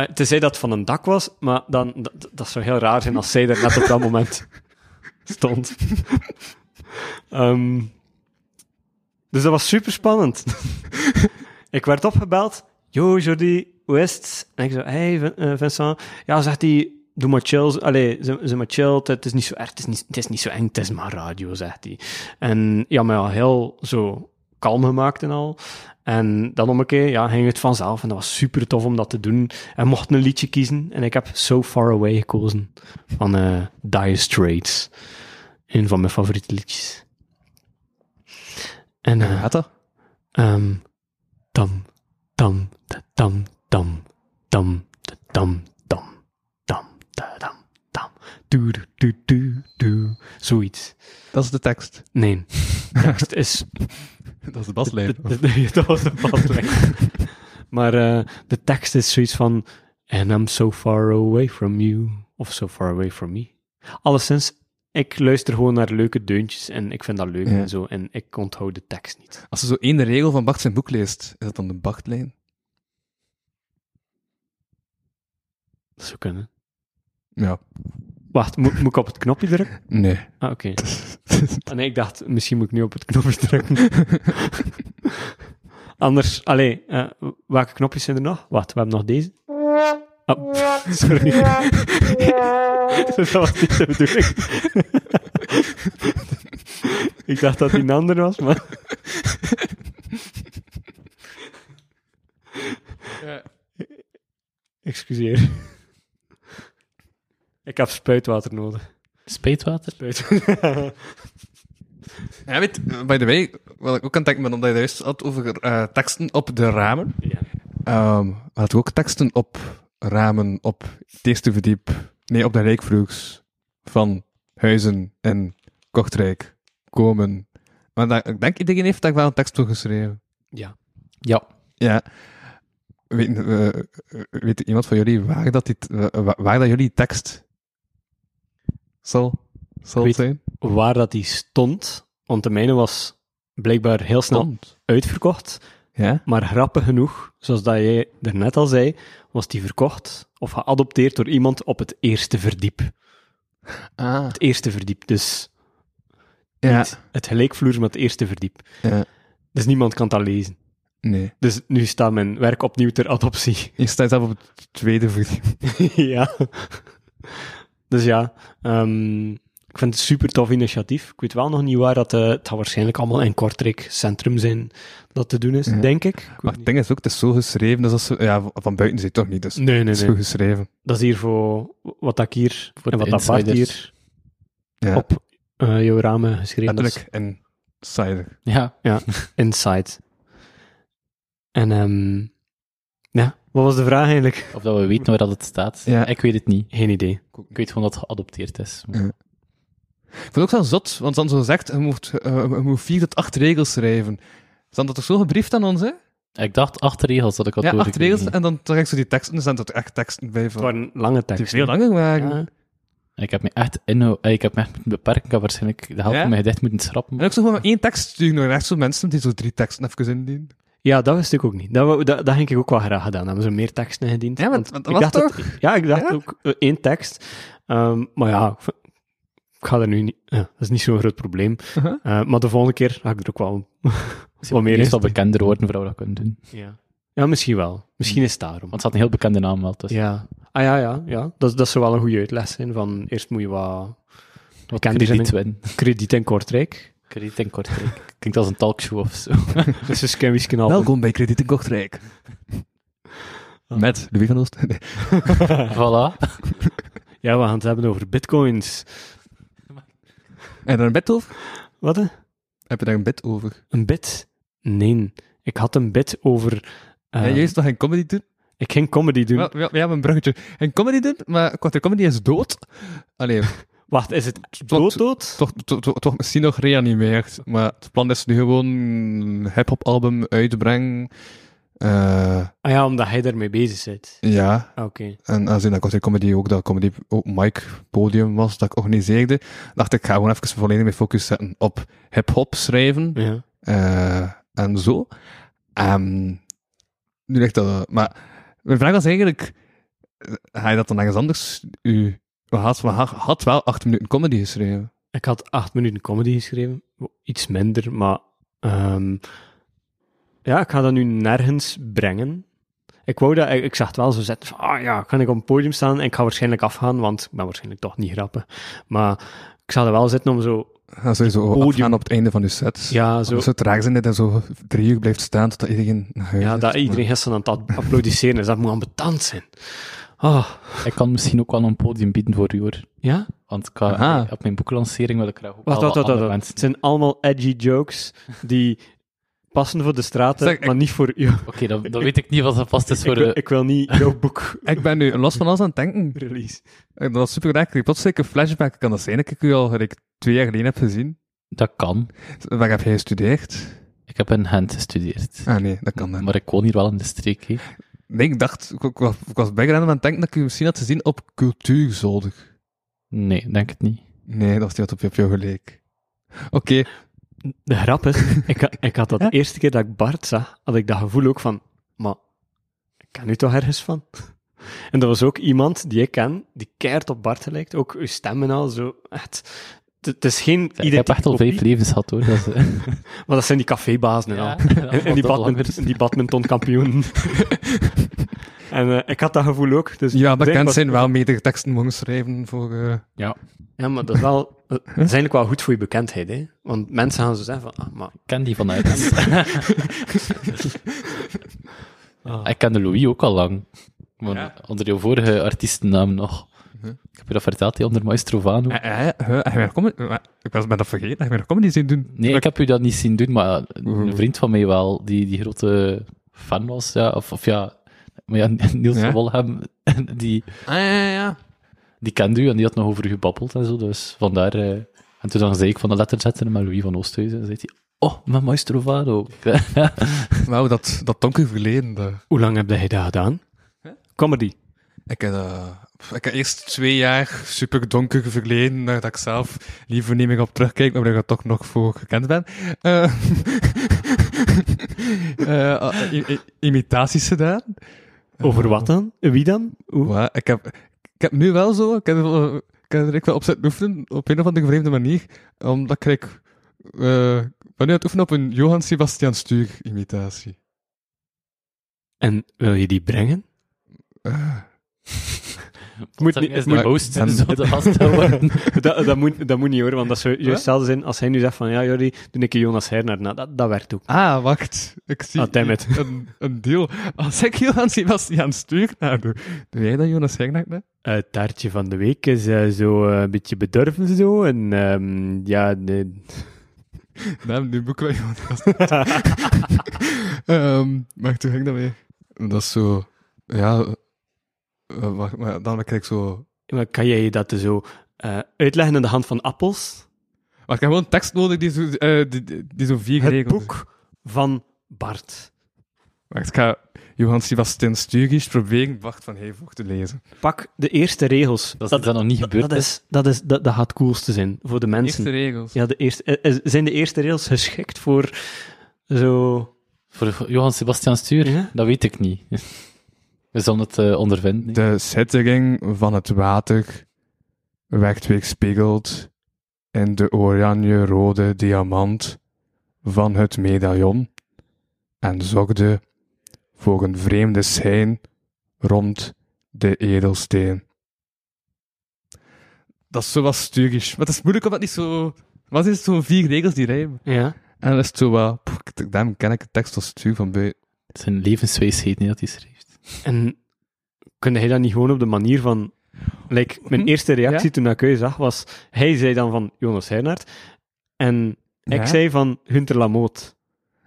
eh, Tenzij dat van een dak was, maar dan... Dat, dat zou heel raar zijn als zij er net op dat moment stond. Ehm, dus dat was super spannend. *laughs* ik werd opgebeld. Yo, Jordi, hoe is het? En ik zo, hey eh, Vincent. Ja, zegt hij, doe maar chill. Allee, ze, ze maar chill. Het, het is niet zo erg, het is niet, het is niet zo eng, het is maar radio, zegt hij. En ja, maar ja, heel zo kalm gemaakt en al. En dan om een keer, ja, ging het vanzelf. En dat was super tof om dat te doen. En mocht een liedje kiezen. En ik heb So Far Away gekozen. Van eh Dire Straits. Een van mijn favoriete liedjes. En eh, Gaat dat? Ehm tam, tam, tam, tam, tam, tam, tam, tam, tam, tam, doe, doe, doe, doe. Zoiets. Dat is de tekst. Nee. De *laughs* tekst is... *laughs* Dat is de baslijn. *laughs* Dat was de baslijn. maar eh, de tekst is zoiets van... And I'm so far away from you. Of so far away from me. Alleszins, ik luister gewoon naar leuke deuntjes en ik vind dat leuk Ja. en zo. En ik onthoud de tekst niet. Als je zo één regel van Bart zijn boek leest, is dat dan de Bachtlijn? Dat zou kunnen. Ja. Wacht, moet, moet ik op het knopje drukken? Nee. Ah, oké. *laughs* Ah, nee, ik dacht, misschien moet ik nu op het knopje drukken. *laughs* Anders, allee, eh, welke knopjes zijn er nog? Wacht, we hebben nog deze. Oh, *laughs* sorry. dat was niet de bedoeling. ik dacht dat die een ander was, maar... Excuseer. Ik heb spuitwater nodig. Spuitwater? Spuit. *laughs* Ja, weet, by the way, wat ik ook aan het denken ben, omdat je juist had over eh, teksten op de ramen. ja. Ehm we hadden ook teksten op ramen op het eerste verdiep, nee, op de rijkvloers van huizen in Kortrijk komen. Maar ik denk iedereen heeft daar wel een tekst voor geschreven. ja. Ja. Ja. Weet, eh, eh, weet iemand van jullie waar dat, die, waar dat jullie tekst zal, zal weet- zijn? waar dat die stond, want de mijne was blijkbaar heel snel Stond. uitverkocht, Ja? maar grappig genoeg, zoals dat jij daarnet al zei, was die verkocht of geadopteerd door iemand op het eerste verdiep. Ah. Het eerste verdiep, dus Ja. niet het gelijkvloers, maar het eerste verdiep. ja. Dus niemand kan dat lezen. Nee. Dus nu staat mijn werk opnieuw ter adoptie. Je staat zelf op het tweede verdiep. *laughs* ja. Dus ja, ehm, ik vind het een super tof initiatief. Ik weet wel nog niet waar dat... eh, het gaat waarschijnlijk allemaal in Kortrijk centrum zijn dat te doen is, Ja. denk ik. Maar het ding is ook, het is zo geschreven, dus als ze, ja, van buiten zit toch niet, dus. Nee, nee, het is nee. goed geschreven. Dat is hier voor wat ik hier Voor en wat dat Bart hier Ja, op eh, jouw ramen geschreven is. letterlijk en cider. Ja. Inside. En ehm ja, wat was de vraag eigenlijk? Of dat we weten waar dat het staat. Ja. Ik weet het niet. Geen idee. Ik weet gewoon dat het geadopteerd is. Ja. Ik vond het ook wel zot, want dan zo zegt, je moet, eh, je moet vier tot acht regels schrijven. Is dat toch zo gebriefd aan ons, hè? Ik dacht acht regels dat ik had Ja, acht regels, en dan zag ik zo die teksten, er staan er echt teksten bij Het van... waren lange Die teksten. langer waren. Ja. Ik heb me echt inhou... eh, Ik heb me echt moeten beperken. Ik heb waarschijnlijk de helft Ja? van mijn gedicht moeten schrappen. En ook zo gewoon maar één tekst sturen naar echt zo mensen die zo drie teksten even indienen. Ja, dat wist ik ook niet. Dat, dat, dat ging ik ook wel graag gedaan. Hebben ze meer teksten ingediend? Ja, want- Want dat ik was dacht dat- ja, ik dacht Ja? ook eh, één tekst. Ehm, maar ja, ik, ga er nu niet... ja, dat is niet zo'n groot probleem. Uh-huh. Eh, maar de volgende keer ga ik er ook wel *laughs* wat meer in. Meestal bekender worden voor we dat kunnen doen. Ja. ja, misschien wel. Misschien is het daarom. Want het had een heel bekende naam wel. Dus Ja. Ah ja, ja, ja. Dat, dat zou wel een goede uitleg zijn. Van eerst moet je wat wat krediet winnen. krediet in Kortrijk. Krediet in Kortrijk. *laughs* Klinkt als een talkshow of zo. *laughs* Dus is Ken Wiesken al. Welkom bij Krediet in Kortrijk. Met Louis van Oost. Nee. *laughs* voilà. Ja, we gaan het hebben over bitcoins. En daar een bed over? Wat? hè? Heb je daar een bed over? Een bit? Nee. Ik had een bit over... eh, ja, juist nog geen comedy doen? Ik ging comedy doen. Wel, ja, we hebben een bruggetje. Geen comedy doen, maar Korte Comedy is dood. Allee, Wacht, is het Tot- dood dood? toch, toch, toch, toch misschien nog reanimeerd. Maar het plan is nu gewoon een hip-hop album uitbrengen. Eh Ah ja, omdat hij daarmee bezig zit. ja, Oké. en aangezien dat Comedy ook dat comedy ook mic podium was dat ik organiseerde, dacht ik, ik ga gewoon even volledig mijn focus zetten op hip-hop schrijven. Ja. eh, en zo. Ehm, nu ligt dat... Maar mijn vraag was eigenlijk, eh, ga je dat dan ergens anders... U, we had, we had, wel acht minuten comedy geschreven. Ik had acht minuten comedy geschreven. Iets minder, maar... ehm, ja, ik ga dat nu nergens brengen. Ik wou dat... Ik, ik zag het wel zo zetten van... Ah ja, kan ik op een podium staan en ik ga waarschijnlijk afgaan, want ik ben waarschijnlijk toch niet grappig. Maar ik zal er wel zitten om zo... Ga sowieso Podium. afgaan op het einde van je set. Ja, zo... Zo, zo traag zijn dat en zo drie uur blijft staan totdat iedereen Ja, dat iedereen gisteren aan het *laughs* applaudisseren is. Dat moet ambetant zijn. Ah, Ik kan misschien ook wel een podium bieden voor u, hoor. ja? Want ik ga- Aha. op mijn boeklancering wil ik graag ook Wacht, wel wacht, wacht. Het zijn allemaal edgy jokes die passen voor de straten, Zeg, ik- maar niet voor jou. Oké, dan, dan weet ik niet wat dat vast is voor ik, wil, de... ik wil niet jouw boek *laughs* Ik ben nu los van alles aan het denken. release. En Dat is super raar. Ik kreeg plots zeker een flashback. Kan dat zijn dat ik u al gelijk twee jaar geleden heb gezien? Dat kan. Waar heb jij gestudeerd? Ik heb in Gent gestudeerd. Ah nee, dat kan dan. Maar ik woon hier wel in de streek, hè. Nee, ik dacht, ik, ik was, ik was bijgerend aan het denken dat ik u misschien had gezien op cultuurzolder. Nee, denk het niet. Nee, dat was niet wat op, op jou geleek. Oké, De grap is, ik, ha- ik had dat *laughs* de eerste keer dat ik Bart zag, had ik dat gevoel ook van, maar ik ken u toch ergens van? *laughs* En dat was ook iemand die ik ken, die keihard op Bart lijkt, ook uw stem en al, zo, echt... Het is geen Ik heb identieke echt al vijf levens gehad, hoor. Dat is, eh, *laughs* Maar dat zijn die cafébazen ja, *laughs* En, en die, dat badminton, die badmintonkampioenen. *laughs* en eh, ik had dat gevoel ook. Dus ja, bekend blijkbaar- zijn wel meerdere teksten mogen schrijven voor... eh, Ja, maar dat is wel... Dat is eigenlijk wel goed voor je bekendheid, hè. Want mensen gaan zo zeggen van, ah, maar... Ik ken die vanuit. Ik ken de Louis ook al lang. Maar Ja. Onder jouw vorige artiestennaam nog. Ik heb je dat verteld, die onder Maestro Vano. eh, eh, heb je nog comedy- Ik was ben dat vergeten. Heb je nog comedy zien doen? Nee, ik heb u dat niet zien doen, maar een vriend van mij wel, die, die grote fan was, ja, of, of ja, maar ja, Niels Ja? van Wolhem, *laughs* die, Ah, ja, ja. die kende u en die had nog over u gebabbeld en zo, dus vandaar... eh, en toen dan zei ik van de letter zetten met Louis van Oosthuizen, en zei hij, oh, met Maestro Vano. *laughs* Wauw, dat, dat donker verleden. dat- Hoe lang heb jij dat gedaan? Comedy. Ik heb, eh, ik heb eerst twee jaar super donker verleden, dat ik zelf liever niet meer op terugkijk, maar waar ik er toch nog voor gekend ben. Eh, *laughs* eh, i- i- imitaties gedaan. Over wat dan? Wie dan? Ik heb, ik heb nu wel zo, ik heb, er- ik heb er ik wel op zitten oefenen, op een of andere vreemde manier, omdat ik, eh ben nu aan het oefenen op een Johann Sebastian Stuur imitatie. En wil je die brengen? Moet niet- is moet- de host, en- zo de gast worden. *laughs* dat, dat, moet, dat moet niet hoor, want dat zou juist hetzelfde zijn als hij nu zegt van, ja Jordi, doe ik je Jonas Herner. Nou, dat, dat werkt ook. ah, wacht. Ik zie Ah, damn it. Een, een deal. Als ik Johann Sebastian Stuur nou, doe, doe jij dat Jonas Hernak? net? Het taartje van de week is eh, zo eh, een beetje bedurven zo. En ehm, ja, de, *laughs* Nee, nu boek wij. *laughs* Ehm maar toen ging dat weer. Dat is zo, ja, wacht, maar dan krijg ik zo. maar kan jij dat zo eh, uitleggen aan de hand van appels? Maar ik heb gewoon tekst nodig die zo, eh, die, die, die zo vier Het geregeld is. boek van Bart. Wacht, ik ga Johann Sebastian Stuur proberen Bart van Heevoort te lezen. Pak de eerste regels. Dat is dat nog niet gebeurd. dat, is, dat, is, dat, dat gaat het coolste zijn voor de mensen. Eerste regels. Ja, de eerste, eh, eh, zijn de eerste regels geschikt voor zo Voor Johan Sebastian Stuur? Ja? Dat weet ik niet. We zullen het eh, ondervinden. De schittering van het water werd weerspiegeld in de oranje-rode diamant van het medaillon en zorgde voor een vreemde schijn rond de edelsteen. Dat is zo wat stugisch. Maar het is moeilijk omdat het niet zo... Wat is het zo'n vier regels die rijmen? Ja. En dan is het zo wat... pff, Daarom ken ik de tekst als stuur van bij... Het zijn levenswijsheid niet dat schrijft. En kun hij dat niet gewoon op de manier van... Like, mijn eerste reactie Mhm. Ja? toen ik u zag was... Hij zei dan van Jonas Heijnaert. En ik Ja? zei van Hunter Lamoot.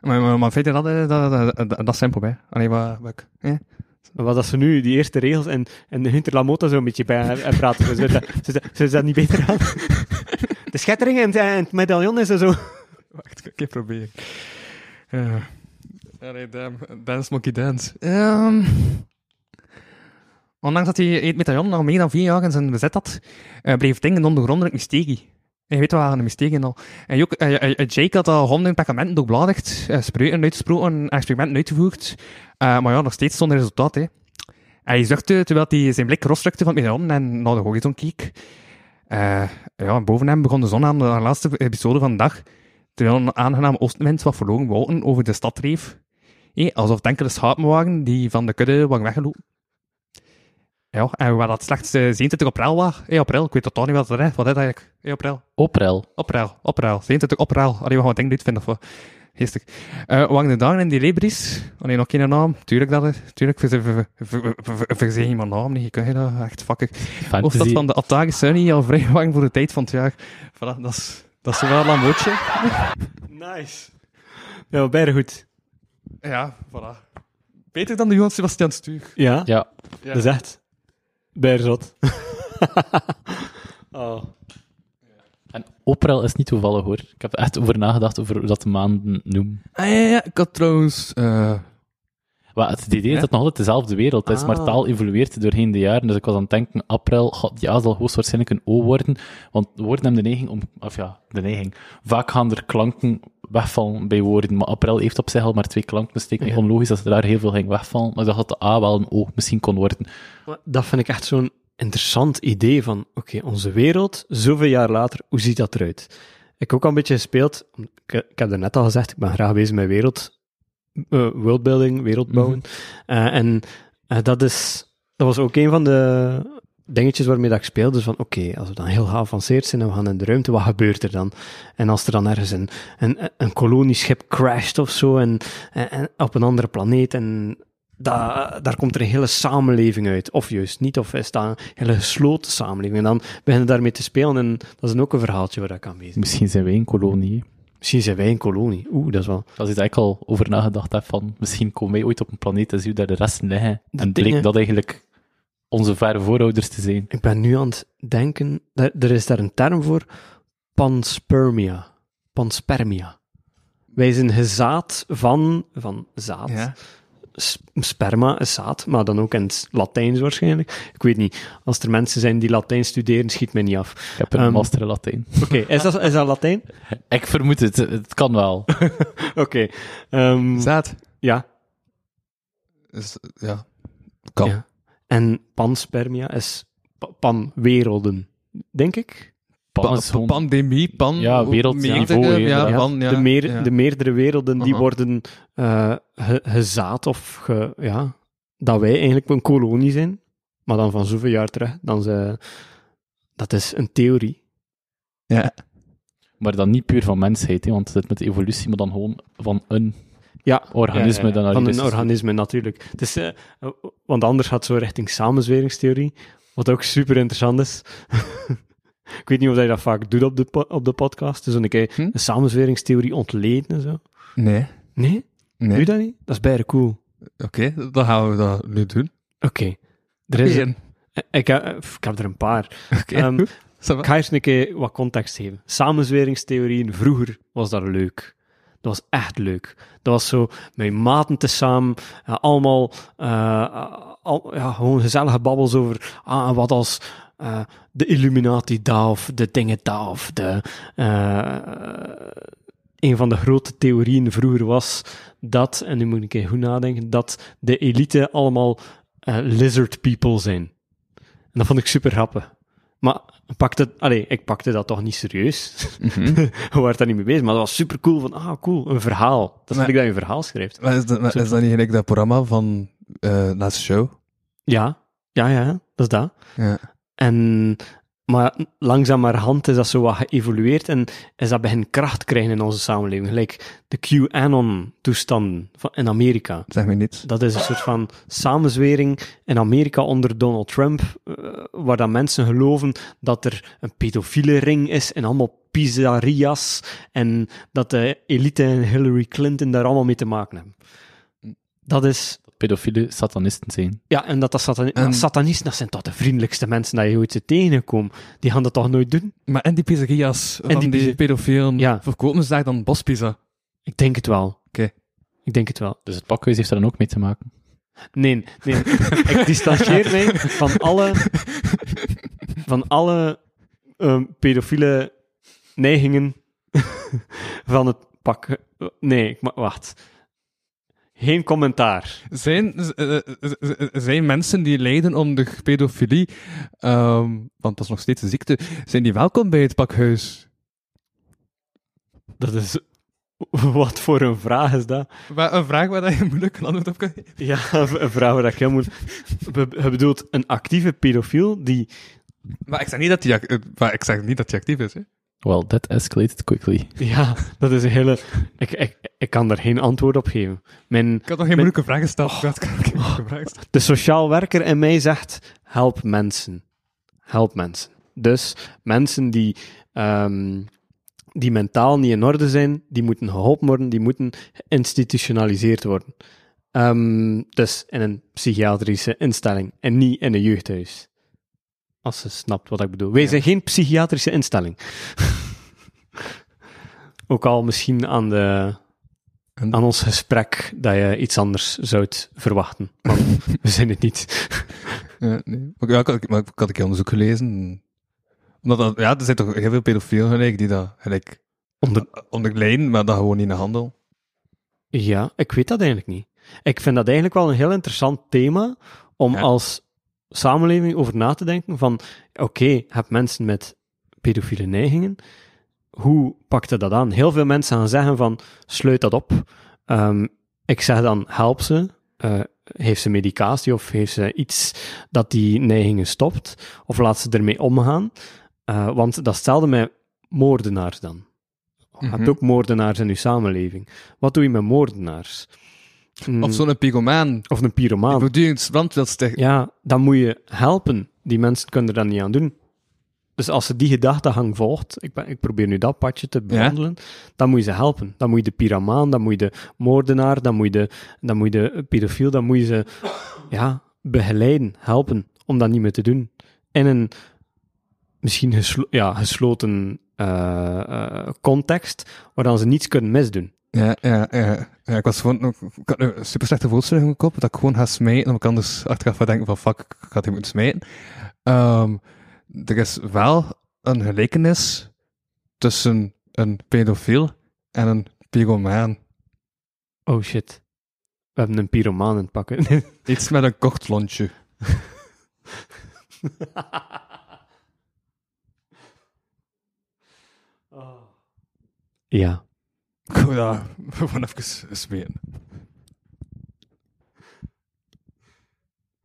Maar, maar, maar vind je dat, eh, dat, dat, dat, simpel, hè? Allee, wat... wat eh? Dat ze nu, die eerste regels, en, en Hunter Lamoot daar zo een beetje bij eh, praten. Ze ze- ze- dat niet beter aan. De schettering en, en het medaillon is er zo... Wacht, ik ga proberen. Uh, allee, damn. Dance Monkey Dance. Ehm ondanks dat hij het medaillon al meer dan vier jaar in zijn bezit had, eh, bleef dingen ondergrondelijk mysterie. En je weet wel, een mysterie al. En ook, eh, eh, Jake had al honderden perkamenten doorbladigd, uh, spreuken uitgesproken, experimenten uitgevoerd. Maar ja, nog steeds zonder resultaat, hè. Hij zuchtte terwijl hij zijn blik rosrukte van het medaillon en naar de horizon keek. Ja, en boven hem begon de zon aan de laatste episode van de dag terwijl een aangename oostenwind wat verloren wolken over de stad dreef. Hé, alsof het enkele schapen waren die van de kudde waren weggelopen. Ja, en waar dat slechts uh, 27 april was. Hé, april, ik weet totaal niet wat dat is. Wat is dat eigenlijk? Hé, april. Oprel. April, april. 27 april. Allee, we gaan wat dingen uitvinden. Of wat. Geestig. Uh, waren de dagen in die Lebris? Allee, nog geen naam. Tuurlijk dat is. Tuurlijk, verzeg je mijn naam niet. Je kunt je dat echt fucker. Of dat van de Atari Sunny al vrij lang voor de tijd van het jaar. Voilà, dat is... Dat is wel een lamootje. Nice. Ja, bijna goed. Ja, voilà. Beter dan de Johan Sebastian Stuur. Ja, Ja. Ja. dat is echt. Bijna zot. *laughs* oh. En Oprel is niet toevallig hoor. Ik heb er echt over nagedacht over hoe dat de maanden noemen. Ah, ja, ja, ik had trouwens... Uh... Maar het idee is dat het nog altijd dezelfde wereld is, Ah. maar taal evolueert doorheen de jaren. Dus ik was aan het denken, april, god, ja, zal hoogstwaarschijnlijk een O worden. Want woorden hebben de neiging om, of ja, de neiging. Vaak gaan er klanken wegvallen bij woorden, maar april heeft op zich al maar twee klanken, dus het Ja. onlogisch dat er daar heel veel ging wegvallen. Maar dat de A wel een O misschien kon worden. Maar Dat vind ik echt zo'n interessant idee van, oké, onze wereld, zoveel jaar later, hoe ziet dat eruit? Ik heb ook al een beetje gespeeld, ik, ik heb er net al gezegd, ik ben graag bezig met wereld, eh, worldbuilding, wereldbouwen. Eh, en eh, dat, is, dat was ook een van de dingetjes waarmee dat ik speelde, dus van oké, als we dan heel geavanceerd zijn en we gaan in de ruimte, wat gebeurt er dan? En als er dan ergens een, een, een kolonieschip crasht of zo, en, en, en op een andere planeet, en da, daar komt er een hele samenleving uit. Of juist niet, of is dat een hele gesloten samenleving. En dan beginnen daarmee te spelen, en dat is dan ook een verhaaltje waar ik aan bezig ben. Misschien zijn wij een kolonie. Misschien zijn wij een kolonie. Oeh, dat is wel... Dat is ik al over nagedacht heb van, misschien komen wij ooit op een planeet en zien we daar de resten liggen. En bleek dat eigenlijk onze verre voorouders te zijn. Ik ben nu aan het denken, er, er is daar een term voor, panspermia. Panspermia. Wij zijn gezaad van, van zaad. Ja. Sperma is zaad, maar dan ook in het Latijns waarschijnlijk. Ik weet niet. Als er mensen zijn die Latijn studeren, schiet mij niet af. Ik heb een Ehm, master in Latijn. Oké, is, dat, is dat Latijn? *laughs* Ik vermoed het, het kan wel. *laughs* Oké. ehm, Zaad. ja. Is, ja. Kan. ja. En panspermia is pa- panwerelden, denk ik. Pan Pa- is gewoon- pandemie, pan... Ja, wereldniveau, ja, inderdaad. pan, ja. de, meer, ja. de meerdere werelden die Aha. worden eh, ge- gezaad of ge- ja, dat wij eigenlijk een kolonie zijn, maar dan van zoveel jaar terug. Dan ze, dat is een theorie. Ja. Maar dan niet puur van mensheid, hè, want het met de evolutie, maar dan gewoon van een Ja, organisme. ja, ja, dan van een organisme natuurlijk. Dus, eh, want anders gaat het zo richting samenzweringstheorie, wat ook super interessant is. *laughs* Ik weet niet of je dat vaak doet op de, po- op de podcast. Dus een keer Hm? een samenzweringstheorie ontleden en zo. Nee. Nee? Doe Nee. je dat niet? Dat is bijna cool. Oké, dan gaan we dat nu doen. Oké. Er is. Ik, heb- ik heb er een paar. *laughs* Oké, Ehm, goed. Ça va. Ik ga eens een keer wat context geven. Samenzweringstheorieën, vroeger was dat leuk. Dat was echt leuk. Dat was zo met maten tezamen, eh, allemaal eh, al, ja, gewoon gezellige babbels over ah, wat als eh, de Illuminati daar of de dingen daar of de eh, een van de grote theorieën vroeger was dat, en nu moet ik even goed nadenken, dat de elite allemaal eh, lizard people zijn. En dat vond ik super grappig. Maar pakte, allee, ik pakte dat toch niet serieus. *laughs* We waren daar niet mee bezig, maar dat was super cool. Van, ah, cool, een verhaal. Dat is Maar- dat je een verhaal schrijft. Maar is dat, maar is dat niet gelijk dat programma van eh Laatste Show? Ja, ja, ja, dat is dat. Ja. En, maar langzamerhand is dat zo wat geëvolueerd en is dat begin kracht krijgen in onze samenleving. Gelijk de QAnon-toestanden van- in Amerika. Zeg me niet. Dat is een soort van samenzwering in Amerika onder Donald Trump, eh, waar dan mensen geloven dat er een pedofiele ring is en allemaal pizzeria's en dat de elite en Hillary Clinton daar allemaal mee te maken hebben. Dat is Pedofiele satanisten zijn. ja, en dat, dat satan En- satanisten, dat zijn toch de vriendelijkste mensen dat je ooit ziet tegenkomen. Die gaan dat toch nooit doen? Maar en die pizzeria's van die die, pedofielen, Ja. verkopen ze daar dan bospizza? Ik denk het wel. Oké. Ik denk het wel. Dus het pakhuis heeft daar dan ook mee te maken. Nee, nee. *laughs* ik distancieer mij van alle, van alle ehm, pedofiele neigingen *laughs* van het pak. Nee, ik wacht. Geen commentaar. Zijn, eh, zijn mensen die lijden onder pedofilie, ehm, want dat is nog steeds een ziekte, zijn die welkom bij het pakhuis? Dat is... *laughs* Wat voor een vraag is dat? Maar een vraag waar je moeilijk een antwoord op kan geven. Ja, een vraag waar ik heel moet... Be- Je bedoelt een actieve pedofiel die... Maar ik zeg niet dat hij ac- eh, maar ik zeg niet dat hij actief is. Hè? Well, that escalated quickly. Ja, dat is een hele... Ik, ik, ik kan daar geen antwoord op geven. Mijn, Ik had nog geen moeilijke vragen gesteld. Dat kan ik geen moeilijke vragen stellen. de sociaal werker in mij zegt, help mensen. Help mensen. Dus mensen die, ehm, die mentaal niet in orde zijn, die moeten geholpen worden, die moeten geïnstitutionaliseerd worden. Ehm, dus in een psychiatrische instelling en niet in een jeugdhuis. Als ze snapt wat ik bedoel. Wij zijn geen psychiatrische instelling. *laughs* Ook al misschien aan, de, aan ons gesprek dat je iets anders zou verwachten. Maar *laughs* we zijn het niet. Ja, nee. Maar, ja, ik, had, ik een onderzoek gelezen. Omdat dat, ja, er zijn toch heel veel pedofielen gelijk die dat gelijk Onder, onder lijden, maar dat gewoon niet in de handel. Ja, ik weet dat eigenlijk niet. Ik vind dat eigenlijk wel een heel interessant thema om Ja. als samenleving over na te denken van, oké, je hebt mensen met pedofiele neigingen, hoe pakt je dat aan? Heel veel mensen gaan zeggen van, sluit dat op. Ehm, ik zeg dan, help ze. Eh, heeft ze medicatie of heeft ze iets dat die neigingen stopt? Of laat ze ermee omgaan? Eh, want dat stelde mij moordenaars dan. Je hebt Mhm. ook moordenaars in je samenleving. Wat doe je met moordenaars? Mm, Of zo'n pyromaan. of een pyromaan. Die voortdurend brand wil stichten. Ja, dan moet je helpen. Die mensen kunnen er dan niet aan doen. Dus als ze die gedachtegang volgt, ik, ben, ik probeer nu dat padje te behandelen, dan moet je ze helpen. Dan moet je de pyromaan, dan moet je de moordenaar, dan moet je de, dan moet je de pedofiel, dan moet je ze ja, begeleiden, helpen, om dat niet meer te doen. In een misschien geslo- ja, gesloten eh, eh, context, waar dan ze niets kunnen misdoen. Ja, ja, ja. ja ik was gewoon, ik had een super slechte voorstelling in mijn kop, dat ik gewoon ga smijten, en ik kan dus achteraf denken van, fuck, ik ga die moeten smijten. Ehm, er is wel een gelijkenis tussen een pedofiel en een pyromaan. Oh shit. We hebben een pyromaan in het pakken. *laughs* Iets met een kort lontje. *laughs* ja. Ik wil dat *laughs* gewoon even smijten.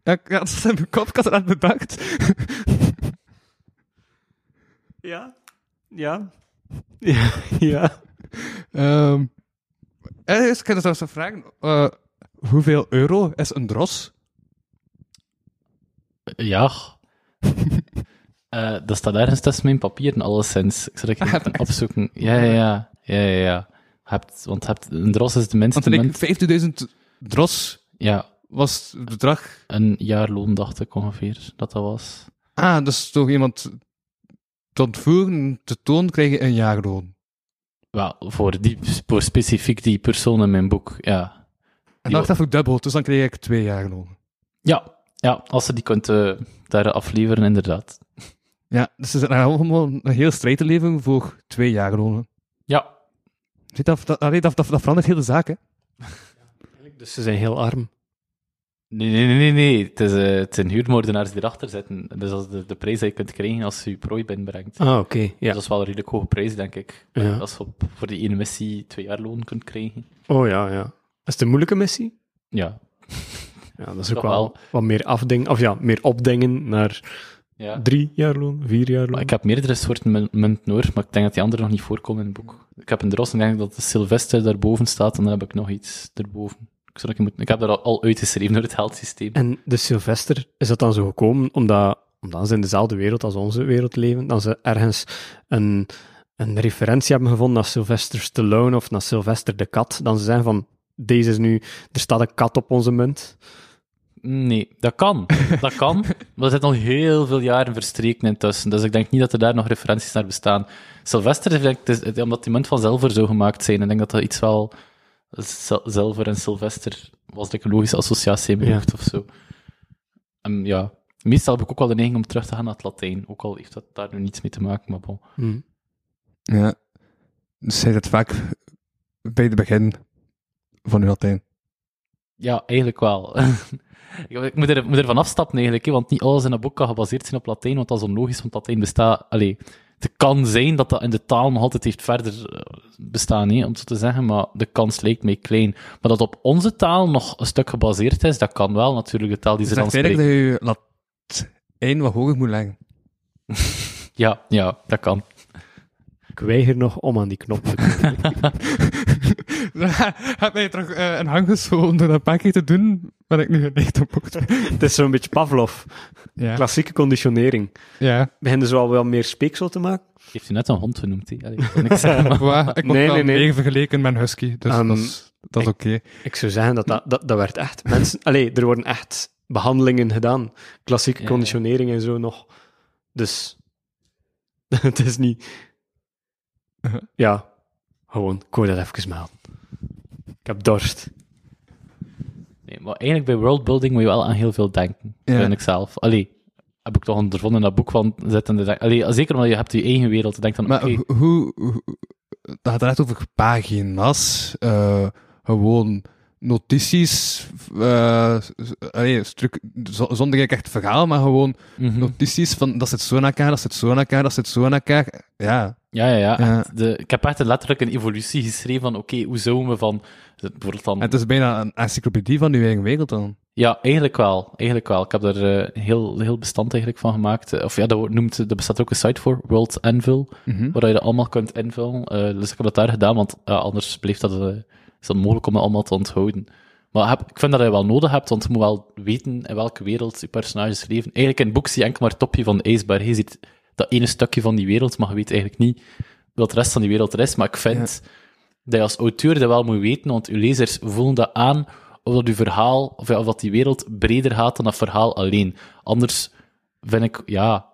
Ja, ik- ja, dat is in mijn kop, ik had het bedacht. Ja. Ja. Ja. ja. Ehm eh, eerst kan je zelfs vragen, eh, hoeveel euro is een dros? Ja. Eh, dat staat ergens tussen mijn papieren, alleszins. Ik zal het even opzoeken. Ja, ja, ja. ja, ja, ja. Hebt, want hebt, een dros is de minste Want ik 15.000 dros Ja, was het bedrag. een jaarloon dacht ik ongeveer dat dat was. Ah, dus toch iemand te ontvoeren, te toon, krijg je een jaarloon. Wel, voor, die, voor specifiek die persoon in mijn boek, ja. En dan dacht ik dubbel, dus dan krijg ik twee jaarlonen. Ja, ja als je die kunt daar afleveren, inderdaad. Ja, dus ze zijn allemaal een heel strijd te leveren voor twee jaarlonen. Ja, dat, dat, dat, dat, dat verandert heel de zaak, hè. Dus ze zijn heel arm. Nee, nee, nee, nee. Het, is, eh, het zijn huurmoordenaars die erachter zitten. Dus dat is de, de prijs die je kunt krijgen als je je prooi binnenbrengt. Ah, oké. Dus Ja. dat is wel een redelijk hoge prijs, denk ik. Ja. Als je op, voor die ene missie twee jaar loon kunt krijgen. Oh ja, ja. Is het een moeilijke missie? Ja. Ja, dat is ook wel. wat meer afdingen, of ja, meer opdingen naar ja. drie jaar loon, vier jaar loon. Maar ik heb meerdere soorten mun- munten hoor, maar ik denk dat die andere nog niet voorkomen in het boek. Ik heb een dros en ik denk dat de Sylvester daarboven staat en dan heb ik nog iets erboven. Ik, zou dat moeten, ik heb dat al, al uitgeschreven door het heldsysteem. En de Sylvester, is dat dan zo gekomen omdat, omdat ze in dezelfde wereld als onze wereld leven, dat ze ergens een, een referentie hebben gevonden naar Sylvester Stallone of naar Sylvester de kat, dan ze zeggen van, deze is nu, er staat een kat op onze munt. Nee, dat kan. Dat kan. *laughs* Maar er zitten al heel veel jaren verstreken intussen. Dus ik denk niet dat er daar nog referenties naar bestaan. Sylvester, ik denk, het is, omdat die munt van zilver zou gemaakt zijn. Ik denk dat dat iets wel... Zilver en Sylvester was een logische associatie in mijn Ja. hoofd of zo. En ja, meestal heb ik ook wel de neiging om terug te gaan naar het Latijn. Ook al heeft dat daar nu niets mee te maken, maar bon. Hm. Ja. Dus zij het vaak bij het begin van uw Latijn. Ja, eigenlijk wel. *laughs* ik, moet, er, moet ervan afstappen eigenlijk, hè, want niet alles in een boek kan gebaseerd zijn op Latijn, want dat is onlogisch, want Latijn bestaat... Allee, het kan zijn dat dat in de taal nog altijd heeft verder eh, bestaan, hè, om zo te zeggen, maar de kans lijkt mij klein. Maar dat op onze taal nog een stuk gebaseerd is, dat kan wel natuurlijk, de taal die ze dan spreken. dat je Latijn wat hoger moet leggen. *laughs* Ja, ja, dat kan. Ik weiger nog om aan die knop te drukken. Heb mij terug eh, een hang geschoten door dat een paar keer te doen, ben ik nu geneigd op. *laughs* Het is zo'n beetje Pavlov, Ja. klassieke conditionering. ja. Beginnen ze al wel meer speeksel te maken? Heeft u net een hond genoemd, hè? Allee, ik kan niks zeggen, maar- *laughs* ik word Nee, nee, nee. vergeleken met een husky, dus Ehm, dat is, dat is oké. Ik zou zeggen dat dat, dat, dat werd echt... Mensen, *laughs* allee, er worden echt behandelingen gedaan. Klassieke Ja, ja. conditionering en zo nog. Dus... het is niet... *laughs* Ja, gewoon, ik wou dat even melden. Ik heb dorst. Nee, maar eigenlijk bij worldbuilding moet je wel aan heel veel denken, Ja. vind ik zelf. Allee, heb ik toch ondervonden in dat boek van zitten. de- Allee, zeker omdat je hebt je eigen wereld. Je denkt dan, Maar hoe- Dat gaat echt over pagina's, eh, gewoon notities, s- allee, zonder echt verhaal, maar gewoon mhm. notities van dat zit zo in elkaar, dat zit zo in elkaar, dat zit zo in elkaar. Ja, ja, ja, ja. De, ik heb echt letterlijk een evolutie geschreven van, oké, hoe zouden we van, bijvoorbeeld dan... het is bijna een encyclopedie van uw eigen wereld dan. Ja, eigenlijk wel. Eigenlijk wel. Ik heb er eh, heel, heel bestand eigenlijk van gemaakt. Eh, Of ja, dat noemt, er bestaat ook een site voor, World Anvil, Mhm. waar je dat allemaal kunt invullen. Eh, dus ik heb dat daar gedaan, want anders bleef dat, is dat mogelijk om dat allemaal te onthouden. Maar heb, ik vind dat je wel nodig hebt, want je moet wel weten in welke wereld je personages leven. Eigenlijk in het boek zie je enkel maar het topje van de ijsberg. Je ziet dat ene stukje van die wereld, maar je weet eigenlijk niet wat de rest van die wereld er is. Maar ik vind dat je als auteur dat wel moet weten, want je lezers voelen dat aan of dat je verhaal, of, ja, of dat die wereld breder gaat dan dat verhaal alleen. Anders vind ik, ja,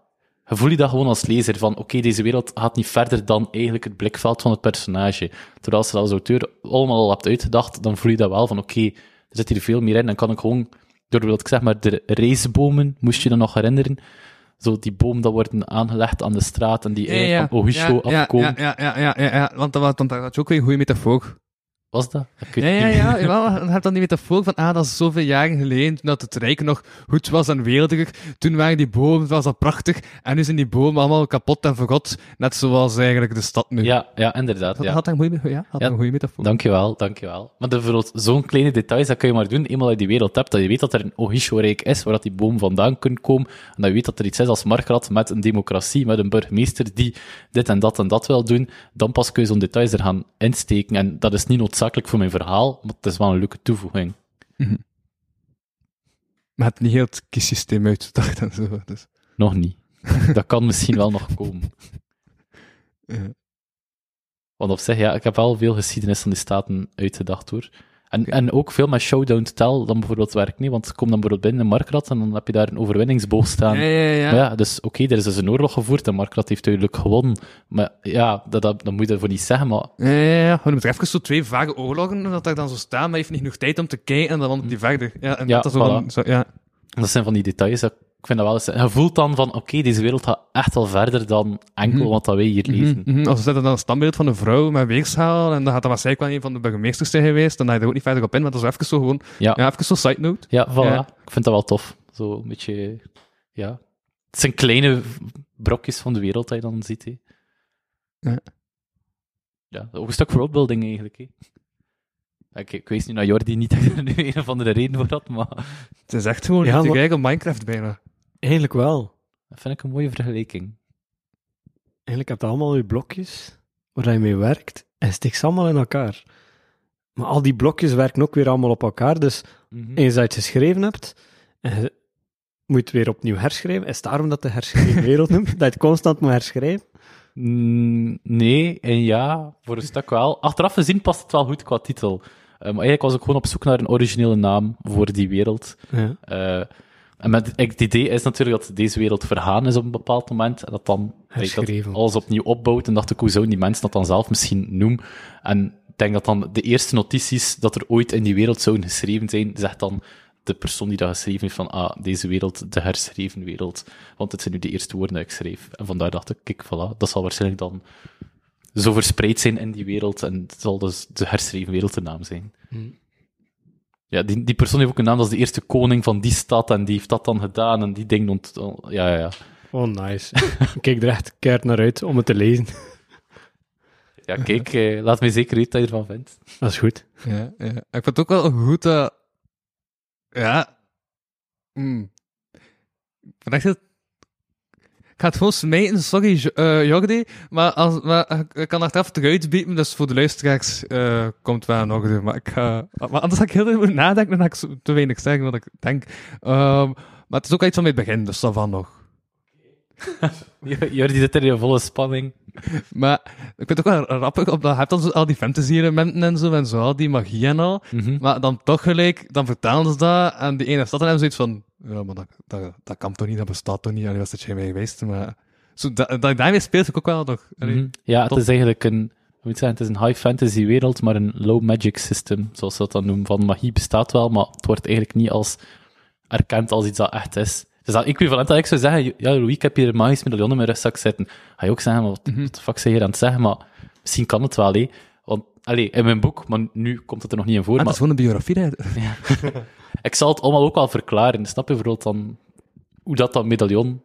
voel je dat gewoon als lezer, van oké, deze wereld gaat niet verder dan eigenlijk het blikveld van het personage. Terwijl als je dat als auteur allemaal al hebt uitgedacht, dan voel je dat wel van oké, er zit hier veel meer in, dan kan ik gewoon, door wat ik zeg maar, de reisbomen, moest je dan nog herinneren, zo die boom dat worden aangelegd aan de straat en die eigenlijk van Ohisho ja, afkomen. Ja, ja, ja, ja, ja, want dat, was- dat je ook weer een goede metafoor. Was dat? Weet Ja, ja, ja, je hebt dan die metafoor van, ah, dat is zoveel jaren geleden, toen dat het Rijk nog goed was en wereldiger, toen waren die bomen, was dat prachtig, en nu zijn die bomen allemaal kapot en verrot, net zoals eigenlijk de stad nu. Ja, ja, inderdaad. Had, Ja. had dat een goede, ja, had Ja. een goede metafoor. Dankjewel, dankjewel. Maar bijvoorbeeld zo'n kleine details, dat kun je maar doen, eenmaal dat je die wereld hebt, dat je weet dat er een Ohisho-rijk is, waar dat die boom vandaan kunt komen, en dat je weet dat er iets is als Markrat met een democratie, met een burgemeester die dit en dat en dat wil doen, dan pas kun je zo'n details er gaan insteken. En dat is niet noodzakelijk voor mijn verhaal, maar het is wel een leuke toevoeging. Maar het niet heel het kiessysteem uitgedacht en zo, dus. Nog niet. *laughs* dat kan misschien wel nog komen. Want op zich, ja, ik heb wel veel geschiedenis van die staten uitgedacht, hoor. En, en ook veel met Showdown to Tell dan bijvoorbeeld werkt niet, want kom dan bijvoorbeeld binnen in Markrat en dan heb je daar een overwinningsboog staan. Ja, ja, ja. Maar ja, dus oké, er is dus een oorlog gevoerd en Markrat heeft duidelijk gewonnen. Maar ja, dat, dat, dat moet je ervoor niet zeggen, maar Ja, ja, ja. Even zo twee vage oorlogen, dat daar dan zo staan, maar je heeft niet genoeg tijd om te kijken en dan wandelt die verder. Ja, en Ja, dat is zo voilà. dan, zo, ja. dat zijn van die details dat ik vind dat wel eens... Je voelt dan van, oké, deze wereld gaat echt wel verder dan enkel Mhm. wat dat wij hier lezen. Mhm, mhm. Als we zetten dan een standbeeld van een vrouw met weegschaal, en dan gaat dat waarschijnlijk wel een van de burgemeesters zijn geweest, dan ga je er ook niet verder op in, maar dat is even zo gewoon, Ja. ja, even zo side note. Ja, voilà. Ja. Ik vind dat wel tof. Zo een beetje, ja. Het zijn kleine brokjes van de wereld dat je dan ziet, hè. Ja. Ja, ook een stuk worldbuilding eigenlijk, hè. Ik, ik wees nu naar Jordi niet dat *laughs* er nu een of andere reden voor had, maar Het is echt gewoon Ja, te maar- kijken op Minecraft bijna. Eigenlijk wel. dat vind ik een mooie vergelijking. Eigenlijk heb je allemaal je blokjes waar je mee werkt en stikt ze allemaal in elkaar. Maar al die blokjes werken ook weer allemaal op elkaar. Dus Mhm. eens dat je het geschreven hebt, en je moet het weer opnieuw herschrijven. Is het daarom dat de herschreven wereld *laughs* noemt? Dat je het constant moet herschrijven? Mm, nee en ja, voor een stuk wel. Achteraf gezien past het wel goed qua titel. Eh, maar eigenlijk was ik gewoon op zoek naar een originele naam voor die wereld. Ja. Eh, en met, het idee is natuurlijk dat deze wereld vergaan is op een bepaald moment. En dat dan dat alles opnieuw opbouwt. En dacht ik, hoe zouden die mensen dat dan zelf misschien noemen? En ik denk dat dan de eerste notities dat er ooit in die wereld zouden geschreven zijn, zegt dan de persoon die dat geschreven heeft van, ah, deze wereld, de herschreven wereld. Want het zijn nu de eerste woorden die ik schreef. En vandaar dacht ik, kijk, voilà, dat zal waarschijnlijk dan zo verspreid zijn in die wereld. En het zal dus de herschreven wereld de naam zijn. Hmm. Ja, die, die persoon heeft ook een naam, dat is de eerste koning van die stad, en die heeft dat dan gedaan, en die ding ont... Ja, ja, ja. Oh, nice. *laughs* ik kijk er echt keihard naar uit om het te lezen. *laughs* Ja, kijk, eh, laat me zeker weten wat je ervan vindt. Dat is goed. Ja, ja. Ik vind het ook wel goed dat... Ja... Mm. Ik vind echt dat... Ik ga het gewoon smijten, sorry eh, Jordi, maar, als, maar ik- kan achteraf eruit bieden, dus voor de luisteraars eh, komt wel nog orde. Maar, ik maar anders ga ik heel moeten nadenken en dan ga ik te weinig zeggen wat ik denk. Ehm, maar het is ook iets van mijn begin, dus dat van nog. *laughs* Jordi zit er in volle spanning. *laughs* Maar ik vind het ook wel grappig, omdat je hebt dan zo al die fantasy-elementen en zo, en zo, al die magie en al. Mhm. Maar dan toch gelijk, dan vertalen ze dat en die ene stad en hebben zoiets van, ja, maar dat, dat, dat kan toch niet, dat bestaat toch niet, alleen was het jij mee geweest, maar... Zo, dat, dat daarmee speelt ik ook wel nog. Mhm. Ja, het is eigenlijk een, hoe moet zeggen, het is een high fantasy wereld, maar een low magic system, zoals ze dat dan noemen. Van magie bestaat wel, maar het wordt eigenlijk niet als erkend als iets dat echt is. Dus dat equivalent dat ik zou zeggen, ja, Louis, ik heb hier een magisch medaillon in mijn rugzak zitten. Ga je ook zeggen, wat, Mhm. wat de fuck zijn je hier aan het zeggen? Maar misschien kan het wel, hé. Want, allee, in mijn boek, maar nu komt het er nog niet in voor, Ah, maar dat is gewoon een biografie. hè. *laughs* ik zal het allemaal ook wel verklaren. Snap je bijvoorbeeld dan hoe dat, dat medaillon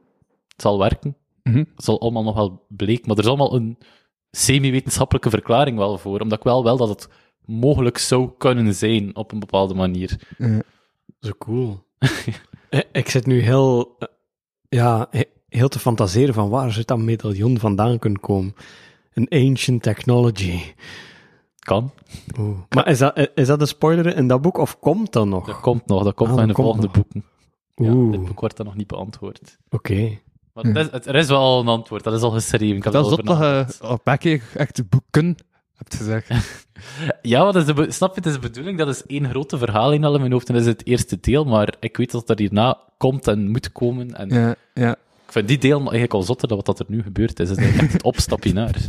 zal werken? Mhm. Het zal allemaal nog wel bleken, maar er is allemaal een semi-wetenschappelijke verklaring wel voor, omdat ik wel wil dat het mogelijk zou kunnen zijn op een bepaalde manier. Zo cool. *laughs* Eh, ik zit nu heel, eh, ja, he- heel te fantaseren van waar zit dat medaillon vandaan kunnen komen. Een ancient technology. Kan. Oeh. Maar is dat, eh, is dat een spoiler in dat boek of komt dat nog? Dat komt nog, dat komt Ah, in de komt volgende nog. boeken. Ja, dit boek wordt dan nog niet beantwoord. Oké. Maar het is, het- er is wel een antwoord, dat is al geschreven. Ik heb Dat is dat je een keer echt boeken hebt gezegd. *laughs* Ja, wat is de snap je, het is de bedoeling, dat is één grote verhaal in al in mijn hoofd en dat is het eerste deel, maar ik weet dat er hierna komt en moet komen en Ja, ja. ik vind die deel eigenlijk al zotter dan wat dat er nu gebeurd is. Het is eigenlijk echt het opstapje naar. *laughs*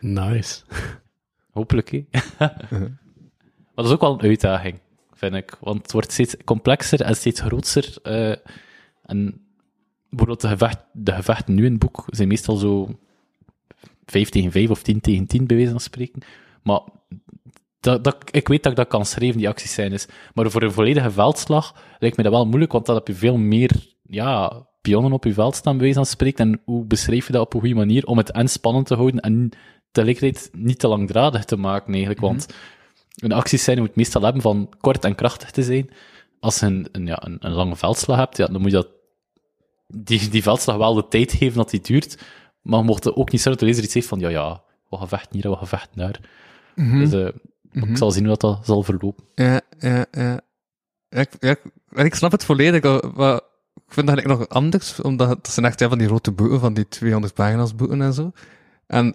Nice. Hopelijk, hè. *laughs* Maar dat is ook wel een uitdaging, vind ik. Want het wordt steeds complexer en steeds groter. eh, en bijvoorbeeld de, gevecht, de gevechten nu in het boek zijn meestal zo 5 tegen 5 of 10 tegen 10, bij wijze van spreken. Maar dat, dat, ik weet dat ik dat kan schrijven, die actiescènes. Maar voor een volledige veldslag lijkt me dat wel moeilijk, want dan heb je veel meer ja, pionnen op je veld staan, bij wijze van spreken. En hoe beschrijf je dat op een goede manier om het en spannend te houden en tegelijkertijd niet te langdradig te maken, eigenlijk. Want een actiescène moet meestal hebben van kort en krachtig te zijn. Als je een, een, ja, een, een lange veldslag hebt, ja, dan moet je dat, die, die veldslag wel de tijd geven dat die duurt. Maar je mocht ook niet zijn dat de lezer iets heeft van, ja, ja, we gaan vechten hier, we gaan vechten daar. Dus eh, ik zal zien hoe dat, dat zal verlopen. Ja, ja, ja. Ik, ja, ik- ik snap het volledig, maar ik vind dat eigenlijk nog anders, omdat het zijn echt ja, van die grote boeken, van die 200 pagina's boeken en zo. En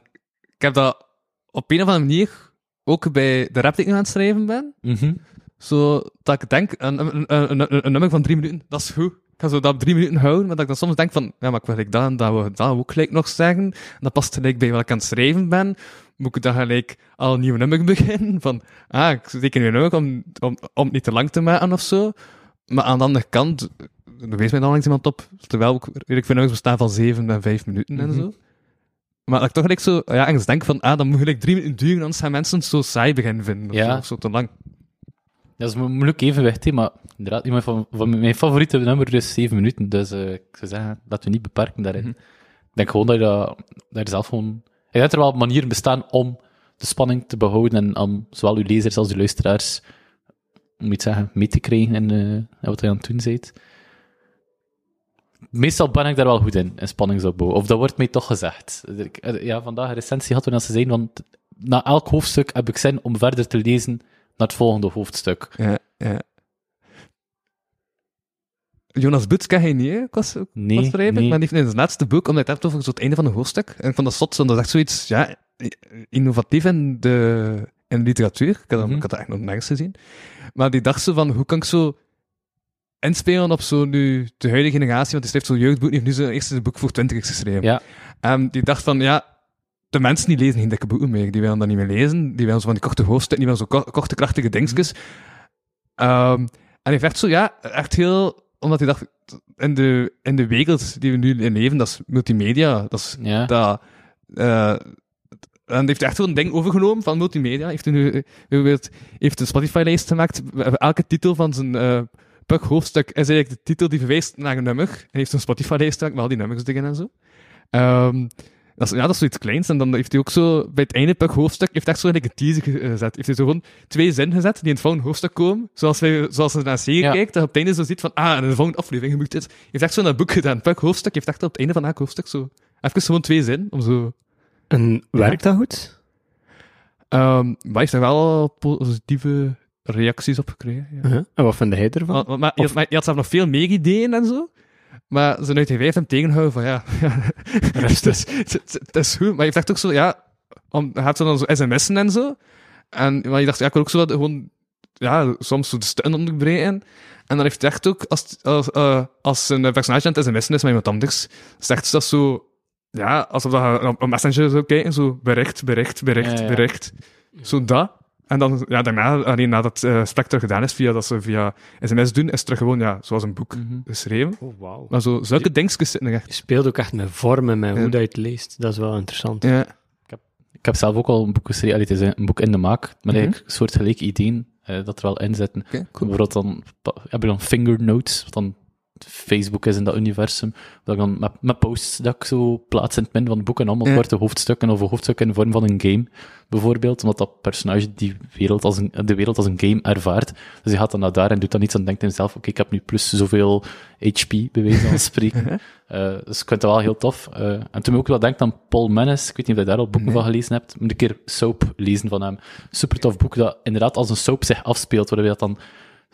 ik heb dat op een of andere manier ook bij de rap die ik nu aan het schrijven ben, Mhm. zo dat ik denk, een, een, een, een, een nummer van drie minuten, dat is goed. Ik ga zo dat drie minuten houden, maar dat ik dan soms denk van, ja, maar ik wil gelijk dat en dat, wil dat ook gelijk nog zeggen. En dat past gelijk bij wat ik aan het schrijven ben. Moet ik dan gelijk al een nieuw nummer *laughs* beginnen? Van, ah, ik zeker een nummer om, om, om het niet te lang te maken of zo. Maar aan de andere kant er wees mij dan langs iemand op, terwijl ook redelijk veel nummers bestaan van 7 en 5 minuten en Mhm. zo. Maar dat ik toch gelijk zo, ja, ergens denk van, ah, dan moet gelijk drie minuten duren, anders gaan mensen het zo saai beginnen vinden. Of, Ja. zo, of zo te lang. Dat is een moeilijk evenwicht, hè, maar inderdaad, een van, van mijn favoriete nummer is 7 minuten. Dus eh, ik zou zeggen, dat we niet beperken daarin. Mhm. Ik denk gewoon dat je, dat, dat je zelf gewoon... Ik denk dat er wel manieren bestaan om de spanning te behouden en om zowel uw lezers als uw luisteraars, moet je zeggen, mee te krijgen in, eh, in wat je aan het doen bent. Meestal ben ik daar wel goed in, in spanningsopbouw. Of dat wordt mij toch gezegd. Ja, vandaag een recensie had we dat ze zeiden, want na elk hoofdstuk heb ik zin om verder te lezen naar het volgende hoofdstuk. Ja, ja. Jonas Butz ken je niet, hè? Kost, Nee, kost begrijp ik, nee. Maar die heeft in zijn laatste boek, omdat het hebt over het einde van een hoofdstuk. En ik vond dat zot, want dat is echt zoiets, ja, innovatief in de, in de literatuur. Ik had, dat- Mhm. ik had dat echt nog nergens gezien. Maar die dacht zo van, hoe kan ik zo inspelen op zo nu de huidige generatie, want die schrijft zo'n jeugdboek, die heeft nu zijn eerste boek voor twintigers geschreven. Ja. En die dacht van, ja, de mensen die lezen geen dikke boeken meer, die willen dat niet meer lezen, die willen zo van die korte hoofdstukken, die willen zo ko- korte, krachtige dingetjes. Ehm, en hij heeft echt zo, ja, echt heel, omdat hij dacht, in de, in de wereld die we nu in leven, dat is multimedia, dat is Ja. dat, eh, en hij heeft echt wel een ding overgenomen van multimedia. Heeft hij nu bijvoorbeeld heeft een Spotify-lijst gemaakt. Elke titel van zijn eh Puk hoofdstuk is eigenlijk de titel die verwijst naar een nummer. En heeft een Spotify-lijst gemaakt met al die nummers erin en zo. Ehm, dat is, ja, dat is zoiets kleins. En dan heeft hij ook zo, bij het einde Puk hoofdstuk, heeft hij echt zo een teaser ge- gezet. Heeft hij zo gewoon twee zinnen gezet die in het volgende hoofdstuk komen. Zoals, wij, zoals je naar een serie Ja. kijkt, dat je op het einde zo ziet van, ah, in de volgende aflevering moet dit. Hij heeft echt zo naar het boek gedaan. Puk hoofdstuk heeft echt op het einde van elk hoofdstuk zo even gewoon twee zinnen, om zo... En werkt dat goed? Ehm maar hij heeft er wel positieve reacties op gekregen. Ja. Uh-huh. En wat vind jij ervan? Maar, maar, maar, hij had- maar hij had zelf nog veel meer ideeën en zo. Maar zijn uitgever heeft hem tegenhouden van ja. *laughs* *laughs* het, is, het, goed. Maar je dacht ook zo, ja. Om, hij had zo dan zo sms'en en zo. En maar je dacht, ja, ik wil ook zo wat gewoon. Ja, soms zo de steun onderbreken. En dan heeft hij echt ook, als, als, eh, als een personage aan het sms'en is met iemand anders, zegt dat zo. Ja, alsof dat op, op Messenger zou kijken, zo bericht, bericht, bericht, Ja, ja. bericht. Zo dat. En dan, ja, daarna, alleen nadat het uh, Spectre gedaan is, via dat ze via sms doen, is het terug gewoon, ja, zoals een boek Mhm. geschreven. Oh, wauw. Maar zo, zulke dingetjes zitten er echt. Je speelt ook echt met vormen, met Ja. hoe dat je het leest. Dat is wel interessant. Ja. Ik heb zelf ook al een boek geschreven. Allee, het is een boek in de maak, met Mhm. eigenlijk een soortgelijke ideeën eh, dat er wel in zitten. Cool. Bijvoorbeeld dan heb je dan finger notes, wat dan Facebook is in dat universum. Dat ik dan met, met posts dat ik zo plaats in het midden van het boek en allemaal Ja. korte hoofdstukken of een hoofdstuk in de vorm van een game, bijvoorbeeld. Omdat dat personage die wereld als een, de wereld als een game ervaart. Dus hij gaat dan naar daar en doet dan iets en denkt in zichzelf, oké, ik heb nu plus zoveel HP, bij wijze van spreken. *laughs* Eh, dus ik vind dat wel heel tof. Eh, en toen ook wel denkt aan Paul Mennes, ik weet niet of je daar al boeken Nee. van gelezen hebt, moet een keer Soap lezen van hem. Super tof boek dat inderdaad als een soap zich afspeelt, waarbij dat dan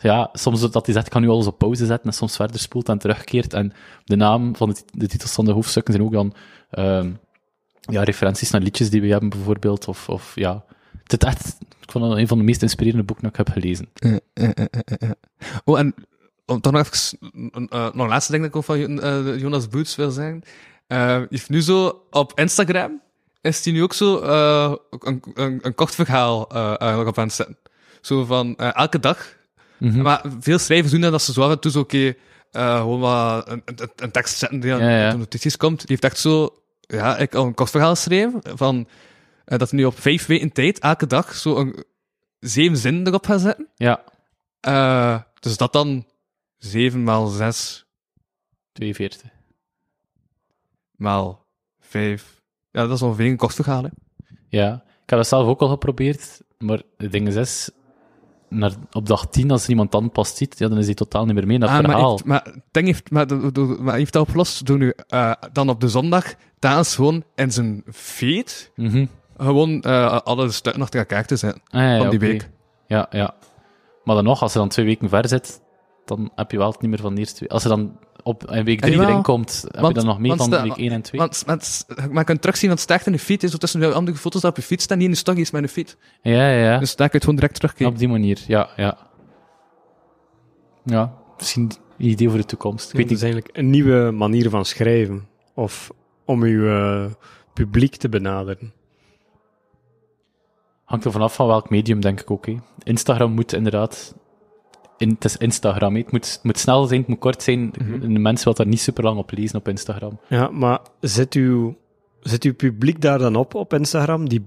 ja, soms dat hij zegt, ik kan nu alles op pauze zetten, en soms verder spoelt en terugkeert. En de naam van de, de titels van de hoofdstukken zijn ook dan ehm, ja, referenties naar liedjes die we hebben, bijvoorbeeld. Of, of ja, het is echt, ik vond het een van de meest inspirerende boeken dat ik heb gelezen. Oh, en toch nog even uh, nog een laatste ding dat ik ook van uh, Jonas Boots wil zeggen. Uh, heeft nu zo op Instagram is hij nu ook zo een, een, kort verhaal uh, op aan het zetten. Zo van elke dag. Mhm. Maar veel schrijvers doen dat als ze zo af en toe zo oké, okay, uh, gewoon wat een, een, een, tekst zetten die aan Ja, ja. de notities komt. Die heeft echt zo, ja, ik al een kort verhaal geschreven van uh, dat hij nu op vijf weken tijd elke dag zo een zeven zinnen erop gaat zetten. Ja, Uh, dus dat dan 7 maal 6 42. maal 5. Ja, dat is ongeveer een kostverhaal, hè. Ja, ik heb dat zelf ook al geprobeerd, maar het ding is naar, op dag 10, als er iemand dan pas ziet, ja, dan is hij totaal niet meer mee naar het Ah, maar, verhaal. heeft, maar, heeft, maar, do- do- maar hij heeft dat opgelost door nu uh, dan op de zondag tijdens gewoon in zijn feed Mhm. gewoon uh, alle stukken achter elkaar te zetten Ah, ja, van die week. Ja, ja. Maar dan nog, als er dan twee weken ver zit, dan heb je wel het niet meer van de eerste week. Als er dan op een week drie Jawel. erin komt, heb Want- je dan nog mee want van sta- week 1 en 2? Want, want maar je kunt terugzien, want het staat in de feed is tussen de andere foto's die op je feed staan, die in de stories met een feed. Ja, ja, ja. Dus daar kun je het gewoon direct terugkijken. Op die manier, ja, ja. Ja, misschien een idee voor de toekomst. Ik Het is niet. eigenlijk een nieuwe manier van schrijven. Of om uw eh, publiek te benaderen. Hangt er vanaf van welk medium, denk ik ook. hè. Instagram moet inderdaad in, het is Instagram. Het moet, het moet snel zijn, het moet kort zijn. Mhm. De mensen willen daar niet super lang op lezen op Instagram. Ja, maar zit uw, zit uw publiek daar dan op, op Instagram, die,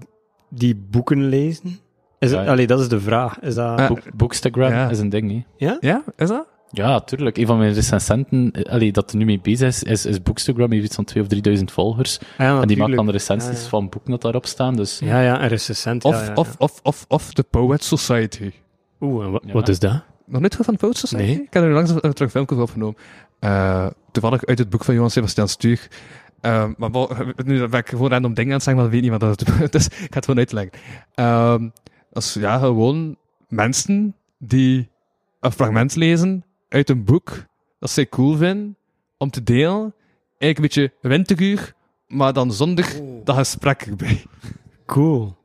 die boeken lezen? Is het, Ja. allee, dat is de vraag. Is dat... Ah, Book, Bookstagram Ja. is een ding, hè. ja? Ja, is dat? Ja, tuurlijk. Een van mijn recensenten, eh, allee, dat er nu mee bezig is, is, is Bookstagram. Hij heeft iets van 2.000 of 3.000 volgers. Ah, ja, en die maakt dan de recensies Ja, ja. van boeken dat daarop staan. Dus Ja, ja, een recensent. Of, ja, ja, ja. Of, of, of, of de Poet Society. Oeh, en wat is dat? Nog nooit gehoord van Society? Nee. Ik heb er langs een, terug filmpje opgenomen. Eh, toevallig uit het boek van Johan Sebastian Stuur. Eh, maar wel, nu ben ik gewoon random dingen aan het zeggen, maar weet niet wat dat is. *laughs* Dus ik ga het gewoon uitleggen. Ehm dat is ja, gewoon mensen die een fragment lezen uit een boek dat zij cool vinden om te delen. Eigenlijk een beetje winteruur, maar dan zonder dat gesprek erbij. Cool.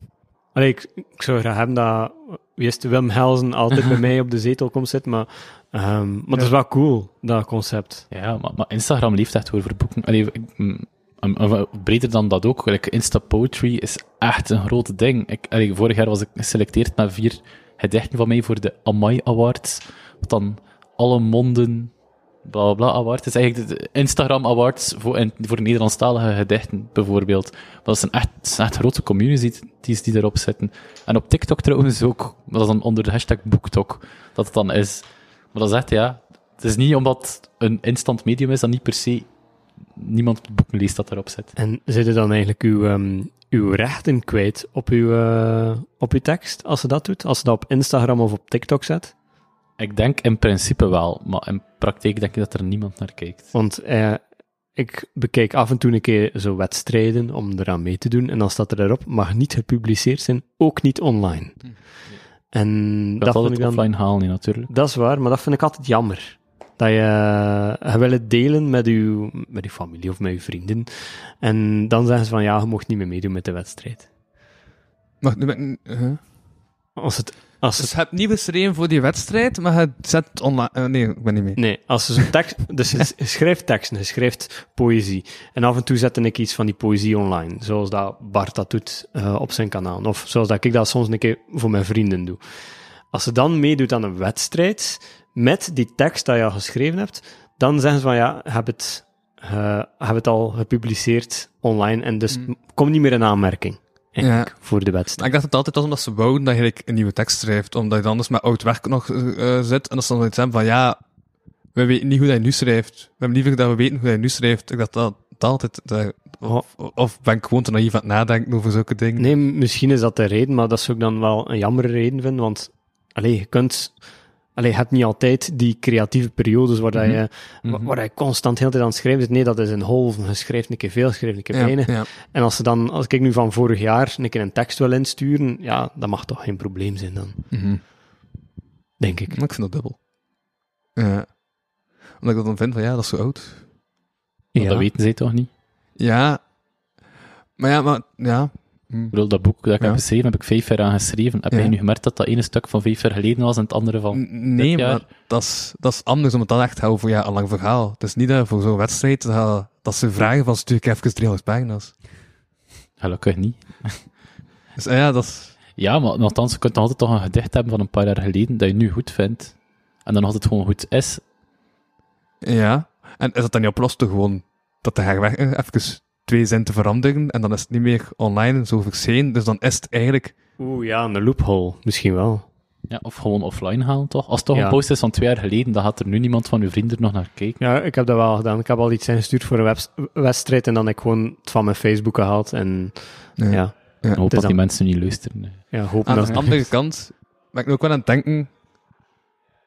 Allee, ik, ik zou graag hebben dat, wie is het, Wim Helsen altijd bij *laughs* mij op de zetel komt zitten, maar, ehm, maar dat is wel cool, dat concept. ja, maar, maar Instagram leeft echt over boeken. Allee, ik- mm, um, um, breder dan dat ook. Like, Insta Poetry is echt een groot ding. Ik, allee, vorig jaar was ik geselecteerd met vier gedichten van mij voor de Amai Awards. Wat dan alle monden bla bla awards. Het is eigenlijk de Instagram Awards voor, in- voor Nederlandstalige gedichten, bijvoorbeeld. Dat is een echt, zijn echt grote communities die, die erop zitten. En op TikTok trouwens ook. Dat is dan onder de hashtag BookTok dat het dan is. Maar dat is echt, ja... Het is niet omdat het een instant medium is, dat niet per se niemand boeken leest dat erop zit. En zit je dan eigenlijk uw, ehm, uw rechten kwijt op uw, eh, op uw tekst, als ze dat doet? Als ze dat op Instagram of op TikTok zet? Ik denk in principe wel, maar in praktijk denk ik dat er niemand naar kijkt. Want eh, ik bekijk af en toe een keer zo wedstrijden om eraan mee te doen. En dan staat er erop, mag niet gepubliceerd zijn, ook niet online. En Je dat kan vind ik dan... offline halen, hè, natuurlijk. Dat is waar, maar dat vind ik altijd jammer. Dat je, je wil het delen met je, met uw familie of met je vrienden. En dan zeggen ze van, ja, je mocht niet meer meedoen met de wedstrijd. Maar nu ben ik... huh? Als het, als Dus het, je hebt niet beschreven voor die wedstrijd, maar je zet online... eh, nee, ik ben niet mee. nee, als ze zo'n tekst... *laughs* Dus je je schrijft teksten, je schrijft poëzie. En af en toe zette ik iets van die poëzie online. Zoals dat Bart dat doet eh, op zijn kanaal. Of zoals dat ik dat soms een keer voor mijn vrienden doe. Als ze dan meedoet aan een wedstrijd, met die tekst dat je al geschreven hebt, dan zeggen ze van ja, heb het, eh, heb het al gepubliceerd online en dus Mm. kom niet meer in aanmerking. Eigenlijk, voor de wedstrijd. ik dacht het altijd was omdat ze wouden dat je like, een nieuwe tekst schrijft, omdat je dan anders met oud werk nog eh, eh, zit, en dat ze dan iets hebben van ja, we weten niet hoe hij nu schrijft. We hebben liever dat we weten hoe hij nu schrijft. Ik dacht dat, dat altijd... dat- of, of ben ik gewoon te naïef aan het nadenken over zulke dingen? Nee, misschien is dat de reden, maar dat zou ik dan wel een jammere reden vinden, want allee, je kunt... Allee, je hebt niet altijd die creatieve periodes waar, dat je, wa- Mhm. waar je constant heel de tijd aan het schrijven zit. Nee, dat is een golven. Je schrijft een keer veel, je schrijft een keer ja, weinig. ja. En als, ze dan, als ik nu van vorig jaar een keer een tekst wil insturen, ja, dat mag toch geen probleem zijn dan, Mhm. denk ik. Maar ik vind dat dubbel. Ja. Omdat ik dat dan vind van ja, dat is zo oud. Maar Dat weten zij toch niet? Ja. Maar ja, maar... Ja. Hm. Ik bedoel, dat boek dat ik Ja. heb geschreven, heb ik vijf jaar aan geschreven. Heb Ja. jij nu gemerkt dat dat ene stuk van vijf jaar geleden was en het andere van... Nee, dit jaar? maar dat is, dat is anders, omdat dat echt houdt voor ja, een lang verhaal. Het is niet dat voor zo'n wedstrijd dat, dat ze vragen van stuur ik even 300 pagina's. Gelukkig niet. *laughs* Dus eh, ja, dat is... Ja, maar nogthans, je kunt nog altijd toch een gedicht hebben van een paar jaar geleden dat je nu goed vindt. En dan altijd gewoon goed is. Ja. En is dat dan niet oplost gewoon dat de herweg eh, even twee zinnen te veranderen en dan is het niet meer online zo verschenen. Dus dan is het eigenlijk... Oeh, ja, een loophole. Misschien wel. Ja, of gewoon offline halen, toch? Als het toch Ja. een post is van twee jaar geleden, dan gaat er nu niemand van uw vrienden nog naar kijken. Ja, ik heb dat wel gedaan. Ik heb al iets ingestuurd voor een wedstrijd en dan heb ik gewoon het van mijn Facebook gehaald. En ja, Ja. Ik hoop is dat die mensen niet luisteren. ja hopen Aan dat... de andere kant ben ik nu ook wel aan het denken,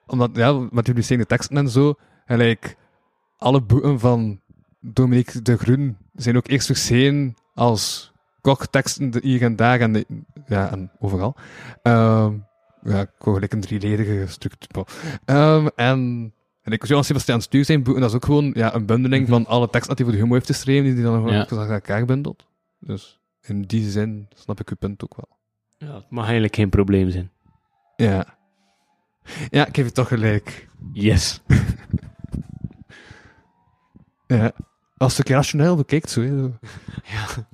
omdat, ja, met publicerende teksten en zo, gelijk, alle boeken van Dominique de Groen zijn ook eerst verschenen als kokteksten de- hier en daar en, ja, en overal. Ehm, ja, ik wou gelijk een drieledige structuur. Ehm en, en ik Johan Sebastian Stuur zijn boeken, dat is ook gewoon ja, een bundeling van alle teksten die voor de humor heeft geschreven, die hij dan gewoon Ja. aan elkaar bundelt. Dus in die zin snap ik uw punt ook wel. Ja, het mag eigenlijk geen probleem zijn. Ja. Ja, ik geef je toch gelijk. Yes. *laughs* Ja. Als ik rationeel bekijkt, zo. hè, zo. *laughs*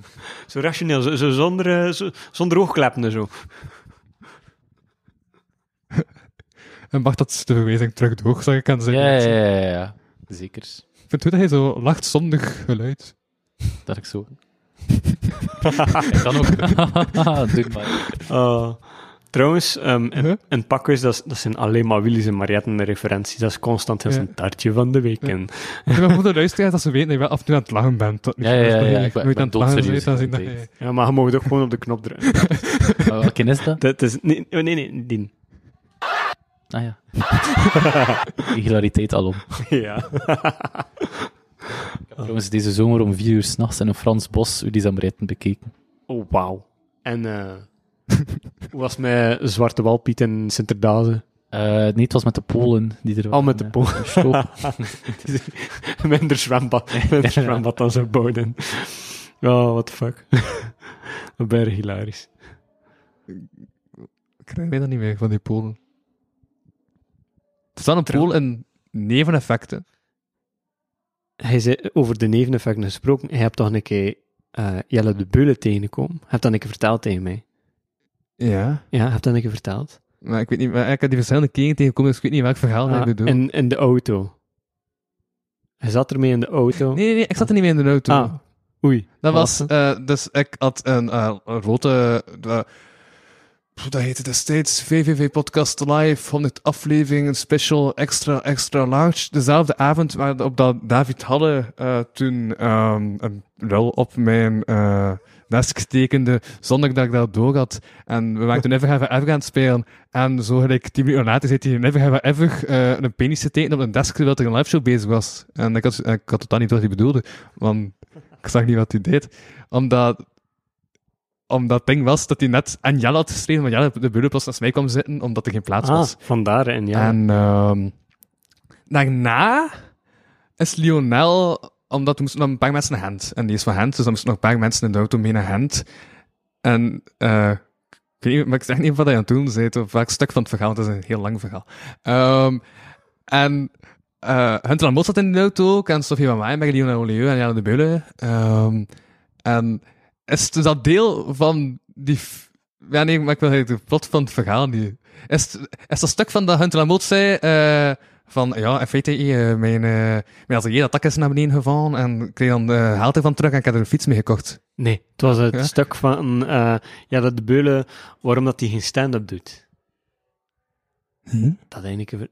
Zo rationeel, zo, zo zonder, eh, zo, zonder oogkleppen en zo. *laughs* En Bart had de verwijzing terug door, zou ik kan zeggen. Ja, ja, ja, ja, ja. Zeker. Ik vind het goed dat hij zo lacht zonder geluid. Dat ik zo... *laughs* ik kan ook... Doe maar. Oh. Trouwens, ehm, een, Huh? een pakhuis, dat, dat zijn alleen maar Willy's en Marietten referenties. Dat is constant als Ja. een taartje van de week. Ja. En, Ik ben voor de luisteraars dat ze weten dat je wel af en toe aan het lachen bent. Ja, ja, ja, ja, je ik ben- nooit ik aan ben het lachen doodserieus bent, dan zien dat altijd. je... ja, maar je mag ook gewoon op de knop drukken. *laughs* Maar welke is dat? dat is, nee, oh, nee, nee, die. Ah ja. *laughs* Hilariteit alom. *laughs* ja. Trouwens, deze zomer om vier uur s'nachts in een Frans bos Ulysse Amretten bekeken. Oh, wauw. En eh, hoe was het met Zwarte Walpiet en Sinterdazen? Eh, nee, het was met de Polen die er Al met de eh, Polen. show. *laughs* *laughs* Minder zwembad, minder zwembad dan ze bouwden. Oh, what the fuck. *laughs* Dat ben hilarisch. Ik krijg mij dat niet meer van die Polen. Er staat een Pool in neveneffecten. Hij zei over de neveneffecten gesproken. Hij hebt toch een keer eh, Jelle de Beulen tegengekomen. Hij hebt dat een keer verteld tegen mij. Ja. Ja, hebt dat een keer verteld. Maar ik weet niet, maar ik heb die verschillende keren tegengekomen, dus ik weet niet welk verhaal dat Ah, ik bedoel. in, in de auto. Hij zat ermee in de auto. Nee, nee, nee, ik zat er niet meer in de auto. Ah, oei. Dat was, eh, dus ik had een, eh, een rode, eh, dat heette destijds VVV Podcast Live, 100 afleveringen, special, extra, extra large. Dezelfde avond waarop dat David Halle eh, toen ehm, een rol op mijn eh tekende, zonder dat ik dat door had. En we toen Never Have Ever gaan spelen. En zo gelijk tien minuten later zei hij Never Have Ever eh, een penis getekend op een desk terwijl er een live show bezig was. En ik had, ik had totaal niet wat hij bedoelde. Want ik zag niet wat hij deed. Omdat, omdat ding was dat hij net aan Jelle had geschreven, maar Jelle de Beulen pas naast mij kwam zitten, omdat er geen plaats Ah, was. vandaar. En ja. En ehm, daarna is Lionel, omdat er moesten nog een paar mensen naar Gent. En die is van Gent, dus dan moesten nog een paar mensen in de auto mee naar Gent. En eh, ik weet niet, maar ik zeg niet wat hij aan het doen bent, of welk stuk van het verhaal, het is een heel lang verhaal. Ehm, en eh Hunter Mot zat in de auto en Sofie van Wijnberg, Lionel Olieu en Jelle de Beulen. Ehm, en is dus dat deel van die... Ja, nee, maar ik wil de plot van het verhaal niet... Is, het- is dat stuk van dat Hunter zei... eh, van, ja, in feite, eh, mijn, eh mijn atelier, dat dak is naar beneden gevallen en ik kreeg dan de haalt ervan terug en ik heb er een fiets mee gekocht. Nee, het was het Ja? stuk van eh ja, dat de Beulen, waarom dat hij geen stand-up doet. Dat eigenlijk... een ver-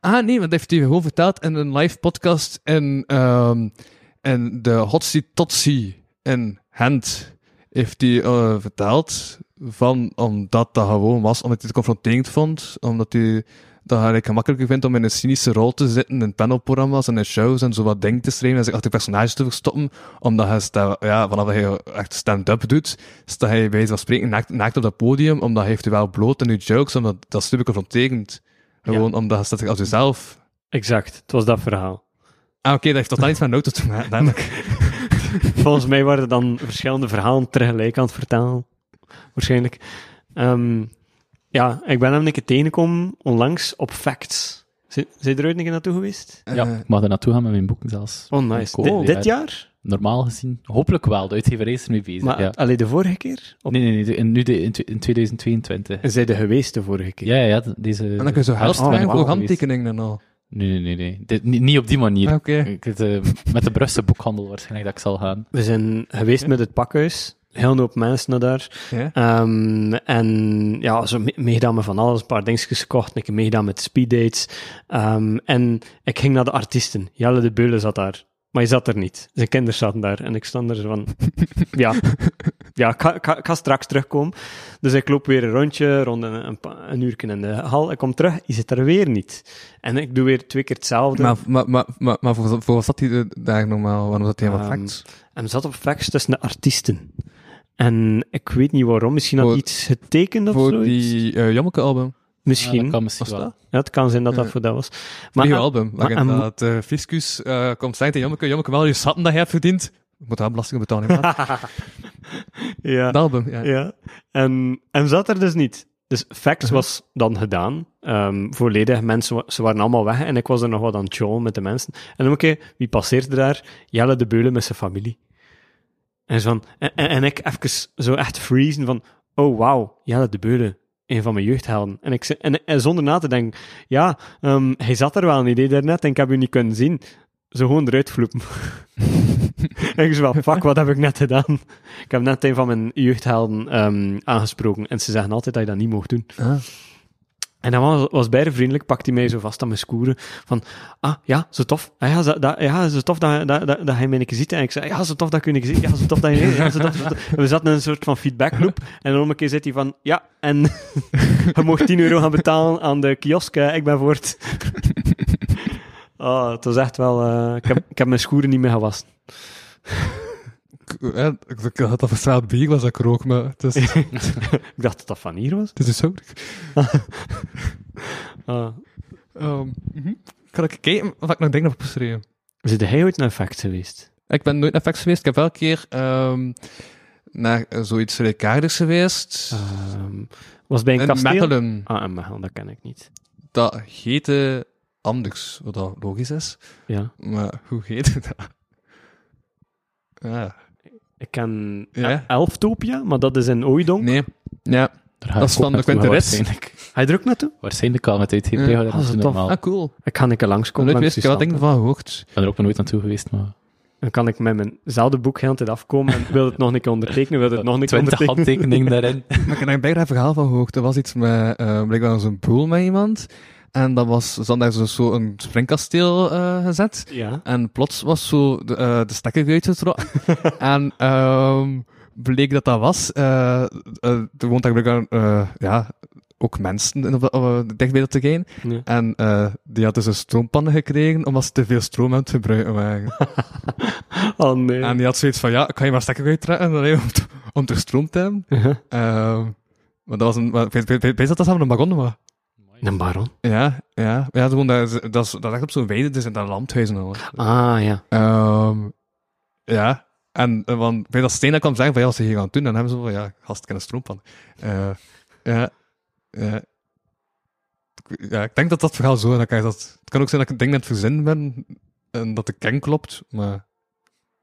Ah, nee, want dat heeft hij gewoon verteld in een live podcast in, in de Hotsie Totsie in Gent. Heeft hij eh, verteld van, omdat dat gewoon was, omdat hij het confronterend vond, omdat hij dat eigenlijk gemakkelijker vindt om in een cynische rol te zitten in panelprogramma's en in shows en zo wat dingen te schrijven en zich achter personages te verstoppen, omdat hij ja, vanaf hij echt stand-up doet, staat hij bij van spreken naakt, naakt op dat podium, omdat hij heeft wel bloot in uw jokes, omdat dat is super confronterend. Gewoon omdat hij staat zich als jezelf. Exact, het was dat verhaal. Ah, oké, dat heeft totaal niets met auto te maken. *laughs* Volgens mij waren er dan verschillende verhalen tegelijk aan het vertellen. Waarschijnlijk. Ehm, ja, ik ben hem een keer tegengekomen onlangs op Facts. Zijn er ooit een keer naartoe geweest? Ja, ik mag er naartoe gaan met mijn boeken zelfs. Oh, nice. Dit- ja. dit jaar? Normaal gezien. Hopelijk wel. De uitgeverij is ermee bezig. Maar ja. alleen de vorige keer? Op... Nee, nee, nee. de- in, nu de, in, tw- in 2022. Zijn de geweest de vorige keer? Ja, ja, ja. Deze en dan kun je zo helft Oh, voor geweest. handtekeningen en al. Nee, nee, nee. nee. Niet, niet op die manier. Ah, Oké. Ik, het, eh, met de Brusselse boekhandel waarschijnlijk dat ik zal gaan. We zijn geweest met het pakhuis. Heel een hoop mensen naar daar. Ehm, en ja, zo me- meegedaan met van alles. Een paar dingetjes gekocht. Ik heb meegedaan met speeddates. Ehm, en ik ging naar de artiesten. Jelle de Beulen zat daar. Maar je zat er niet. Zijn kinderen zaten daar. En ik stond er zo van... *laughs* ja, ja ik, ga, ik, ga, ik ga straks terugkomen. Dus ik loop weer een rondje, rond een, een, een uur in de hal. Ik kom terug, je zit er weer niet. En ik doe weer twee keer hetzelfde. Maar, maar, maar, maar, maar voor, voor wat zat hij daar normaal? Waarom zat hij helemaal Ehm, facts? En we zat op facts tussen de artiesten. En ik weet niet waarom. Misschien had Voor- iets getekend of Voor zoiets. die uh. Ja, Misschien. dat kan misschien dat? Ja, het kan zijn dat dat Ja. voor dat was. Maar, ah, album, waarin dat uh, Fiscus uh, komt zeggen tegen Jommeke, Jommeke, wel je schatten dat je hebt verdiend. Je moet daar belasting op betalen. *laughs* ja. Het album, ja. ja. En, en zat er dus niet. Dus Facts Mhm. was dan gedaan. Ehm, volledig. Mensen, ze waren allemaal weg. En ik was er nog wat aan het met de mensen. En dan oké, wie passeerde daar? Jelle de Beulen met zijn familie. En, van, en, en, ik even zo echt freezen van... Oh, wauw, Jelle de Beulen. een van mijn jeugdhelden. En, ik, en, en zonder na te denken, ja, ehm, hij zat er wel niet hè, daarnet en ik heb u niet kunnen zien. Zo gewoon eruit vloepen. *laughs* en ik van, fuck, wat heb ik net gedaan? Ik heb net een van mijn jeugdhelden ehm, aangesproken en ze zeggen altijd dat je dat niet mocht doen. Ah. En dan was, was bijna vriendelijk, pakte hij mij zo vast aan mijn schoenen. Van, ah, ja, zo tof. Ah, ja, zo, dat, ja, zo tof dat, dat, dat, dat hij mij een keer ziet. En ik zei, ja, zo tof dat ik je een keer zie. Ja, zo tof dat je... We zaten in een soort van feedbackloop. En dan om een keer zit hij van, ja, en *laughs* je mocht 10 euro gaan betalen aan de kiosk. Ik ben voort. *laughs* oh, het was echt wel... eh, ik, heb, ik heb mijn schoenen niet meer gewassen. Ik, had dat straat bier was dat ik rook, maar het is, het *laughs* ik dacht dat dat van hier was. is dus zo. *laughs* Ah. Ehm, mhm. Kan ik kijken wat ik nog dingen heb opgeschreven? Zit hij ooit naar effect geweest? Ik ben nooit naar Vex geweest. Ik heb wel een keer ehm, naar eh, zoiets gelijkaardigs geweest. Ehm, was het bij een in kasteel? Mechelen. Ah, in Mechelen, dat ken ik niet. Dat heette anders, wat dat logisch is. Ja. Maar hoe heet het dat? Ja. Ik ken Ja? El- Elftopia, maar dat is in Ooidonk. Nee. Ja. Daar ga Dat ik is van de naartoe, Quinte Ritz. Waarschijnlijk, Hij er ook naartoe? waarschijnlijk al met uitgeverij. Ja. Ja. Ah, Dat is normaal. Ah, cool. Ik ga een keer langskomen. Ik die wel dingen stand. van gehoord. Ik ben er ook nog nooit naartoe geweest, maar... Dan kan ik met mijnzelfde boek heel tijd afkomen en wil het nog een keer ondertekenen, wil het nog een keer 20 ondertekenen. handtekeningen daarin. *laughs* Maar ik heb daar een verhaal van gehoord. Er was iets met, eh blijkbaar zo'n pool met iemand. En dat was, ze hadden daar zo, zo een springkasteel eh, gezet. Ja. En plots was zo de, eh, de stekker uitgetrokken. *laughs* en ehm bleek dat dat was. eh er woont daar blijkbaar ja, ook mensen in eh, dicht bij dat terrein. Ja. En die hadden dus stroompannen gekregen omdat ze te veel stroom aan het gebruiken waren. *laughs* Oh nee. En die had zoiets van, ja, kan je maar stekker uittrekken alleen om, te- om er stroom te hebben. Ehm, maar dat was een... maar weet dat dat samen een baron was? Een baron. Ja, ja. Ja, gewoon, dat, is- dat, is, dat is echt op zo'n weide, dus in dat landhuis en al. Ah, ja. Ehm, ja. En eh, want bij dat Stena kwam zeggen van, ja, wat ze hier gaan doen, dan hebben ze van, ja, gast, ik een stroompan. Eh ja. Ja. Ik- Ja, ik denk dat dat verhaal zo elkaar zat. Het kan ook zijn dat ik een ding net verzinnen ben en dat de kern klopt, maar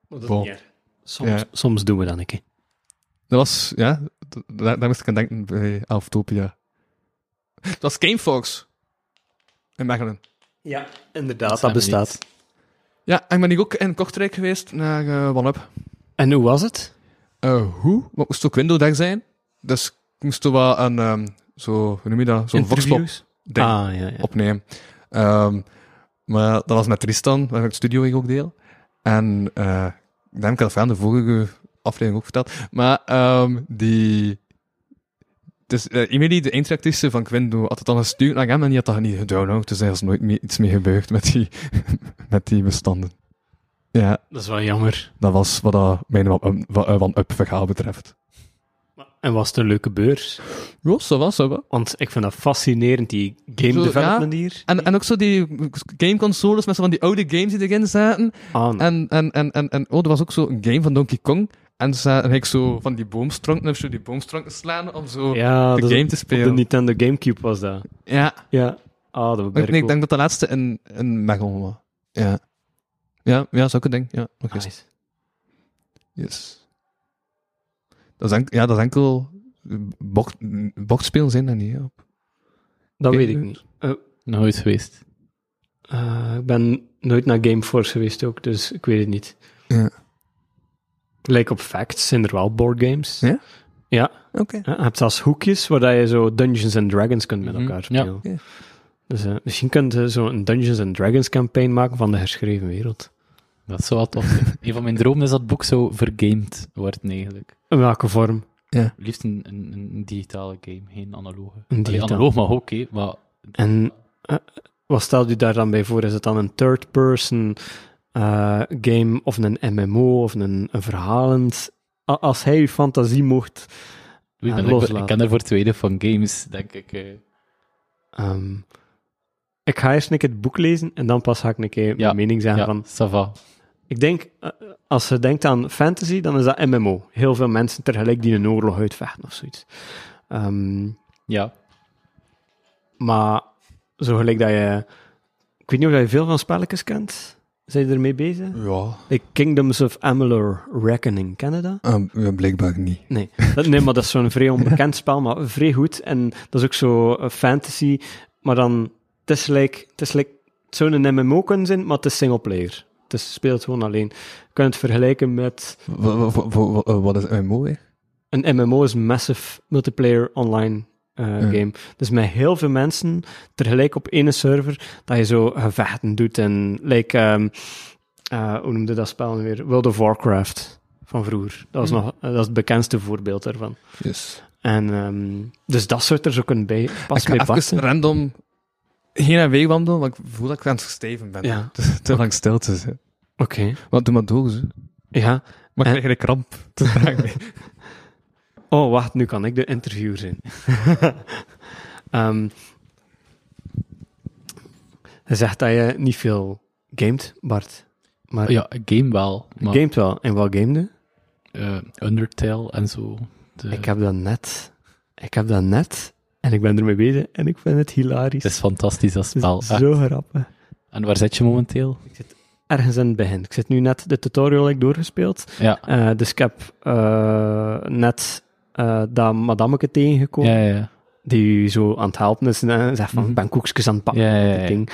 Bon. Soms, Ja. soms doen we dat een keer. dat was, ja, daar moest ik aan denken bij Alftopia. *laughs* Dat was Gamefox. In Mechelen. Ja, inderdaad, dat, bestaat. Ja, en ik ben hier ook in Kortrijk geweest, naar eh OneUp. En hoe was het? Eh hoe? Wat moest ook window daar zijn? Dus ik moest toch wel een, ehm, zo, hoe noem je dat? Zo'n voxpop ding Ah, ja, ja. opnemen. Ehm, maar dat was met Tristan, waar ik het studio hier ook deel. En eh ik denk dat ik aan de vorige aflevering ook verteld. Maar ehm, die... Dus eh Emily, de eindredactrice van Quindo, had het dan gestuurd naar hem en die had dat niet gedownload. Dus er is nooit meer, iets mee gebeurd met die, *laughs* met die bestanden. Ja, Dat is wel jammer. dat was wat dat mijn one-up verhaal betreft. En was het een leuke beurs? Ja, zo was wel. Want ik vind dat fascinerend, die game Zo, development hier. En, en ook zo die gameconsoles met zo van die oude games die erin zaten. Ah, nee. En, en, en, en, en oh, er was ook zo een game van Donkey Kong. En ze en ik zo van die boomstronken of zo die boomstronken slaan om zo ja, de game te op de spelen. Nintendo Gamecube was dat. Ja, Ja. Ah, dat was ik, nee, ik denk dat de laatste in, in Mechelen was. Ja. Ja, ja, het denken. Ja, nog eens. Nice. Yes. Dat is, enk, ja, dat is enkel bocht, bochtspelen zijn daar niet op. Dat Oké, weet ik niet. Eh, Nooit geweest. eh, ik ben nooit naar Gameforce geweest ook, dus ik weet het niet. Ja. Lijkt op Facts, zijn er wel boardgames. Ja? Ja. Oké. Ja, je hebt zelfs hoekjes waar dat je zo Dungeons and Dragons kunt met Mhm, elkaar ja. spelen. Oké. Dus eh, misschien kunt je zo een Dungeons and Dragons campaign maken van de herschreven wereld. Dat zou wel tof zijn. *laughs* Een van mijn dromen is dat het boek zo vergamed wordt eigenlijk. In welke vorm? Liefst een, een, een digitale game, geen analoge. Een Allee, digitale. analoog mag ook, hè, maar En eh, wat stelt u daar dan bij voor? Is het dan een third-person eh, game of een MMO of een, een verhalend? Als hij uw fantasie mocht. Ben ik, loslaten. ik ken er voor tweede van games, denk ik. eh. ehm, ik ga eerst een keer het boek lezen en dan pas ga ik een keer Ja, mijn mening zeggen Ja, van... Ik denk, eh, als je denkt aan fantasy, dan is dat MMO. Heel veel mensen tegelijk die een oorlog uitvechten of zoiets. Ehm, Ja. maar zo gelijk dat je... Ik weet niet of je veel van spelletjes kent. Zijn je ermee bezig? Ja, Like Kingdoms of Amalur Reckoning, ken je dat? ehm, ja, blijkbaar niet. Nee, dat, nee maar dat is zo'n vrij onbekend *laughs* spel, maar vrij goed. En dat is ook zo eh, fantasy, maar dan, het is like, het is like, het zou een MMO kunnen zijn, maar het is singleplayer. Het is, speelt gewoon alleen. Je kunt het vergelijken met, Wa- wa- wa- wa- wa- Wat is MMO een MMO is een Massive Multiplayer Online eh, Ja. game. Dus met heel veel mensen tegelijk op één server, dat je zo gevechten doet en, like, ehm, eh, hoe noemde dat spel nu weer? World of Warcraft van vroeger. Dat, was Hm. nog, dat is het bekendste voorbeeld daarvan. Yes. En ehm, dus dat zou er zo kunnen bij pas ik mee passen. random heen en weer wandelen, want ik voel dat ik aan het steven ben. Ja. *laughs* Te, te lang stil te zijn. Oké, Wat doe maar door, ze. ja. Maar En- krijg een kramp. *laughs* Oh, wacht, nu kan ik de interviewer zijn. *laughs* Ehm hij zegt dat je niet veel gamet, Bart. Maar Ja, game wel. Maar, gamet wel. En wat gamede? eh, Undertale en zo. De- Ik heb dat net. Ik heb dat net. En ik ben ermee bezig. En ik vind het hilarisch. Het is fantastisch, dat spel. Zo grappig. En waar zit je momenteel? Ergens in het begin. Ik zit nu net de tutorial ik doorgespeeld. Ja, Eh, dus ik heb eh, net eh, dat madameke tegengekomen. ja, ja. Die zo aan het helpen is. En zegt van, Mhm. ik ben koekjes aan het pakken. Ja, dat ding.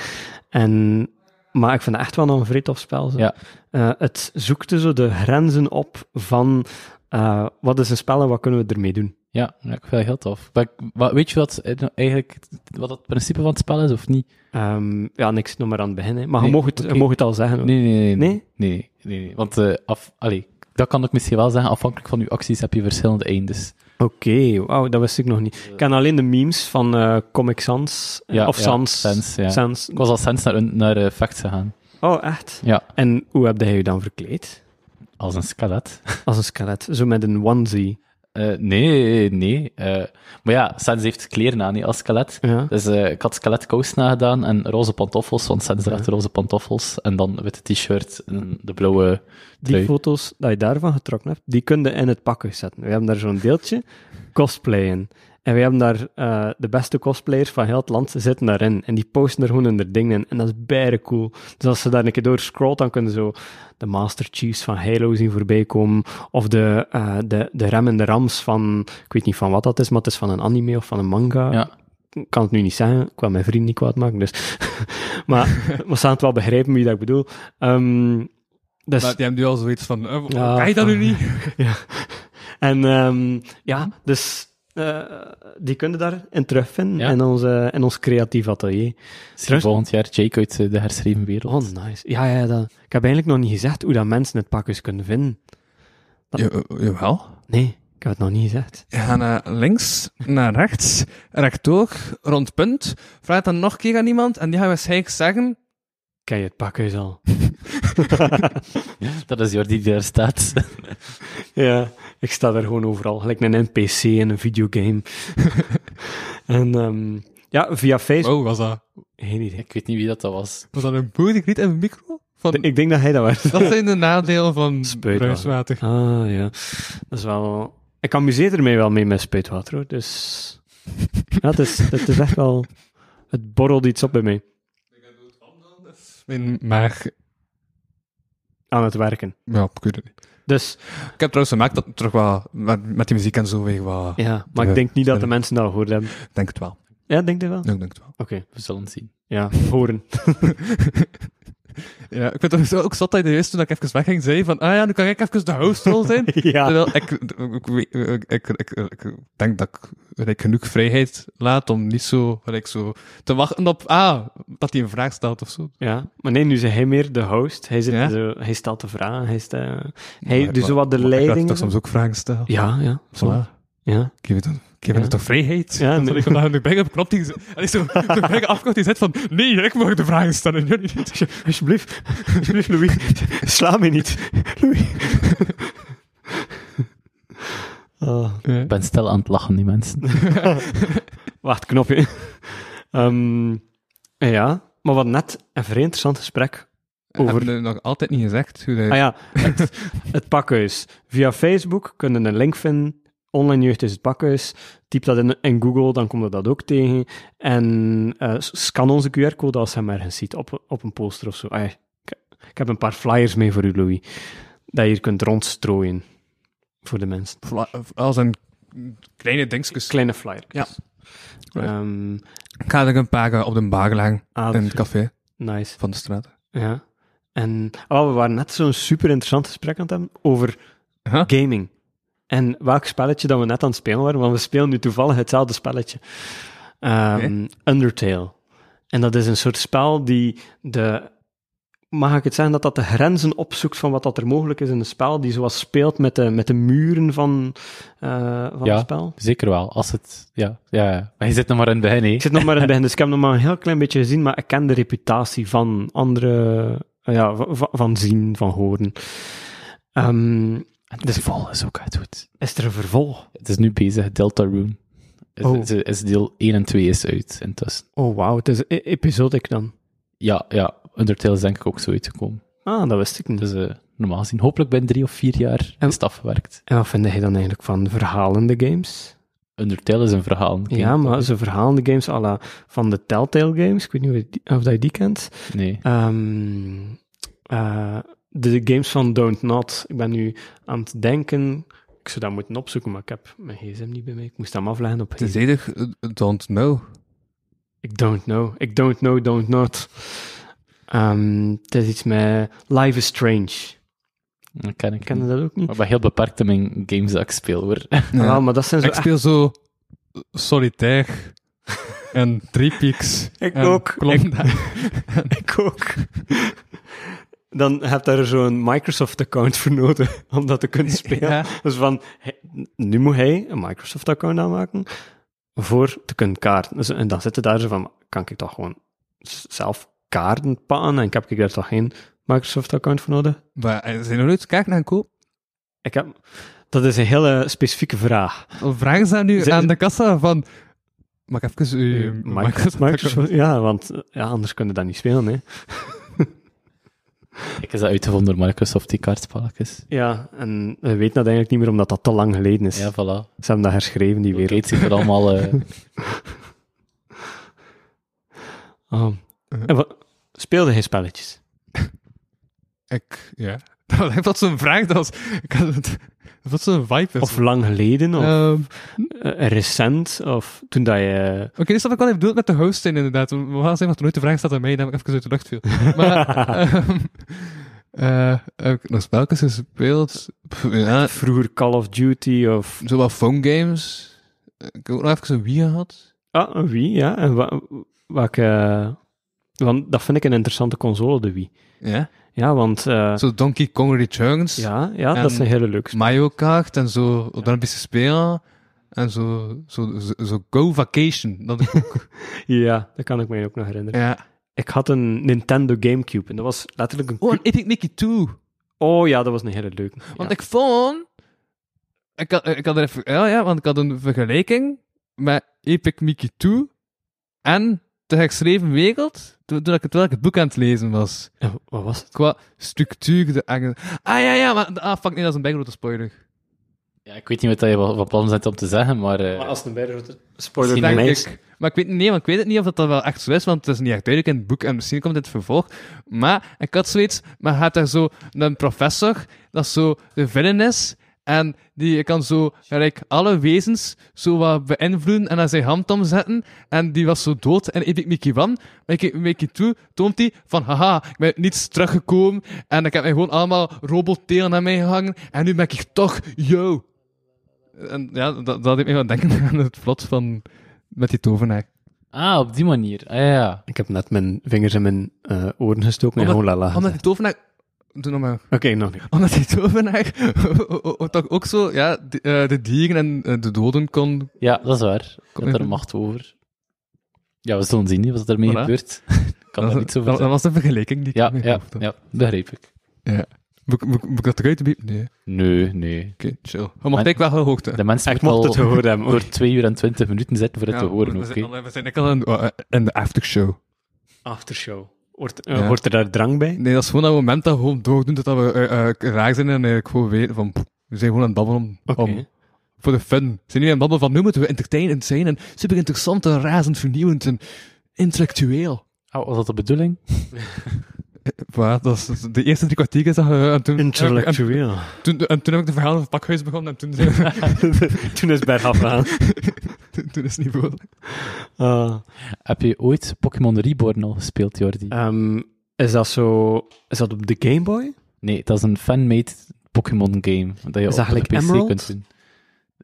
En, maar ik vind het echt wel een tof spel. Zo. Ja. Eh, het zoekte zo de grenzen op van eh, wat is een spel en wat kunnen we ermee doen. Ja, ik vind het heel tof. Maar, weet je wat eh, eigenlijk wat het principe van het spel is, of niet? Ehm, ja, niks nog maar aan het begin. hè. Maar Nee, je, mag het, je mag het al zeggen. Nee, nee, nee. Nee? Nee, nee, nee. nee. Want eh, af, allee, dat kan ik misschien wel zeggen. Afhankelijk van uw acties heb je verschillende eindes. Oké, wauw, dat wist ik nog niet. Ik ken alleen de memes van eh, Comic Sans. eh, Ja, of ja, Sans. Sans, ja. Sans. Ik was als Sens naar, naar eh, Facts gegaan. Oh, echt? Ja, En hoe heb jij je dan verkleed? als een skelet. Als een skelet, zo met een onesie. Eh, nee, nee. eh, maar ja, Sens heeft kleren aan niet, als skelet. Ja. Dus eh, ik had skeletkous nagedaan en roze pantoffels, want Sens draagt roze pantoffels. En dan witte t-shirt en de blauwe Die foto's dat je daarvan getrokken hebt, die kun je in het pakken zetten. We hebben daar zo'n deeltje, cosplayen. En we hebben daar eh, de beste cosplayers van heel het land zitten daarin. En die posten er gewoon hun dingen in. En dat is bijna cool. Dus als ze daar een keer door scrollt, dan kunnen ze zo de Master Chiefs van Halo zien voorbij komen. Of de, eh, de, de Rem en de Rams van, ik weet niet van wat dat is, maar het is van een anime of van een manga. Ja. Ik kan het nu niet zeggen, ik wil mijn vriend niet kwaad maken. Dus. *laughs* maar we staan het wel begrijpen wie dat ik bedoel. Ehm, dus, Maar die hebben nu al zoiets van, uh, Ja, kan je dat nu niet? *laughs* ja. En ehm, ja, dus eh, die kunnen daarin terugvinden Ja. in, onze, in ons creatief atelier. Trouwens- volgend jaar Jake uit eh, de herschreven wereld. Oh, nice. Ja, ja, dat, ik heb eigenlijk nog niet gezegd hoe dat mensen het pakjes kunnen vinden. Ja, eh, jawel. Nee, ik heb het nog niet gezegd. Je gaat naar links, naar rechts, rechtdoor, rond punt. Vraag dan nog een keer aan iemand en die gaat waarschijnlijk zeggen... Ken je het pakhuis al? *laughs* Dat is Jordi die daar staat. *laughs* ja, ik sta daar gewoon overal. Gelijk een NPC en een videogame. *laughs* en ehm, ja, via Facebook. Oh, was dat, Geen idee. Ik weet niet wie dat, dat was. was dat een boerdergriet en een micro? Van, Ik denk dat hij dat was. dat zijn de nadelen van Spuitwater. bruiswater. Ah, ja. Dat is wel... Ik amuseer ermee wel mee met spuitwater, hoor. Dus... Ja, het is, het is echt wel... Het borrelt iets op bij mij. Mijn maag... Aan het werken. Ja, ik weet het niet. Dus, Ik heb trouwens gemerkt dat het terug wat... Met, met die muziek en zo weer wat... ja. Maar ik denk niet dat de mensen dat gehoord hebben. Ik denk het wel. Ja, denk je wel? Ja, ik denk het wel. Oké. We zullen het zien. Ja, horen. *laughs* *laughs* Ja, ik vind het ook zat dat je juist toen ik even wegging zei van, ah ja, nu kan ik even de hostrol zijn. *laughs* ja. Terwijl ik, ik, ik, ik, denk dat ik, genoeg vrijheid laat om niet zo, ik zo te wachten op, ah, dat hij een vraag stelt of zo. Ja, maar nee, nu is hij meer de host. Hij, zit Ja? zo, hij stelt de vragen. Hij, de, hij doet zo wat de Ik leiding. toch soms ook vragen stellen. Ja, ja. Voilà. Ja. Geef het, geef Ja. toch vrijheid? *laughs* Ja, nee. ik vandaag nu bij op knop die en ik zo, de bijge afkort die zegt van, nee, ik mag de vragen stellen, jullie niet. Alsjeblieft. Alsjeblieft, Louis. Sla me niet. Louis. *laughs* Oh. Ja. Ik ben stil aan het lachen, die mensen. *laughs* Wacht, knopje. Ehm, ja, maar wat net een vrij interessant gesprek over... Hebben we nog altijd niet gezegd hoe dat... Ah ja, het, het pakhuis. Via Facebook kunnen een link vinden. Online jeugd is het pakhuis. Typ dat in, in Google, dan komt dat ook tegen. En eh, scan onze QR-code als je hem ergens ziet, op, op een poster of zo. Ah ik- Ik heb een paar flyers mee voor u, Louis. Dat je hier kunt rondstrooien. Voor de mensen. Als een kleine dingetjes. Kleine flyer. Ja. Ehm, Ik ga er een paar eh, op de bar leggen ah, in het café nice. van de straat. Ja. En oh, we waren net zo'n super interessant gesprek aan het hebben over Huh? gaming. En welk spelletje dat we net aan het spelen waren, want we spelen nu toevallig hetzelfde spelletje. Ehm, Undertale. En dat is een soort spel die de... Mag ik het zeggen dat dat de grenzen opzoekt van wat dat er mogelijk is in een spel, die zoals speelt met de, met de muren van, eh, van Ja. het spel? Zeker wel. Als het, ja, ja. Maar je zit nog maar in het begin, hè. Ik zit nog maar in het begin, dus ik heb nog maar een heel klein beetje gezien, maar ik ken de reputatie van andere... eh, ja, van, zien, van horen. Ehm, En de vol is ook uit goed. is er een vervolg? Het is nu bezig, Deltarune. Is, Oh. is, is deel 1 en 2 is uit intussen. Oh, wauw, het is e- episodic dan. Ja, ja, Undertale is denk ik ook zo uitgekomen. Ah, dat wist ik niet. Dus eh, normaal gezien, hopelijk binnen drie of vier jaar En- is het afgewerkt. En wat vind jij dan eigenlijk van verhalende games? Undertale is een verhaal. ja, maar zo verhalende games à la van de Telltale games, ik weet niet of, je die, of dat je die kent. Nee. Ehm, eh, de games van Don't Not. Ik ben nu aan het denken, ik zou dat moeten opzoeken, maar ik heb mijn gsm niet bij mij. Ik moest hem afleggen op Het is eerder eh, don't know. Ik don't know. Ik don't know, don't not. Ehm, het is iets met Life is Strange. Dat ken ik Ken niet. dat ook niet? Maar ik ben heel beperkt in mijn games dat ik speel, hoor. Ja, maar dat zijn zo Ik speel zo solitaire en Three Peaks. *laughs* Ik en ook. *laughs* Ik ook. *laughs* Dan heb je daar zo'n Microsoft-account voor nodig *laughs* om dat te kunnen *laughs* spelen. Ja. Dus van, nu moet hij een Microsoft-account aanmaken voor te kunnen kaarten. Dus, en dan zitten daar zo van, kan ik toch gewoon zelf kaarten pakken en ik heb ik daar toch geen Microsoft-account voor nodig? Maar eh, zijn er nooit kaarten aan koop? Ik heb, dat is een hele specifieke vraag. Vragen ze nu aan de kassa van... Mag ik even uw Microsoft, Microsoft, ja, want ja, anders kunnen dat niet spelen. Hè. Ik is dat uitgevonden door Microsoft, die kaartspelletjes. Ja, en we weten dat eigenlijk niet meer omdat dat te lang geleden is. Ja, voilà. Ze hebben dat herschreven, die Bill wereld. Gates er allemaal... eh, Oh. *laughs* En wat, speelde hij spelletjes? Ik, ja. *laughs* Dat was zo'n vraag, dat was... Ik had het... Wat zo'n vibe is. Of lang geleden, of Ehm, eh, recent, of toen dat je... Oké, dus dat ik wel even bedoeld met de host in, inderdaad. We gaan zeggen dat er nooit de vraag staat aan mij, dat ik even uit de lucht viel. Maar, *laughs* ehm, eh, heb ik nog spelletjes gespeeld? Ja, Vroeger Call of Duty, of... zo wat phone games. Ik heb ook nog even een Wii gehad. Ah, een Wii, ja. En wa, welke... Want dat vind ik een interessante console, de Wii. Ja. Ja, want... eh, Zo Donkey Kong Returns. ja, ja dat is een hele leuke Mario Kart en zo Olympische Spelen. En zo, zo, zo, zo Go Vacation. Dat ik ook. *laughs* Ja, dat kan ik me ook nog herinneren. ja. Ik had een Nintendo Gamecube en dat was letterlijk een... Oh, en Epic Mickey 2. Oh ja, dat was een hele leuke. Want ja. ik vond... Ik had, ik had er even... Ja, ja, want ik had een vergelijking met Epic Mickey 2 en Geschreven Wereld, toen, toen ik het, terwijl ik het boek aan het lezen was. Wat was het? Qua structuur, de eigen... Ah, ja, ja, maar... Ah, fuck, nee, dat is een bijgrote spoiler. ja, ik weet niet wat je van plan bent om te zeggen, maar... eh, Maar als het een bijgrote spoiler Denk ik. Maar ik weet, nee, want ik weet het niet of dat, dat wel echt zo is, want het is niet echt duidelijk in het boek en misschien komt het vervolg. Maar ik had zoiets, maar gaat er zo een professor, dat zo de villain is, en die kan zo gelijk alle wezens zo wat beïnvloeden en aan zijn hand omzetten, en die was zo dood en Epic Mickey 1. Mickey, Mickey 2 toont hij van, haha, ik ben niets teruggekomen, en ik heb mij gewoon allemaal robottelen aan mij gehangen, en nu ben ik toch yo. En ja, dat, dat deed me wat denken *laughs* aan het plot van met die tovenaar. Ah, op die manier. Ah, ja, ja. Ik heb net mijn vingers in mijn eh, oren gestoken en Omdat- gewoon lala Omdat gezegd. die tovenaar... Doe nog maar. Oké, nog niet. Omdat die tovenaar *laughs* toch ook zo, ja, de, eh, de dieren en eh, de doden kon... Ja, dat is waar. Ik Kom had er macht over. Ja, we zullen zien wat er mee Voilà. gebeurt. Ik *laughs* kan dat, niet zo dat, dat was de vergelijking die ik Ja, mijn ja, had. ja, begrijp ik. Moet, ik- moet, ik- moet ik dat eruit biepen? Nee. Oké, Nee, nee. chill. Je mag ik wel heel hoogte. De mensen Ik moeten mocht al het gehoord hebben. door 2 uur en 20 minuten zitten voor het te horen, we, oké? zijn, al- we zijn al in, eh, in de aftershow. Aftershow. Hoort, eh, Ja. er daar drang bij? Nee, dat is gewoon dat moment dat we gewoon doordoen, dat we eh, eh, raar zijn en eigenlijk gewoon weten van... pff, we zijn gewoon aan het babbelen om, voor de fun. We zijn nu aan het babbelen van, nu moeten we entertainend zijn en super interessant en razend vernieuwend en intellectueel. Oh, was dat de bedoeling? *laughs* Voilà, dat is de eerste drie kwartier is dat je- en toen, en, Intellectueel. toen, en toen heb ik de verhalen van het pakhuis begonnen en toen, *laughs* Toen is het bergaf gegaan. *laughs* toen is het niet voor. Ah. Heb je ooit Pokémon Reborn al gespeeld, Jordi? Ehm, is dat zo... Is dat op de Game Boy? Nee, dat is een fan-made Pokémon game. Dat je Is dat op de PC Emerald? kunt doen.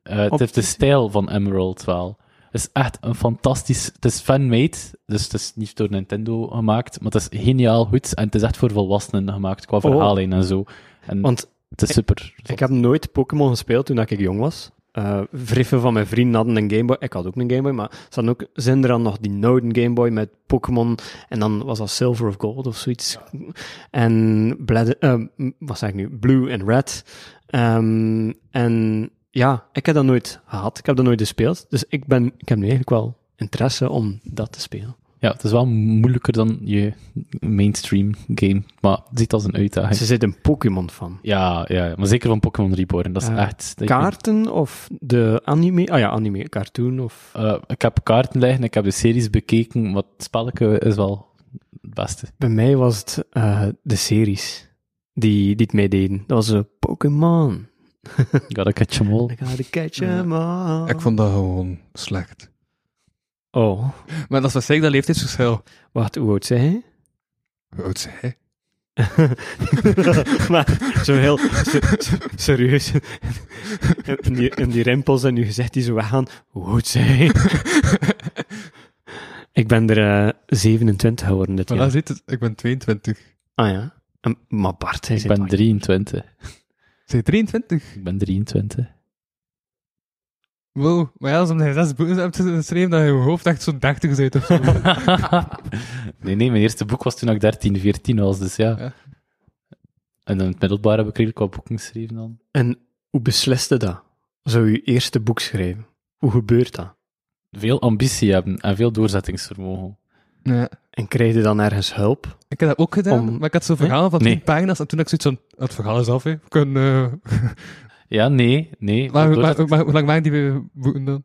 Eh, het heeft de de- stijl van Emerald wel. Het is echt een fantastisch... Het is fan-made, dus het is niet door Nintendo gemaakt, maar het is geniaal goed en het is echt voor volwassenen gemaakt, qua verhaallijn en zo. En Want het is super. ik heb nooit Pokémon gespeeld toen ik jong was. Eh vrienden van mijn vrienden hadden een Game Boy. Ik had ook een Game Boy, maar ze hadden ook Zinderen nog die Noden Game Boy met Pokémon. En dan was dat Silver of Gold of zoiets. En Bled- eh, wat zeg ik nu? Blue en Red. Ehm, en ja, ik heb dat nooit gehad. Ik heb dat nooit gespeeld. Dus ik, ben, ik heb nu eigenlijk wel interesse om dat te spelen. Ja, het is wel moeilijker dan je mainstream game, maar het ziet als een uitdaging. Ze zit een Pokémon van. Ja, ja, maar zeker van Pokémon Reborn. Dat is Eh, echt... dat Kaarten of de anime? Ah ja, anime, cartoon of... Eh, ik heb kaarten liggen, ik heb de series bekeken, maar het spelletje is wel het beste. Bij mij was het eh, de series die, die het meededen. Dat was een Pokémon. *laughs* Gotta catch 'em all. I gotta catch 'em all. Ik vond dat gewoon slecht. Oh, Maar dat is waarschijnlijk dat leeftijdsverschil. wacht, hoe oud zei hij? Hoe oud is hij? *laughs* maar zo heel se- se- serieus. en, die, en die rimpels en nu gezegd die zo weggaan. Hoe oud zei hij? Ik ben er eh, 27 geworden dit Maar jaar. ziet het, ik ben 22. Ah ja. En- maar Bart, hij Ik ben 23. Zijn 23? Ik ben 23. Wow, maar ja, als je zes boeken hebt geschreven, dat je hoofd echt zo'n 30 bent of zo. *laughs* nee, nee, mijn eerste boek was toen ik 13, 14 was, dus ja. Ja. En in het middelbaar heb ik redelijk wat boeken geschreven dan. En hoe besliste dat? Zou je eerste boek schrijven? Hoe gebeurt dat? Veel ambitie hebben en veel doorzettingsvermogen. Ja. En krijg je dan ergens hulp? Ik heb dat ook gedaan, Om- maar ik had zo'n verhaal van 10 Nee. pagina's en toen had ik zoiets van, het verhaal is af, hè. We kunnen... eh, *laughs* Ja, nee, nee. maar, maar, doorzettings- maar hoe lang waren die boeken dan?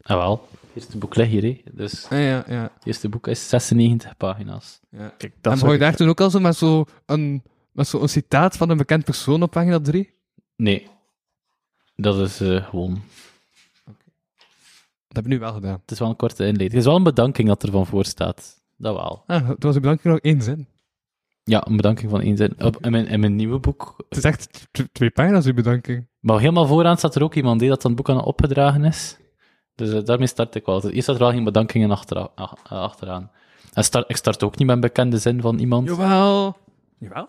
Ah, wel. Het eerste boek ligt hier, hè. Dus Ja, ja, ja. het eerste boek is 96 pagina's. ja. Kijk, en dat zou je ik- daar toen ook al zo met zo'n een, met zo een citaat van een bekend persoon op pagina 3? Nee. Dat is eh, gewoon... Dat heb ik nu wel gedaan. Het is wel een korte inleiding. Het is wel een bedanking dat er van voor staat. Dat wel. Ah, toen was de bedanking nog één zin. Ja, een bedanking van één zin. Op, in, mijn, in mijn nieuwe boek... Het is echt twee pagina's, uw bedanking. Maar helemaal vooraan staat er ook iemand die dat dan het boek aan het opgedragen is. Dus eh, daarmee start ik wel. Dus Eerst staat er wel geen bedankingen achteraan. ach- achteraan. En start, ik start ook niet met een bekende zin van iemand. Jawel. Jawel?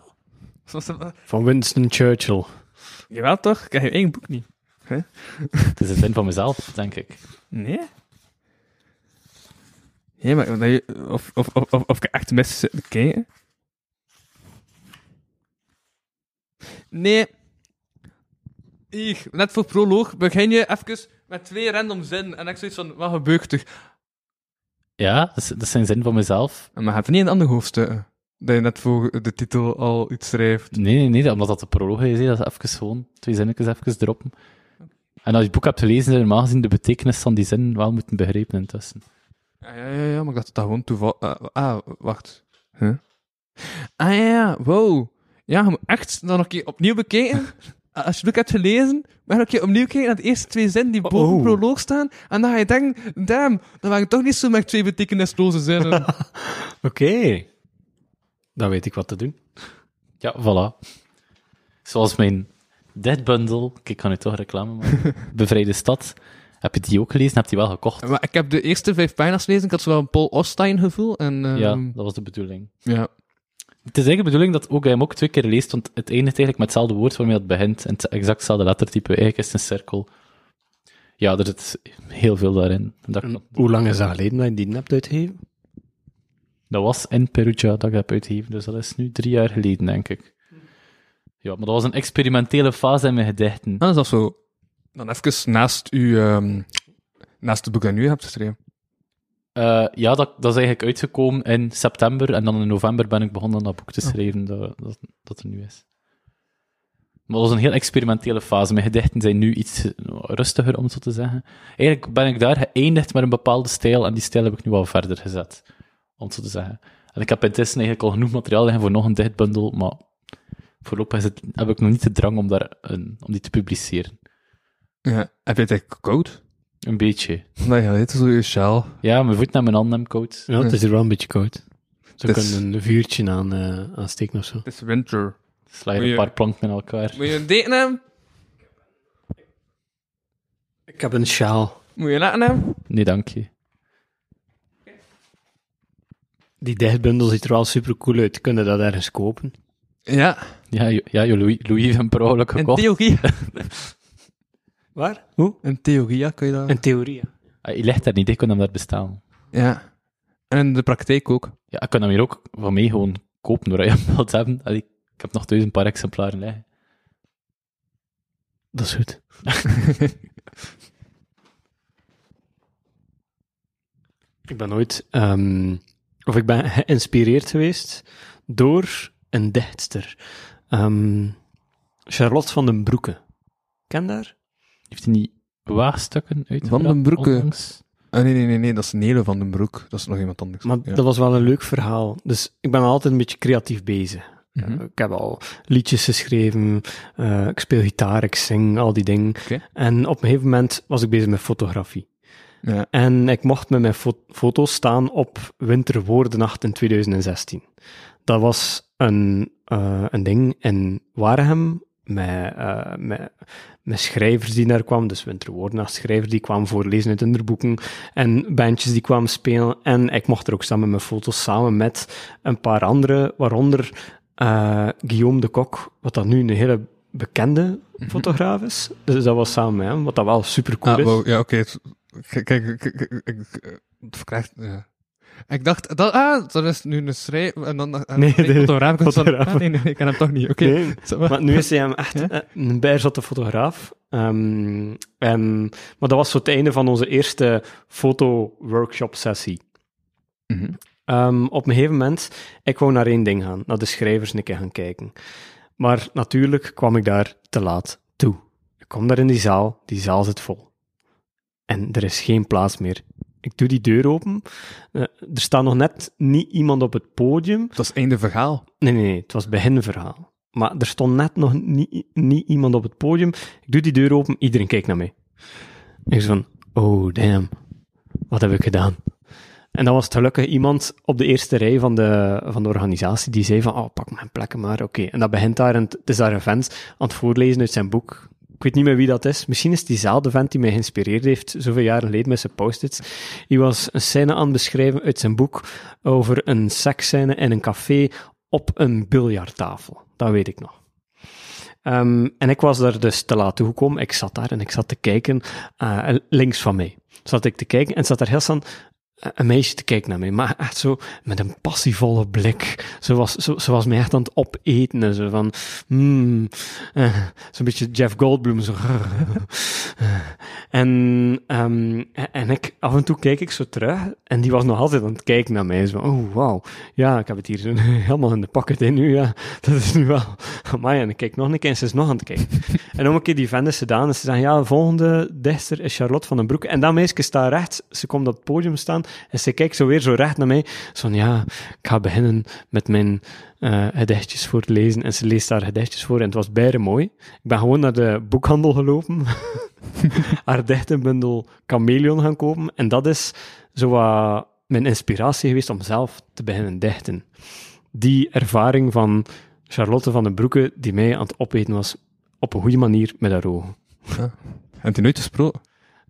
Van Winston Churchill. Jawel toch? Ik heb je eigen boek niet. Het is een zin van mezelf, denk ik. Nee? Ja, maar je, of, of, of, of, of ik echt mis zit te kijken. Nee. Hier, net voor proloog begin je even met twee random zinnen en ik zoiets van, wat gebeurt er? Ja, dat is, dat is een zin van mezelf. Maar je hebt niet een ander hoofdstuk. Dat je net voor de titel al iets schrijft. Nee, nee, nee, omdat dat de proloog is. Dat is even gewoon twee zinnetjes even droppen. En als je het boek hebt gelezen, zou je normaal gezien de betekenis van die zin wel moeten begrijpen intussen. Ja, ja, ja, ja, maar ik dacht dat dat gewoon toeval... ah, ah, wacht. Huh? Ah, ja, ja, wow. Ja, je moet echt dan nog een keer opnieuw bekijken. *laughs* Als je het boek hebt gelezen, nog een keer opnieuw kijken naar de eerste twee zinnen die boven Oh. proloog staan. En dan ga je denken, damn, dan waren het toch niet zo met twee betekenisloze zinnen. *laughs* Oké. Dan weet ik wat te doen. Ja, voilà. Zoals mijn Dead Bundle, kijk, ik kan nu toch reclame maken. *laughs* Bevrijde Stad. Heb je die ook gelezen? Heb je die wel gekocht? maar ik heb de eerste vijf pagina's gelezen, ik had zo wel een Paul Ostein gevoel. En, ehm, Ja, dat was de bedoeling. ja. Het is eigenlijk de bedoeling dat ook, hij hem ook twee keer leest, want het eindigt eigenlijk met hetzelfde woord waarmee het begint, en het exact hetzelfde lettertype. Eigenlijk is het een cirkel. Ja, er zit heel veel daarin. Dat, En hoe lang is dat geleden dat je die hebt uitgegeven? dat was in Perugia dat ik heb uitgegeven, dus dat is nu drie jaar geleden, denk ik. Ja, maar dat was een experimentele fase in mijn gedichten. Ah, dat is zo. Dan even naast u, ehm, naast het boek dat je nu hebt geschreven. Eh, ja, dat, dat is eigenlijk uitgekomen in september, en dan in november ben ik begonnen dat boek te schrijven dat, dat, dat er nu is. Maar dat was een heel experimentele fase. Mijn gedichten zijn nu iets eh, rustiger, om het zo te zeggen. Eigenlijk ben ik daar geëindigd met een bepaalde stijl, en die stijl heb ik nu wel verder gezet, om het zo te zeggen. En ik heb intussen eigenlijk al genoeg materiaal liggen voor nog een dichtbundel, maar voorlopig is het, heb ik nog niet de drang om, daar een, om die te publiceren. Ja. Heb je het eigenlijk koud? Een beetje. Nee, ja, dit is zo je sjaal. Ja, mijn voet naar mijn handen hebben koud. Ja, het is hier wel een beetje koud. Ze Het is- kunnen een vuurtje aan, eh aansteken of zo. Het is winter. Sla je Moet een je- paar planken in elkaar. Moet je een deken hebben? Ik heb een sjaal. Moet je een laten hebben? Nee, dank je. Die dichtbundel ziet er wel super cool uit. Kunnen dat ergens kopen? Ja. Ja, ja Louis, Louis heeft hem per ongeluk In gekocht. theorie. *laughs* Waar? Hoe? In theorie, ja, kun je dat... In theorie. ja. Ah, Je ligt daar niet, ik kan hem daar bestaan. Ja. En in de praktijk ook. Ja, ik kan hem hier ook van mij gewoon kopen, waar *laughs* je hem wilt hebben. Allee, ik heb nog duizend paar exemplaren liggen. Dat is goed. *laughs* ik ben ooit, ehm, of ik ben geïnspireerd geweest door een dichtster. Ehm, Charlotte van den Broeke. Ken daar? Heeft hij niet waagstukken uit Van den Broeke? Ah, nee, nee, nee, nee, dat is Nele van den Broek. Dat is nog iemand anders. Maar ja. dat was wel een leuk verhaal. Dus ik ben altijd een beetje creatief bezig. Mhm. Ik heb al liedjes geschreven, uh, ik speel gitaar, ik zing, al die dingen. En op een gegeven moment was ik bezig met fotografie. Ja. En ik mocht met mijn fo foto's staan op Winterwoordenacht in 2016. Dat was een, uh, een ding in Waregem, met, uh, met, met schrijvers die daar kwamen, dus Winterwoordenacht schrijvers die kwamen voorlezen uit hun boeken, en bandjes die kwamen spelen. En ik mocht er ook staan met mijn foto's, samen met een paar anderen, waaronder uh, Guillaume de Kok, wat dat nu een hele bekende mm -hmm. fotograaf is. Dus dat was samen met hem, wat dat wel super cool ah, is. Wow, ja, oké. Okay. Kijk, het verkrijgt... Ja. Ik dacht, dat, ah, dat is nu een schrijf... En dan... En nee, nee, fotograaf. fotograaf. Ah, nee, nee, ik ken hem toch niet. Oké. Okay. Nee, maar nu is hij hem echt ja? een bijzotte fotograaf. Um, en, maar dat was zo het einde van onze eerste foto-workshop-sessie. Mm -hmm. um, op een gegeven moment, ik wou naar één ding gaan, naar de schrijvers een keer gaan kijken. Maar natuurlijk kwam ik daar te laat toe. Ik kom daar in die zaal, die zaal zit vol. En er is geen plaats meer. Ik doe die deur open. Uh, er staat nog net niet iemand op het podium. Dat is einde verhaal. Nee, nee, nee, het was beginverhaal. Maar er stond net nog niet, niet iemand op het podium. Ik doe die deur open, iedereen kijkt naar mij. Ik zo van, oh damn, wat heb ik gedaan? En dan was het gelukkig iemand op de eerste rij van de, van de organisatie die zei van, oh, pak mijn plekken maar, oké. Okay. En dat begint daar, en het is daar een vent aan het voorlezen uit zijn boek. Ik weet niet meer wie dat is. Misschien is diezelfde vent die mij geïnspireerd heeft, zoveel jaren geleden met zijn post-its. Hij was een scène aan het beschrijven uit zijn boek over een seksscène in een café op een biljarttafel. Dat weet ik nog. Um, en ik was daar dus te laat toegekomen. Ik zat daar en ik zat te kijken. Uh, links van mij zat ik te kijken en zat er heel staan een meisje te kijken naar mij, maar echt zo met een passievolle blik. Ze was, ze, was mij echt aan het opeten. Zo van, mm, uh, zo'n beetje Jeff Goldblum. Zo. *laughs* en, um, en ik, af en toe kijk ik zo terug en die was nog altijd aan het kijken naar mij. Zo, oh, wauw. Ja, ik heb het hier *laughs* helemaal in de pakket in nu. Ja, dat is nu wel. *laughs* Maar en ik kijk nog een keer en ze is nog aan het kijken. en om een keer die vent is gedaan en ze zeggen, ja, de volgende dichter is Charlotte van den Broek. En dat meisje staat rechts. Ze komt op het podium staan en ze kijkt zo weer zo recht naar mij. Zo van, ja, ik ga beginnen met mijn uh, gedichtjes voor te lezen. En ze leest daar gedichtjes voor en het was bijna mooi. Ik ben gewoon naar de boekhandel gelopen. *laughs* haar dichtenbundel Chameleon gaan kopen. En dat is zo wat mijn inspiratie geweest om zelf te beginnen dichten. Die ervaring van Charlotte van den Broeke, die mij aan het opeten was op een goede manier met haar ogen. Ja. Heb je nooit gesproken?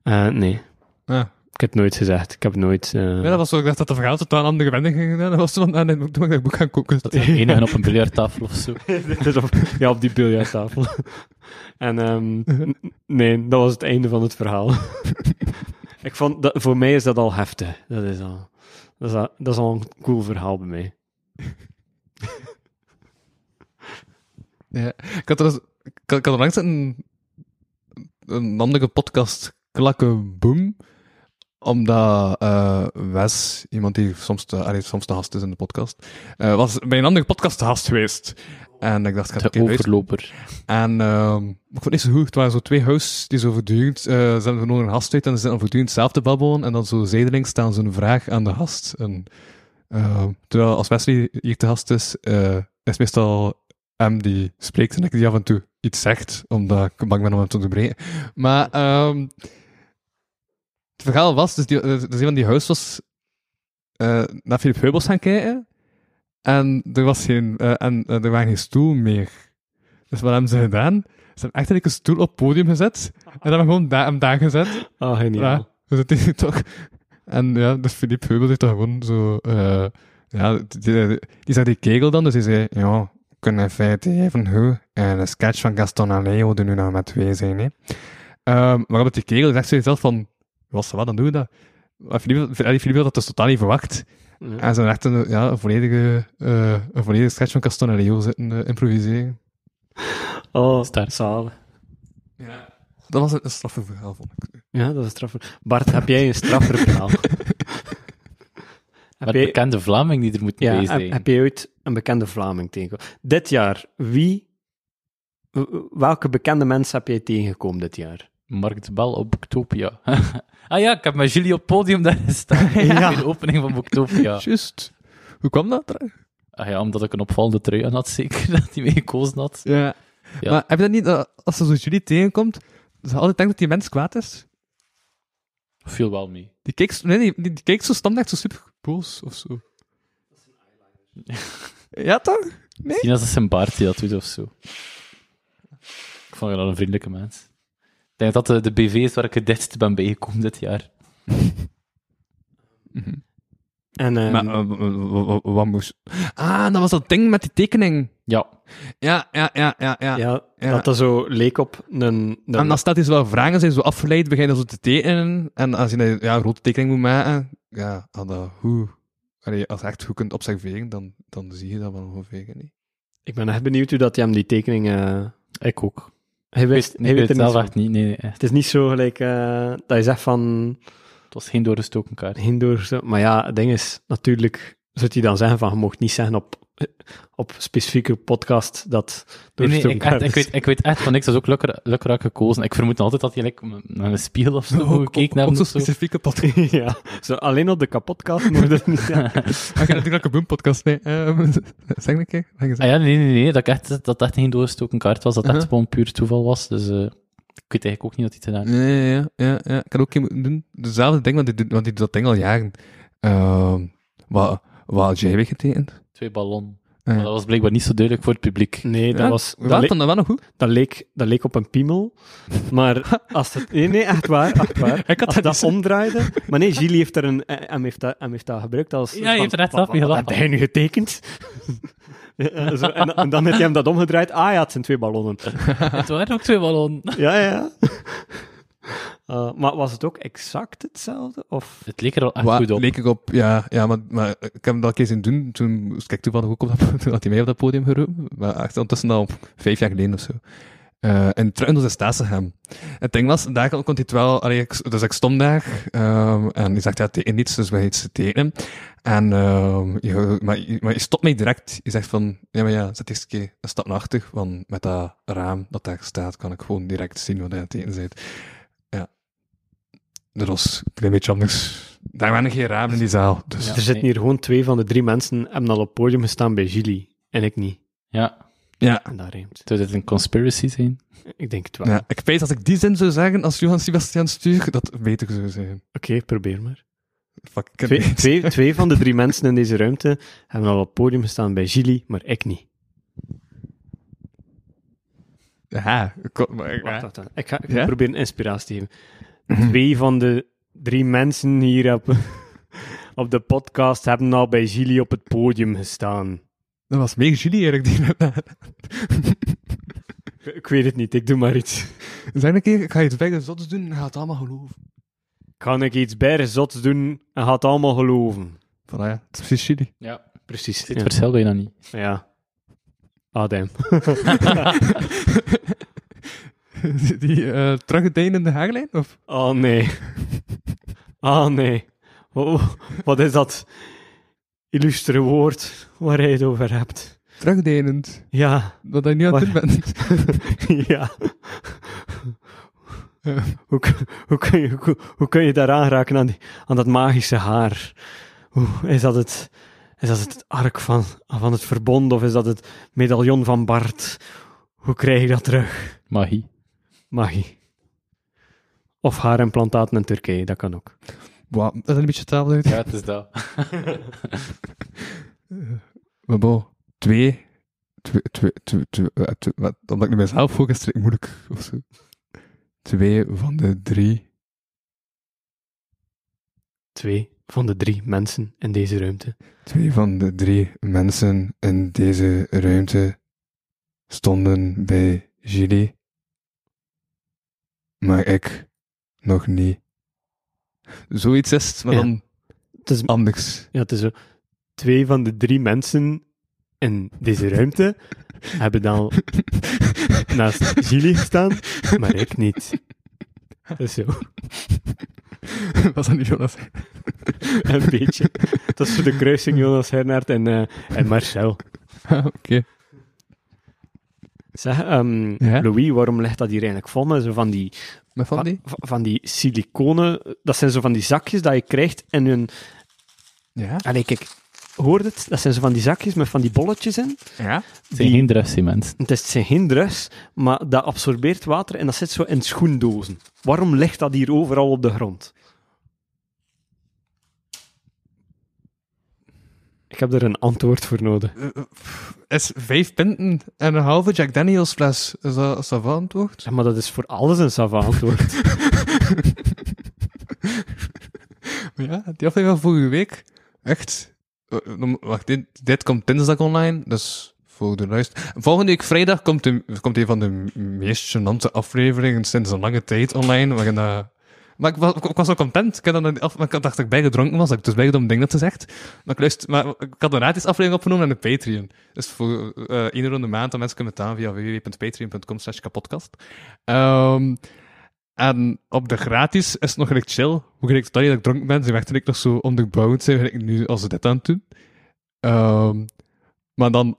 Uh, nee. Ja. Ik heb het nooit gezegd. Ik heb nooit... Uh... Ja, dat was zo, ik dacht dat de verhaal tot een andere wending ging gedaan. Dat was toen ik dat boek gaan koken. Dat is enige op een biljarttafel of zo. *laughs* ja, op die biljarttafel. *laughs* en um, nee, dat was het einde van het verhaal. *laughs* ik vond, dat, voor mij is dat al heftig. Dat is al, dat is al, dat is al een cool verhaal bij mij. ja, ik had er, ik had, ik had er langs een, een andere podcast, Klakke Boom omdat uh, Wes, iemand die soms te, allee, soms te gast is in de podcast, uh, was bij een andere podcast te gast geweest. En ik dacht, ik ga De overloper. En uh, ik vond het niet zo goed. Het waren zo twee hosts die zo voortdurend, ze hebben gewoon een gast uit en ze zitten voortdurend zelf te babbelen. En dan zo zijdelings staan ze een vraag aan de gast. En Ehm, terwijl als Wesley hier te gast is, eh, is meestal hem die spreekt en ik die af en toe iets zegt, omdat ik bang ben om hem te onderbreken. Maar ehm, het verhaal was, dus, die, dus een van die huis was eh, naar Philip Heubels gaan kijken en er was geen, eh, en eh, er waren geen stoel meer. Dus wat hebben ze gedaan? Ze hebben echt een stoel op het podium gezet en hebben gewoon da hem daar gezet. Oh, geniaal. Ja, dus het is toch... En ja, dus Philippe Heubel heeft dan gewoon zo... ja, die, die, die zei die kegel dan, dus hij zei, ja, kunnen in feite even hoe en de sketch van Gaston en Leo doen nu nou met twee zijn, hè. Um, waarop die kegel zegt ze zelf van, was wat, dan doen we dat. Maar Philippe, Philippe had dat dus totaal niet verwacht. Ja. En ze hebben echt een, ja, een, volledige, eh, een volledige sketch van Gaston en Leo zitten eh, improviseren. Oh. Ja. Dat was een, een straffe verhaal, vond ik. Ja, dat is straffer. Bart, heb jij een straffer verhaal? *laughs* Heb, jij, bekende Vlaming die er moet ja, heb, zijn. heb jij ooit een bekende Vlaming tegengekomen? Dit jaar, wie... Welke bekende mensen heb jij tegengekomen dit jaar? Mark de Bel op Booktopia. *laughs* ah ja, ik heb met Julie op het podium daar gestaan. *laughs* Ja. Bij de opening van Booktopia. Juist. Hoe kwam dat? er? Ah ja, omdat ik een opvallende trui aan had, zeker, *laughs* dat hij mee gekozen had. Ja. Ja. Maar heb je dat niet, dat als ze zo jullie tegenkomt, dat ze altijd denkt dat die mens kwaad is? Viel wel mee. Die keek, zo- nee, die, die, keek zo standaard zo super boos of zo. Ja, toch? Nee? Misschien als het zijn baard die dat doet of zo. Ik vond je dat een vriendelijke mens. Ik denk dat dat de, de BV is waar ik het dichtst ben bijgekomen dit jaar. *laughs* En, ehm, Maar eh, wat moest... Ah, dat was dat ding met die tekening. Ja, Ja, ja, ja, ja. ja. ja, ja. dat dat zo leek op een... een En dan staat hij zo wel vragen, zijn zo afgeleid, beginnen zo te tekenen. En als je een, ja, grote tekening moet maken, ja, als, dat, hoe, allee, als je echt goed kunt observeren, dan, dan zie je dat wel ongeveer niet. Ik ben echt benieuwd hoe dat hij hem die tekening... eh ik ook. Hij wist, hij weet het zelf echt niet. Nee, nee, echt. Het is niet zo gelijk eh, dat je zegt van... Het was geen doorgestoken kaart. Hindoor, zo. maar ja, het ding is, natuurlijk zou hij dan zeggen van, je mocht niet zeggen op, op specifieke podcast dat Nee, nee, ik, echt, ik, weet, ik weet echt van niks. Dat is ook lukker, lukraak gekozen. Ik vermoed altijd dat hij like, naar een spiegel of zo *laughs* gekeken op, hebben. zo'n specifieke *laughs* podcast. ja, zo, alleen op de kapotkast moet je dat niet zeggen. *laughs* Ik ga natuurlijk een boom-podcast, nee. Ehm, zeg een keer. Zeg. Ah ja, nee, nee, nee. Dat, ik echt, dat echt geen doorgestoken kaart was. Dat het echt Uh-huh. gewoon puur toeval was. Dus eh, ik weet eigenlijk ook niet wat hij te gedaan heeft. Nee, ja, ja, ja. Ik kan ook een moeten doen. Dezelfde ding, want die, doet- want die doet dat ding al jaren. Ehm wat, wat had jij weggetekend? Twee ballon. Maar dat was blijkbaar niet zo duidelijk voor het publiek. Nee, dat, Ja, was, dat, le- dan dat wel nog goed. dat, leek, dat leek op een piemel, maar *laughs* als het... Nee, nee, echt waar, echt waar. Ik had als dat dat omdraaide... Maar nee, Gilles heeft er een... eh, Hem heeft dat, hem heeft dat gebruikt als... Ja, hij heeft er wat, af mee wat, wat gelachen. heb jij nu getekend? *laughs* Ja, zo, en, en dan heeft hij hem dat omgedraaid. Ah ja, het zijn twee ballonnen. *laughs* Het waren ook twee ballonnen. Ja, ja. Uh, maar was het ook exact hetzelfde? Of... Het leek er al echt Wat goed op. leek ik op, ja, ja maar, maar ik heb hem dat een keer zien doen. Toen ik toevallig ook op dat, *laughs* toen had hij mij op dat podium geroepen. Maar echt ondertussen al vijf jaar geleden of zo. Eh en terug naar de Staatsegem. Het ding was, daar kon hij het wel, allee, ik, dus ik stond daar, ehm, en hij zegt, ja, teken niets, dus we gaan iets tekenen. En, ehm, je, maar, je- maar je stopt mij direct. Je zegt van, ja, maar ja, zet eens een keer een stap naar achter, want met dat raam dat daar staat, kan ik gewoon direct zien wat hij aan het tekenen bent. Dat was een klein beetje anders. Daar waren geen ramen in die zaal, dus... Ja. er zitten hier gewoon twee van de drie mensen hebben al op het podium gestaan bij Gilly. En ik niet. Ja, Ja. En daar rijmt. zou dit een conspiracy zijn? Ik denk het wel. ja. Ik weet als ik die zin zou zeggen als Johan Sebastian Stuur, dat beter zou zijn. Oké, probeer maar. Fuck, Twee, twee, twee van de drie mensen in deze ruimte hebben al op het podium gestaan bij Gilly, maar ik niet. Ja, ik maar ik- Wacht, wacht, wacht. Ik ga, ik Ja? ga proberen inspiratie te geven. Twee van de drie mensen hier op, *laughs* op de podcast hebben al bij Gilly op het podium gestaan. Dat was meer Julie eigenlijk die Ik, ik weet het niet, ik doe maar iets. *laughs* Zeg een keer, ik ga iets bij zots doen en ga het allemaal geloven. Kan ik iets bijzots doen en gaat allemaal geloven? Voilà, ja. Het is precies Julie. Ja. Precies. Dit Ja. verschil bijna niet. ja. Ah, *laughs* damn. Die *laughs* die eh terugdeinende haarlijn? Of? Oh nee. Oh nee. Oh, wat is dat illustere woord waar je het over hebt? Terugdeinend. Ja, Wat je nu aan het doen bent. *laughs* ja. Hoe, kun- hoe, kun je, hoe, hoe kun je daar aanraken aan, die, aan dat magische haar? Hoe, is dat het, Is dat het ark van, van het verbond of is dat het medaillon van Bart? Hoe krijg ik dat terug? Magie. Magie. Of haarimplantaten in Turkije, dat kan ook. Wow, dat is een beetje tafel uit. Ja, het is dat. *laughs* Maar bon, twee. Twee, twee, twee, eh, omdat ik nu mezelf focus, is het moeilijk of zo. Twee van de drie. Twee van de drie mensen in deze ruimte. Twee van de drie mensen in deze ruimte stonden bij Julie. Maar ik nog niet. Zoiets is het, maar Ja. dan Het is, anders. ja, het is zo. Twee van de drie mensen in deze ruimte *laughs* hebben dan naast Gilly gestaan, maar ik niet. Dat is zo. Was dat niet Jonas? Een beetje. Dat is voor de kruising Jonas Hernaert en, eh, en Marcel. Ah, Oké. Zeg, ehm, Ja? Louis, waarom ligt dat hier eigenlijk vol met zo van die, Maar van die? van, van die siliconen... Dat zijn zo van die zakjes dat je krijgt in een... Ja. Allee, kijk, hoor het? Dat zijn zo van die zakjes met van die bolletjes in. Ja. Het zijn geen drugscementen. Het is- het zijn geen drugs, maar dat absorbeert water en dat zit zo in schoendozen. Waarom ligt dat hier overal op de grond? Ik heb er een antwoord voor nodig. Is vijf pinten en een halve Jack Daniels fles, is dat, is dat wel antwoord? Ja, maar dat is voor alles een sava antwoord. *laughs* *laughs* Ja, die aflevering van vorige week. Echt. eh, dan- Wacht, dit, dit komt dinsdag online, dus voor de luister. Volgende week vrijdag komt, de, komt een van de meest gênante afleveringen sinds een lange tijd online. Waarin, dat- maar ik was, ik wel content. Ik, dan ik dacht dat ik bijgedronken was, dat ik dus bijgedronken ding dat ze zegt. Maar ik, luister, maar ik had een gratis aflevering opgenomen aan de Patreon. Dus voor eh één euro in de maand dat mensen kunnen betalen via www.patreon.com slash kapodcast. Ehm, en op de gratis is het nog redelijk chill. Hoe gelijk dat ik dronken ben, ze werd ik nog zo onderbouwd zijn, gelijk nu als ze dit aan het doen. Ehm, maar dan,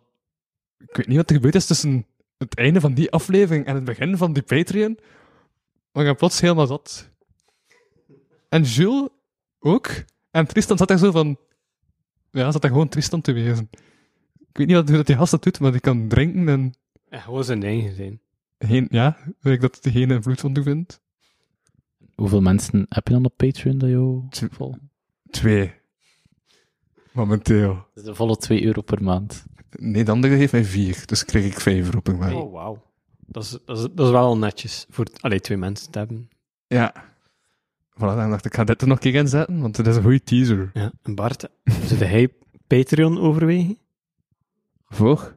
ik weet niet wat er gebeurd is tussen het einde van die aflevering en het begin van die Patreon. Maar ik ben plots helemaal zat. En Jules ook. En Tristan zat daar zo van... Ja, zat daar gewoon Tristan te wezen. Ik weet niet wat, hoe dat die gast dat doet, maar die kan drinken en... Ja, gewoon zijn eigen zijn. Geen, ja, weet ik dat hij geen invloed ondervindt. Hoeveel mensen heb je dan op Patreon dat jou Tw- volgen? Twee. Momenteel. Dat is de volle 2 euro per maand. Nee, de andere heeft mij vier, dus krijg ik vijf euro per maand. Oh, wauw. Dat is, dat, is, dat is wel netjes voor allee, twee mensen te hebben. Ja. Voilà, dan dacht ik, ik ga dit er nog een keer in zetten, want het is een goede teaser. Ja. En Bart, *laughs* zou hij Patreon overwegen? Voor?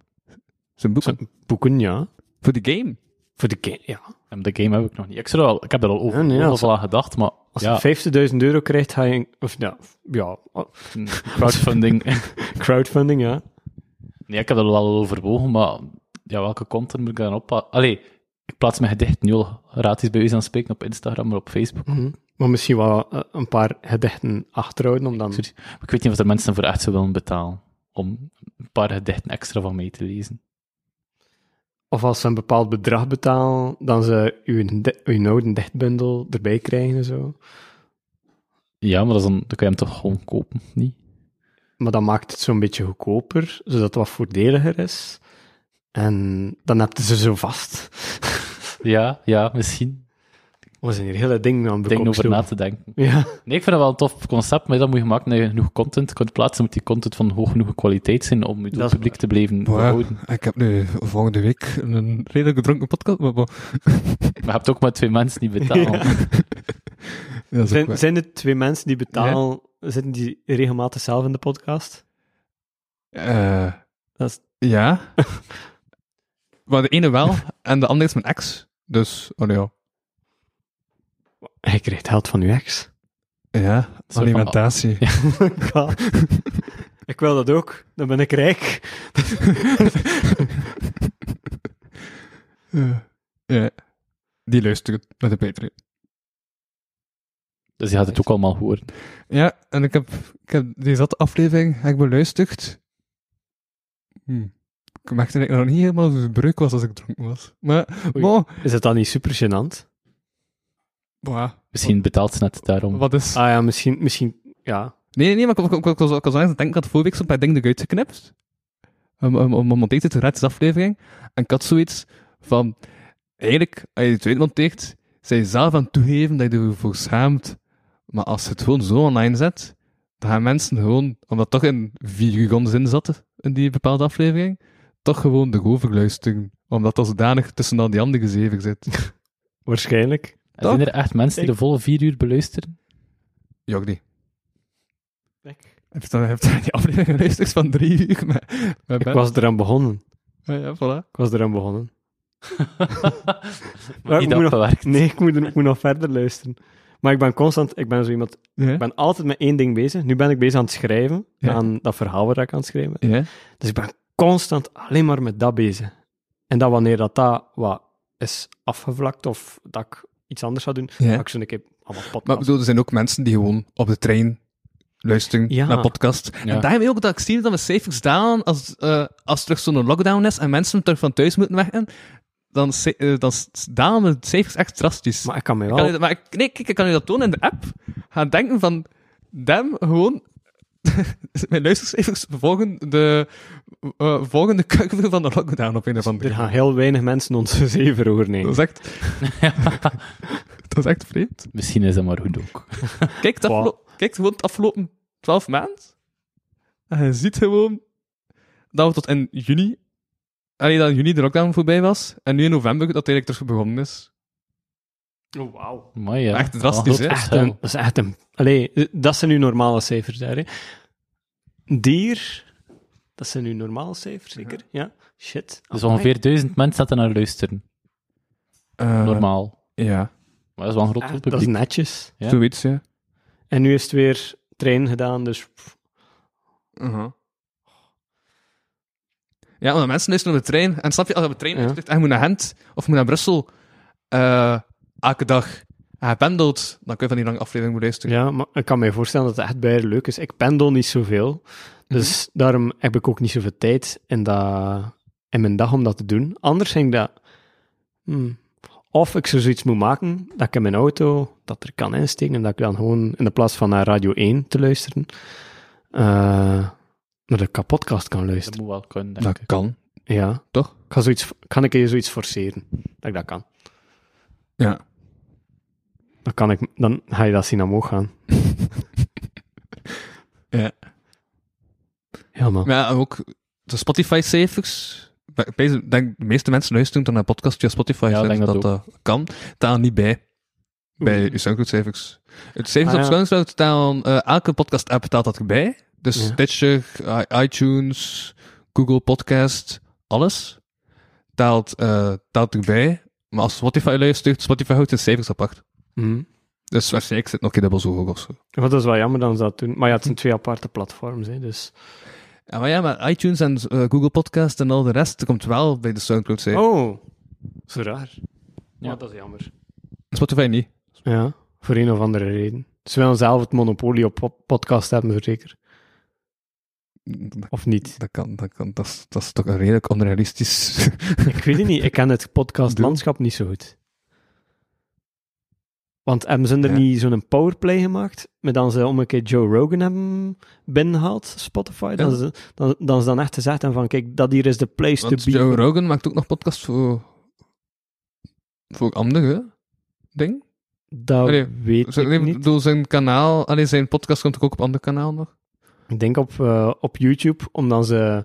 Zijn boeken. Boeken, ja. Voor de game. Voor de game, ja. En de game heb ik nog niet. Ik, zou er al, ik heb er al over, Ja, nee, overal als- aan gedacht, maar Als ja, je 50.000 euro krijgt, ga je... Of ja, ja, crowdfunding. *laughs* crowdfunding, ja. nee, ik heb er wel overwogen, maar ja, welke content moet ik dan op? Allee, ik plaats mijn gedicht nu al gratis bij u aan spreken op Instagram, maar op Facebook. Mhm. Maar misschien wel eh, een paar gedichten achterhouden om dan... Sorry. Ik weet niet of er mensen voor echt zo willen betalen om een paar gedichten extra van mij te lezen. Of als ze een bepaald bedrag betalen, dan ze uw, di- uw oude dichtbundel erbij krijgen en zo. Ja, maar dat is dan, dan kan je hem toch gewoon kopen, niet? Maar dat maakt het zo'n beetje goedkoper, zodat het wat voordeliger is. En dan heb je ze zo vast. *laughs* Ja, ja, misschien. We zijn hier hele dingen aan het Denk over na te denken. *laughs* Ja. Nee, ik vind dat wel een tof concept, maar dat moet je maken dat je genoeg content kunt plaatsen. Moet die content van hoog genoeg kwaliteit zijn om je is publiek te blijven Maar behouden. ik heb nu volgende week een redelijk gedronken podcast, maar... maar *laughs* Maar je hebt ook maar twee mensen die betalen. Ja. *laughs* Zijn, zijn het twee mensen die betalen, zitten die regelmatig zelf in de podcast? Eh, Dat is- ja. maar de ene wel, en de andere is mijn ex. Dus, oh ja. Hij krijgt geld van uw ex. Ja, van- alimentatie. Ja. *laughs* ik wil dat ook, dan ben ik rijk. *laughs* Eh, ja. Die luistert naar de Patreon. Dus je gaat het ook allemaal horen. Ja, en ik heb, ik heb deze aflevering heb ik beluisterd. Hm. Ik merkte dat ik nog niet helemaal breuk was als ik dronken was. Maar, Oei. bon, Is het dan niet super gênant? Bah, Misschien betaalt ze net daarom. wat is... Ah ja, misschien, misschien ja. Nee, nee, nee, maar ik, ik, ik, ik was, ik was aan het denken, ik had vorige week zo'n paar dingen eruit geknipt. Om, om, om, monteert het gratis aflevering. En ik had zoiets van, eigenlijk, als je het uitmonteert, zij je zelf aan het toegeven dat je ervoor schaamt. Maar als je het gewoon zo online zet, dan gaan mensen gewoon, omdat het toch in vier uur zin zat, in die bepaalde aflevering, toch gewoon de overluisteren. Omdat dat zodanig tussen al die andere zeven zit. *laughs* Waarschijnlijk. En Zijn er echt mensen die de volle vier uur beluisteren? Jordi. Heb je dan, heb je dan die aflevering geluisterd van drie uur? Met, met Ik was eraan begonnen. Ah ja, voilà. Ik was eraan begonnen. *laughs* Maar ik niet moet nog-. Nee, ik moet, ik moet nog verder luisteren. Maar ik ben constant, ik ben zo iemand, Ja? ik ben altijd met één ding bezig. Nu ben ik bezig aan het schrijven, Ja. aan dat verhaal waar ik aan het schrijven ben. Ja? Dus ik ben constant alleen maar met dat bezig. En dat wanneer dat, dat wat is afgevlakt of dat ik iets anders zou doen, Ja. ik zo een keer allemaal Maar podcasts. bedoel, er zijn ook mensen die gewoon op de trein luisteren Ja. naar podcast. Ja. En daarmee ook dat ik zie dat we cijfers dalen als, eh als er terug zo'n lockdown is en mensen terug van thuis moeten werken. Dan, eh, dan dalen de cijfers echt drastisch. Maar ik kan me Ik kan wel... u, maar ik, nee, kijk, ik kan u dat tonen in de app. Gaan denken van, damn, gewoon... *laughs* mijn luistercijfers volgen de, eh, volgen de curve van de lockdown op een of andere Er gaan heel weinig mensen onze *laughs* zeven Dat overnemen. is echt... *laughs* dat is echt vreemd. Misschien is dat maar goed ook. Kijk, het Wow. kijk gewoon het afgelopen 12 maanden. En je ziet gewoon dat we tot in juni, allee, dat in juni de lockdown voorbij was, en nu in november dat het eigenlijk terug begonnen is. Oh, wauw. Maar ja. Echt drastisch, hè? Echt dat is echt een... Allee, dat zijn nu normale cijfers daar, hè. Dier... Dat zijn nu normale cijfers, zeker? Ja? Shit. Dus Amai. ongeveer duizend mensen zaten naar luisteren. Eh, Normaal. Ja, Maar dat is wel een groot Ah, publiek. dat is netjes. Ja. zoiets, ja. En nu is het weer trein gedaan, dus... Uh-huh. Ja, want mensen luisteren op de trein. En snap je, als je op de trein Ja. je moet naar Gent of je moet naar Brussel eh, elke dag en pendelt, dan kun je van die lange aflevering moeten luisteren. Ja, maar ik kan me voorstellen dat het echt bij leuk is. Ik pendel niet zoveel, dus Mhm. daarom heb ik ook niet zoveel tijd in, dat, in mijn dag om dat te doen. Anders denk ik dat... hmm, of ik zou zoiets moet maken, dat ik in mijn auto dat er kan insteken en dat ik dan gewoon in de plaats van naar Radio 1 te luisteren, eh, naar de kapotcast kan Dat luisteren. moet wel kunnen, denk Dat ik. kan, Ja. toch? Ga zoiets, kan ik je zoiets forceren, dat ik dat kan. Ja. Dan, kan ik, dan ga je dat zien omhoog gaan. *laughs* Ja. Maar ja, ook de Spotify-cijfers. Ik denk de meeste mensen luisteren dan naar podcast via Spotify. Ja, ik denk dat dat kan. Staan niet bij. Bij je Soundcloud-cijfers. Het cijfers Ah, op ja. Soundcloud staan... eh, elke podcast-app staat dat erbij. Dus Ja. Stitcher, iTunes, Google Podcast, alles. Taalt, eh taalt erbij. Maar als Spotify luistert, Spotify houdt de cijfers apart. Mhm. Dus waarschijnlijk zit nog een keer dubbel zo hoog of zo. Ja, dat is wel jammer dan ze dat doen. Maar ja, het zijn twee aparte platforms, hè, dus... Ja, maar ja, maar iTunes en eh, Google Podcast en al de rest komt wel bij de Soundcloud-cijfers. Oh, zo raar. Ja. Ja, dat is jammer. Spotify niet. Ja, voor een of andere reden. Ze willen zelf het monopolie op po- podcast hebben, zeker. Of niet? Dat kan, dat kan. Dat is, dat is toch een redelijk onrealistisch. Ik weet het niet. Ik ken het *laughs* podcastlandschap niet zo goed. Want hebben ze er Ja. niet zo'n powerplay gemaakt, met dan ze om een keer Joe Rogan hebben binnengehaald, Spotify? Dan, Ja. ze, dan, dan ze dan echt gezegd hebben van, kijk, dat hier is de place Want to be. Joe Rogan maakt ook nog podcasts voor, voor andere dingen. Dat Allee, weet Zijn, ik niet. bedoel, zijn kanaal, alleen zijn podcast komt ook op andere kanaal nog. Ik denk op, eh, op YouTube, omdat, ze,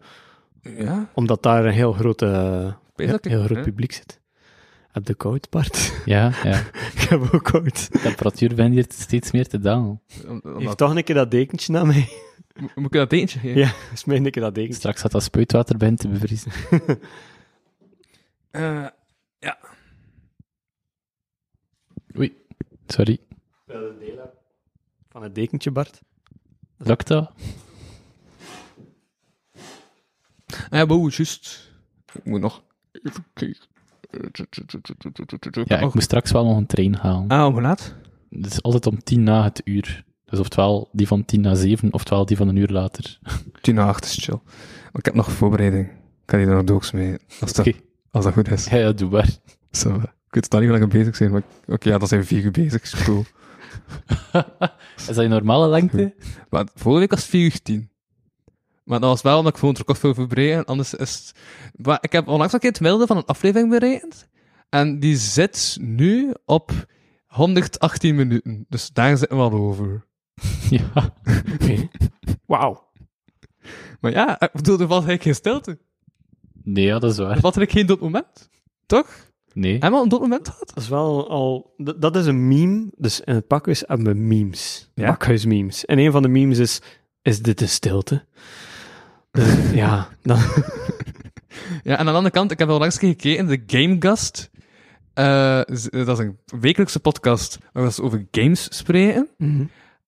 Ja, omdat daar een heel, grote, heel, groot publiek zit. Heb de koud, Bart? *laughs* Ja, ja. ik heb ook koud. De temperatuur ben hier steeds meer te dalen. Om- omdat- Geef toch een keer dat dekentje naar mij. Mo- Moet ik dat eentje geven? Ja, smijt een keer dat dekentje. Straks gaat dat spuitwater bij te bevriezen. *laughs* Eh, Oei, sorry. Van het dekentje, Bart. Lukt dat? ja, boe, juist. Ik moet nog even kijken. Ja, ik moest straks wel nog een trein halen. Ah, hoe laat? Het is altijd om tien na het uur. Dus oftewel die van tien na zeven, oftewel die van een uur later. *laughs* Tien na acht is chill. Maar ik heb nog voorbereiding. Ik kan die er nog doogs mee. Als dat, als dat goed is. Ja, ja, doe maar. Zo, ik weet het niet hoe lang we bezig zijn, maar oké, ja, dan zijn we vier uur bezig. is Cool. *laughs* Is dat je normale lengte? *laughs* Maar vorige week was 4 uur 10. Maar dat was wel omdat ik gewoon terug veel verbreiden. Anders is het... Maar ik heb onlangs een keer het gemiddelde van een aflevering berekend. En die zit nu op 118 minuten. Dus daar zitten we al over. *laughs* ja. Wauw. Maar ja, ik bedoel, er was eigenlijk geen stilte. Nee, ja, dat is Er waar. was eigenlijk geen dood moment. Toch? Nee. Hebben we al een dood moment gehad? Dat is wel al... Dat, dat is een meme. Dus in het pakhuis hebben we memes. Ja? Pakhuismemes. En een van de memes is... Is dit een stilte? Dus, *laughs* ja, dan... Ja, en aan de andere kant, ik heb al langs gekeken, de Gamegast. eh z- dat is een wekelijkse podcast waar we over games spreken.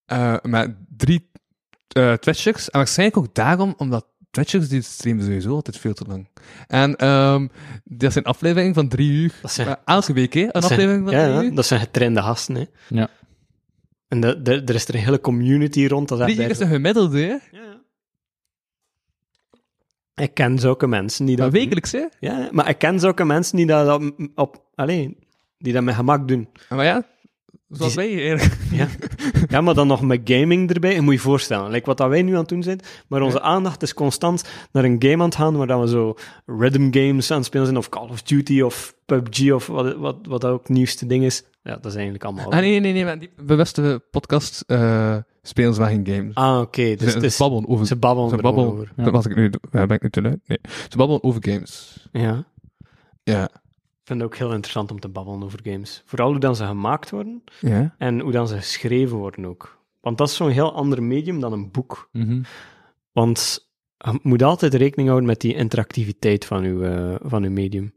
eh, met drie eh Twitchers. En waarschijnlijk ook daarom, omdat Twitchers die streamen sowieso altijd veel te lang. En ehm dat zijn afleveringen van drie uur. Dat zijn- Eh, elke week, hè? Een aflevering van ja, drie ja, uur. dat zijn getrainde gasten, hè. Ja. En de, de, er is er een hele community rond. Dat is Drie uur is een gemiddelde, hè? Ja, ja. Ik ken zulke mensen die dat Maar wekelijks, hè? Ja, maar ik ken zulke mensen die dat op, op alleen, die dat met gemak doen. Maar ja, zoals Die- wij eigenlijk. Ja. ja, maar dan nog met gaming erbij. Je moet je voorstellen, like wat dat wij nu aan het doen zijn, maar onze aandacht is constant naar een game aan het gaan waar dat we zo rhythm games aan het spelen zijn, of Call of Duty, of PUBG, of wat, wat, wat ook het nieuwste ding is. Ja, dat is eigenlijk allemaal... Ah, nee, nee, nee, maar die bewuste podcast eh spelen ze geen games. Ah, oké. dus ze, ze babbelen over... ze babbelen ze babbelen over. Dat was ik nu... ben ik nu te luid? Nee. Ze babbelen over games. Ja. Ja. Ik vind het ook heel interessant om te babbelen over games. Vooral hoe dan ze gemaakt worden Ja? en hoe dan ze geschreven worden ook. Want dat is zo'n heel ander medium dan een boek. Mhm. Want je moet altijd rekening houden met die interactiviteit van uw, eh, van uw medium.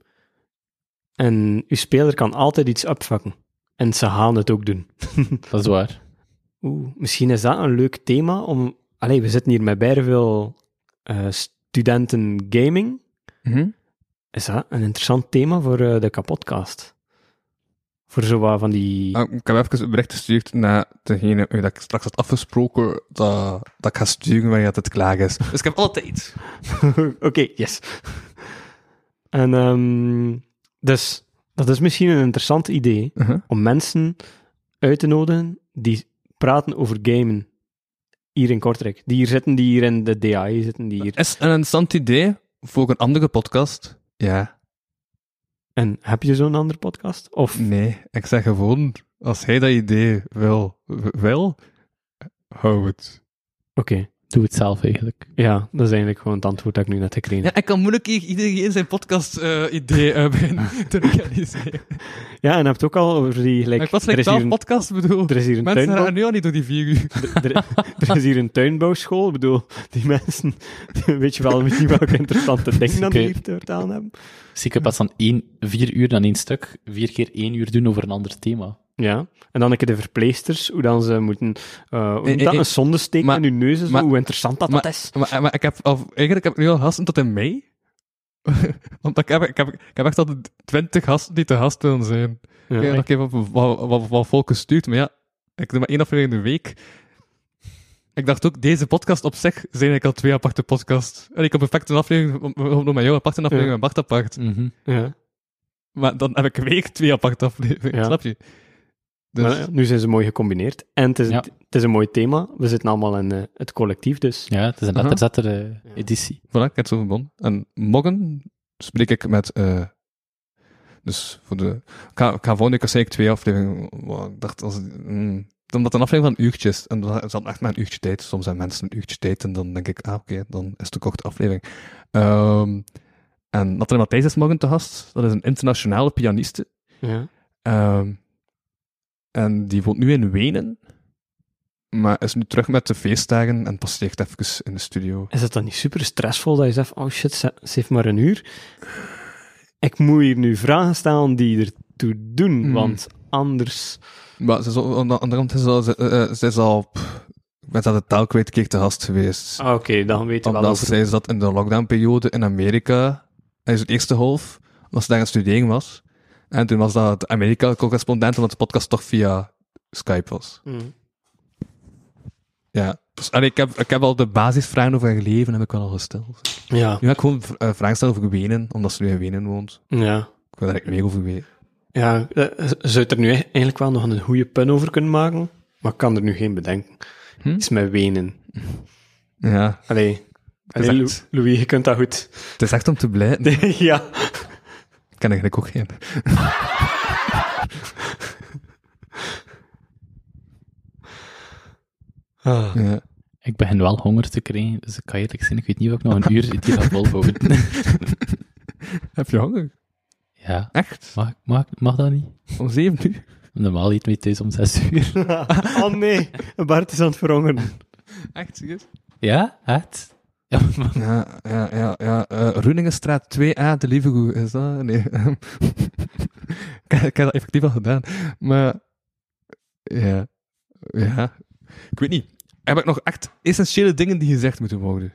En uw speler kan altijd iets opvakken. En ze gaan het ook doen. *laughs* Dat is waar. Oeh, misschien is dat een leuk thema om... Allee, we zitten hier met bijna veel eh, studenten gaming. Mhm. Is dat een interessant thema voor eh, de kapotcast? Voor zo wat van die... Ah, ik heb even een bericht gestuurd naar degene die ik straks had afgesproken dat, dat ik ga sturen wanneer het klaar is. Dus ik heb altijd. *laughs* Oké, yes. En ehm, dus, dat is misschien een interessant idee Uh-huh. om mensen uit te nodigen die praten over gamen. Hier in Kortrijk. Die hier zitten, die hier in de DAE zitten, die hier... Is een interessant idee voor een andere podcast? Ja. En heb je zo'n andere podcast? Of... Nee, ik zeg gewoon, als hij dat idee wil, wil hou het. Oké. Doe het zelf eigenlijk. Ja, dat is eigenlijk gewoon het antwoord dat ik nu net gekregen Ja, heb. ik kan moeilijk iedereen zijn podcast-idee uh, beginnen *laughs* te realiseren. Ja, en je hebt ook al over die... Like, ik was er, like is hier 12 een, podcasts, bedoel. er is hier een Mensen tuinbouw... gaan nu al niet door die vier uur. *laughs* er, er is hier een tuinbouwschool. Ik bedoel, die mensen... Weet je wel niet welke interessante dingen dat die hier te vertellen hebben? Dus ik heb pas dan één, vier uur dan één stuk, vier keer één uur doen over een ander thema. Ja, en dan een keer de verpleegsters, hoe dan ze moeten... eh hoe dat, een zonde steken maar- in hun neus, maar- hoe interessant dat, dat is. Maar, maar ik heb, al, eigenlijk heb ik nu al gasten tot in mei. *laughs* Want ik heb, ik, heb, ik heb echt al 20 gasten die te gast willen zijn. Ja, ik heb nog even wat, wat, wat, wat volk gestuurd, maar ja, ik doe maar één aflevering in de week. Ik dacht ook, deze podcast op zich zijn eigenlijk al twee aparte podcasts. En ik heb perfect een aflevering opgenomen met jou apart en een aflevering Ja. met Bart apart. Mhm. ja. Maar dan heb ik een week twee aparte afleveringen, Ja. snap je? Dus, Maar, nu zijn ze mooi gecombineerd. En het is, Ja. het is een mooi thema. We zitten allemaal in eh, het collectief, dus... Ja, het is een letterzetter eh, editie. Voilà, ik heb het zo verbonden. En morgen spreek ik met... eh dus voor de... Ik ga, ik ga volgende keer zei ik twee afleveringen. ik dacht, als, mm, omdat een aflevering van een uurtje is, en dan is dat echt maar een uurtje tijd. Soms zijn mensen een uurtje tijd, en dan denk ik, ah, oké, dan is het een korte aflevering. Ehm en Nathalie Matthijs is morgen te gast. Dat is een internationale pianiste. Ja. Ehm, en die woont nu in Wenen. Maar is nu terug met de feestdagen en passeert even in de studio. Is het dan niet super stressvol dat je zegt, oh shit, ze, heeft maar een uur. Ik moet hier nu vragen stellen die ertoe doen, Hmm. want anders... Maar ze is al, aan de andere kant is al, ze, eh, ze is al, ben aan de taal kwijt keer te gast geweest. Ah, Oké, dan weet je wel Omdat zij zat in de lockdownperiode in Amerika. Hij is het eerste half, als ze daar aan het studeren was. En toen was dat de Amerika-correspondent, omdat de podcast toch via Skype was. Hmm. Ja. Dus, ik, heb, ik heb al de basisvragen over haar leven heb ik wel al gesteld. Ja, Nu ga ik gewoon eh, vragen stellen over Wenen, omdat ze nu in Wenen woont. ja. Ik wil daar eigenlijk meer over weten. Ja, eh, zou je er nu e- eigenlijk wel nog een goede pun over kunnen maken? Maar ik kan er nu geen bedenken. Hm? Iets met wenen. Ja, Allee, Allee Lou- echt- Louis, je kunt dat goed. het is echt om te blijten. *laughs* ja. Ik ken eigenlijk ook geen. *laughs* Ah. Ja. Ik begin wel honger te krijgen, dus ik kan eerlijk zijn, ik weet niet of ik nog een uur die ga volhouden. *laughs* Heb je honger? ja, Echt? mag, mag, mag dat niet? Om zeven uur? Normaal eet mij thuis om zes uur. *laughs* oh nee, Bart is aan het verhongeren. Echt, serieus? Ja, echt? Ja, Ja, ja, ja. ja. eh Runingenstraat 2A, de Lievegoed, is dat? Nee. *laughs* ik, heb- ik heb dat effectief al gedaan. Maar, ja. Ja. Ik weet niet. Heb ik nog echt essentiële dingen die gezegd moeten worden?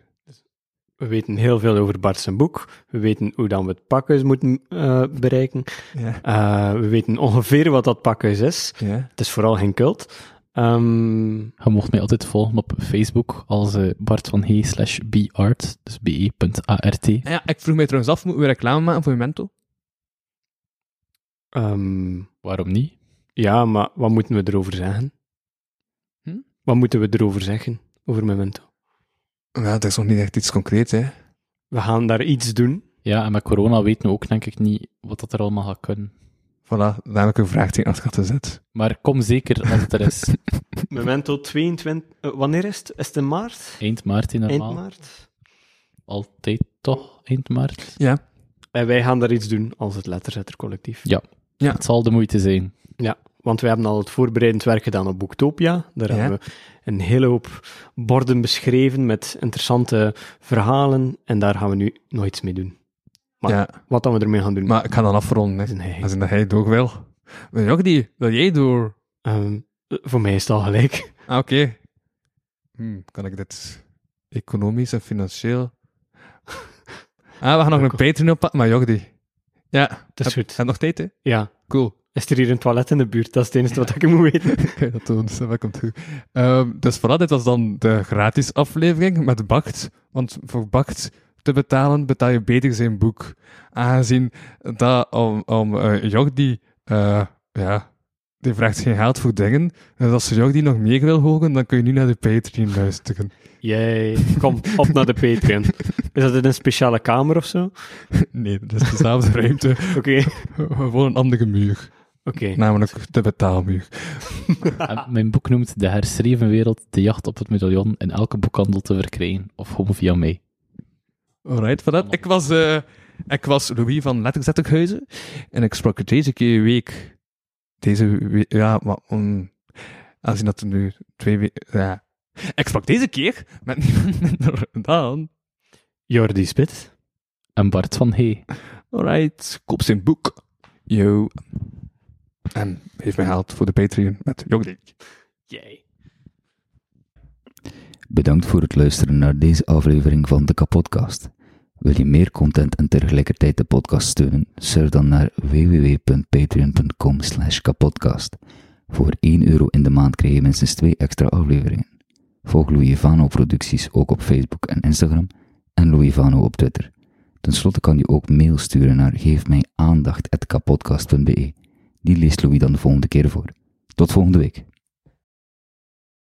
We weten heel veel over Bart zijn boek. We weten hoe dan we het pakhuis moeten eh, bereiken. Ja. Eh, we weten ongeveer wat dat pakhuis is. Ja. Het is vooral geen cult. Ehm, Je mocht mij altijd volgen op Facebook als eh, Bart van Hey slash beart, dus be.art. Ja, ik vroeg mij trouwens af, moeten we reclame maken voor Memento? ehm, Waarom niet? ja, maar wat moeten we erover zeggen? Hm? Wat moeten we erover zeggen over Memento? Ja, dat is nog niet echt iets concreets, hè. We gaan daar iets doen. Ja, en met corona weten we ook denk ik niet wat dat er allemaal gaat kunnen. Voilà, ik een vraagteken achter gezet. Maar kom zeker als het er is. Memento 22... eh, wanneer is het? Is het in maart? Eind maart in normaal. Eind maart? Altijd toch? Eind maart? Ja. En wij gaan daar iets doen als het Letterzettercollectief. Ja. Ja. Het zal de moeite zijn. Want we hebben al het voorbereidend werk gedaan op Boektopia. Daar Ja. hebben we een hele hoop borden beschreven met interessante verhalen. En daar gaan we nu nog iets mee doen. Maar- ja. Wat dan we ermee gaan doen, Maar ik ga dan afronden, hè. een hij. Als dat hij door wil. Maar ook die, wil jij door? Ehm, voor mij is het al gelijk. Ah, oké. Hm, kan ik dit economisch en financieel... ah, we gaan nog *laughs* een Patreon oppakken, maar Jogdi. Ja, Dat is heb, goed. heb nog tijd, hè? Ja. Cool. Is er hier een toilet in de buurt? Dat is het enige wat ik moet weten. *laughs* Oké, dat doen, dus dat komt goed. Ehm, dus voilà, dit was dan de gratis aflevering met Bacht. Want voor Bacht te betalen, betaal je beter zijn boek. Aangezien dat om, om eh, Jordi, eh, ja, die vraagt geen geld voor dingen. Dus als ze Jordi nog meer wil horen, dan kun je nu naar de Patreon luisteren. Jee, kom, op naar de Patreon. Is dat in een speciale kamer of zo? Nee, dat is dezelfde ruimte, Oké, gewoon een andere muur. oké. Namelijk de betaalmuur. En *laughs* mijn boek noemt De herschreven wereld, de jacht op het medaillon in elke boekhandel te verkrijgen. Of gewoon via mij. Alright, voilà. Ik was, eh, ik was Louis van Letterzettighuizen en ik sprak deze keer week. Deze week, ja, maar um, aangezien dat er nu twee weken. Ja. Ik sprak deze keer met *laughs* niemand minder dan. Jordi Spit. En Bart van Hey. Alright, koop zijn boek. Yo. En geef mij geld voor de Patreon met Jogdik. Jee. Bedankt voor het luisteren naar deze aflevering van de Kapodcast. Wil je meer content en tegelijkertijd de podcast steunen? Surf dan naar www.patreon.com slash kapodcast. Voor 1 euro in de maand krijg je minstens 2 extra afleveringen. Volg Louis Vano producties ook op Facebook en Instagram en Louis Vano op Twitter. Ten slotte kan je ook mail sturen naar geefmijaandacht.kapodcast.be. Die leest Louis dan de volgende keer voor. Tot volgende week.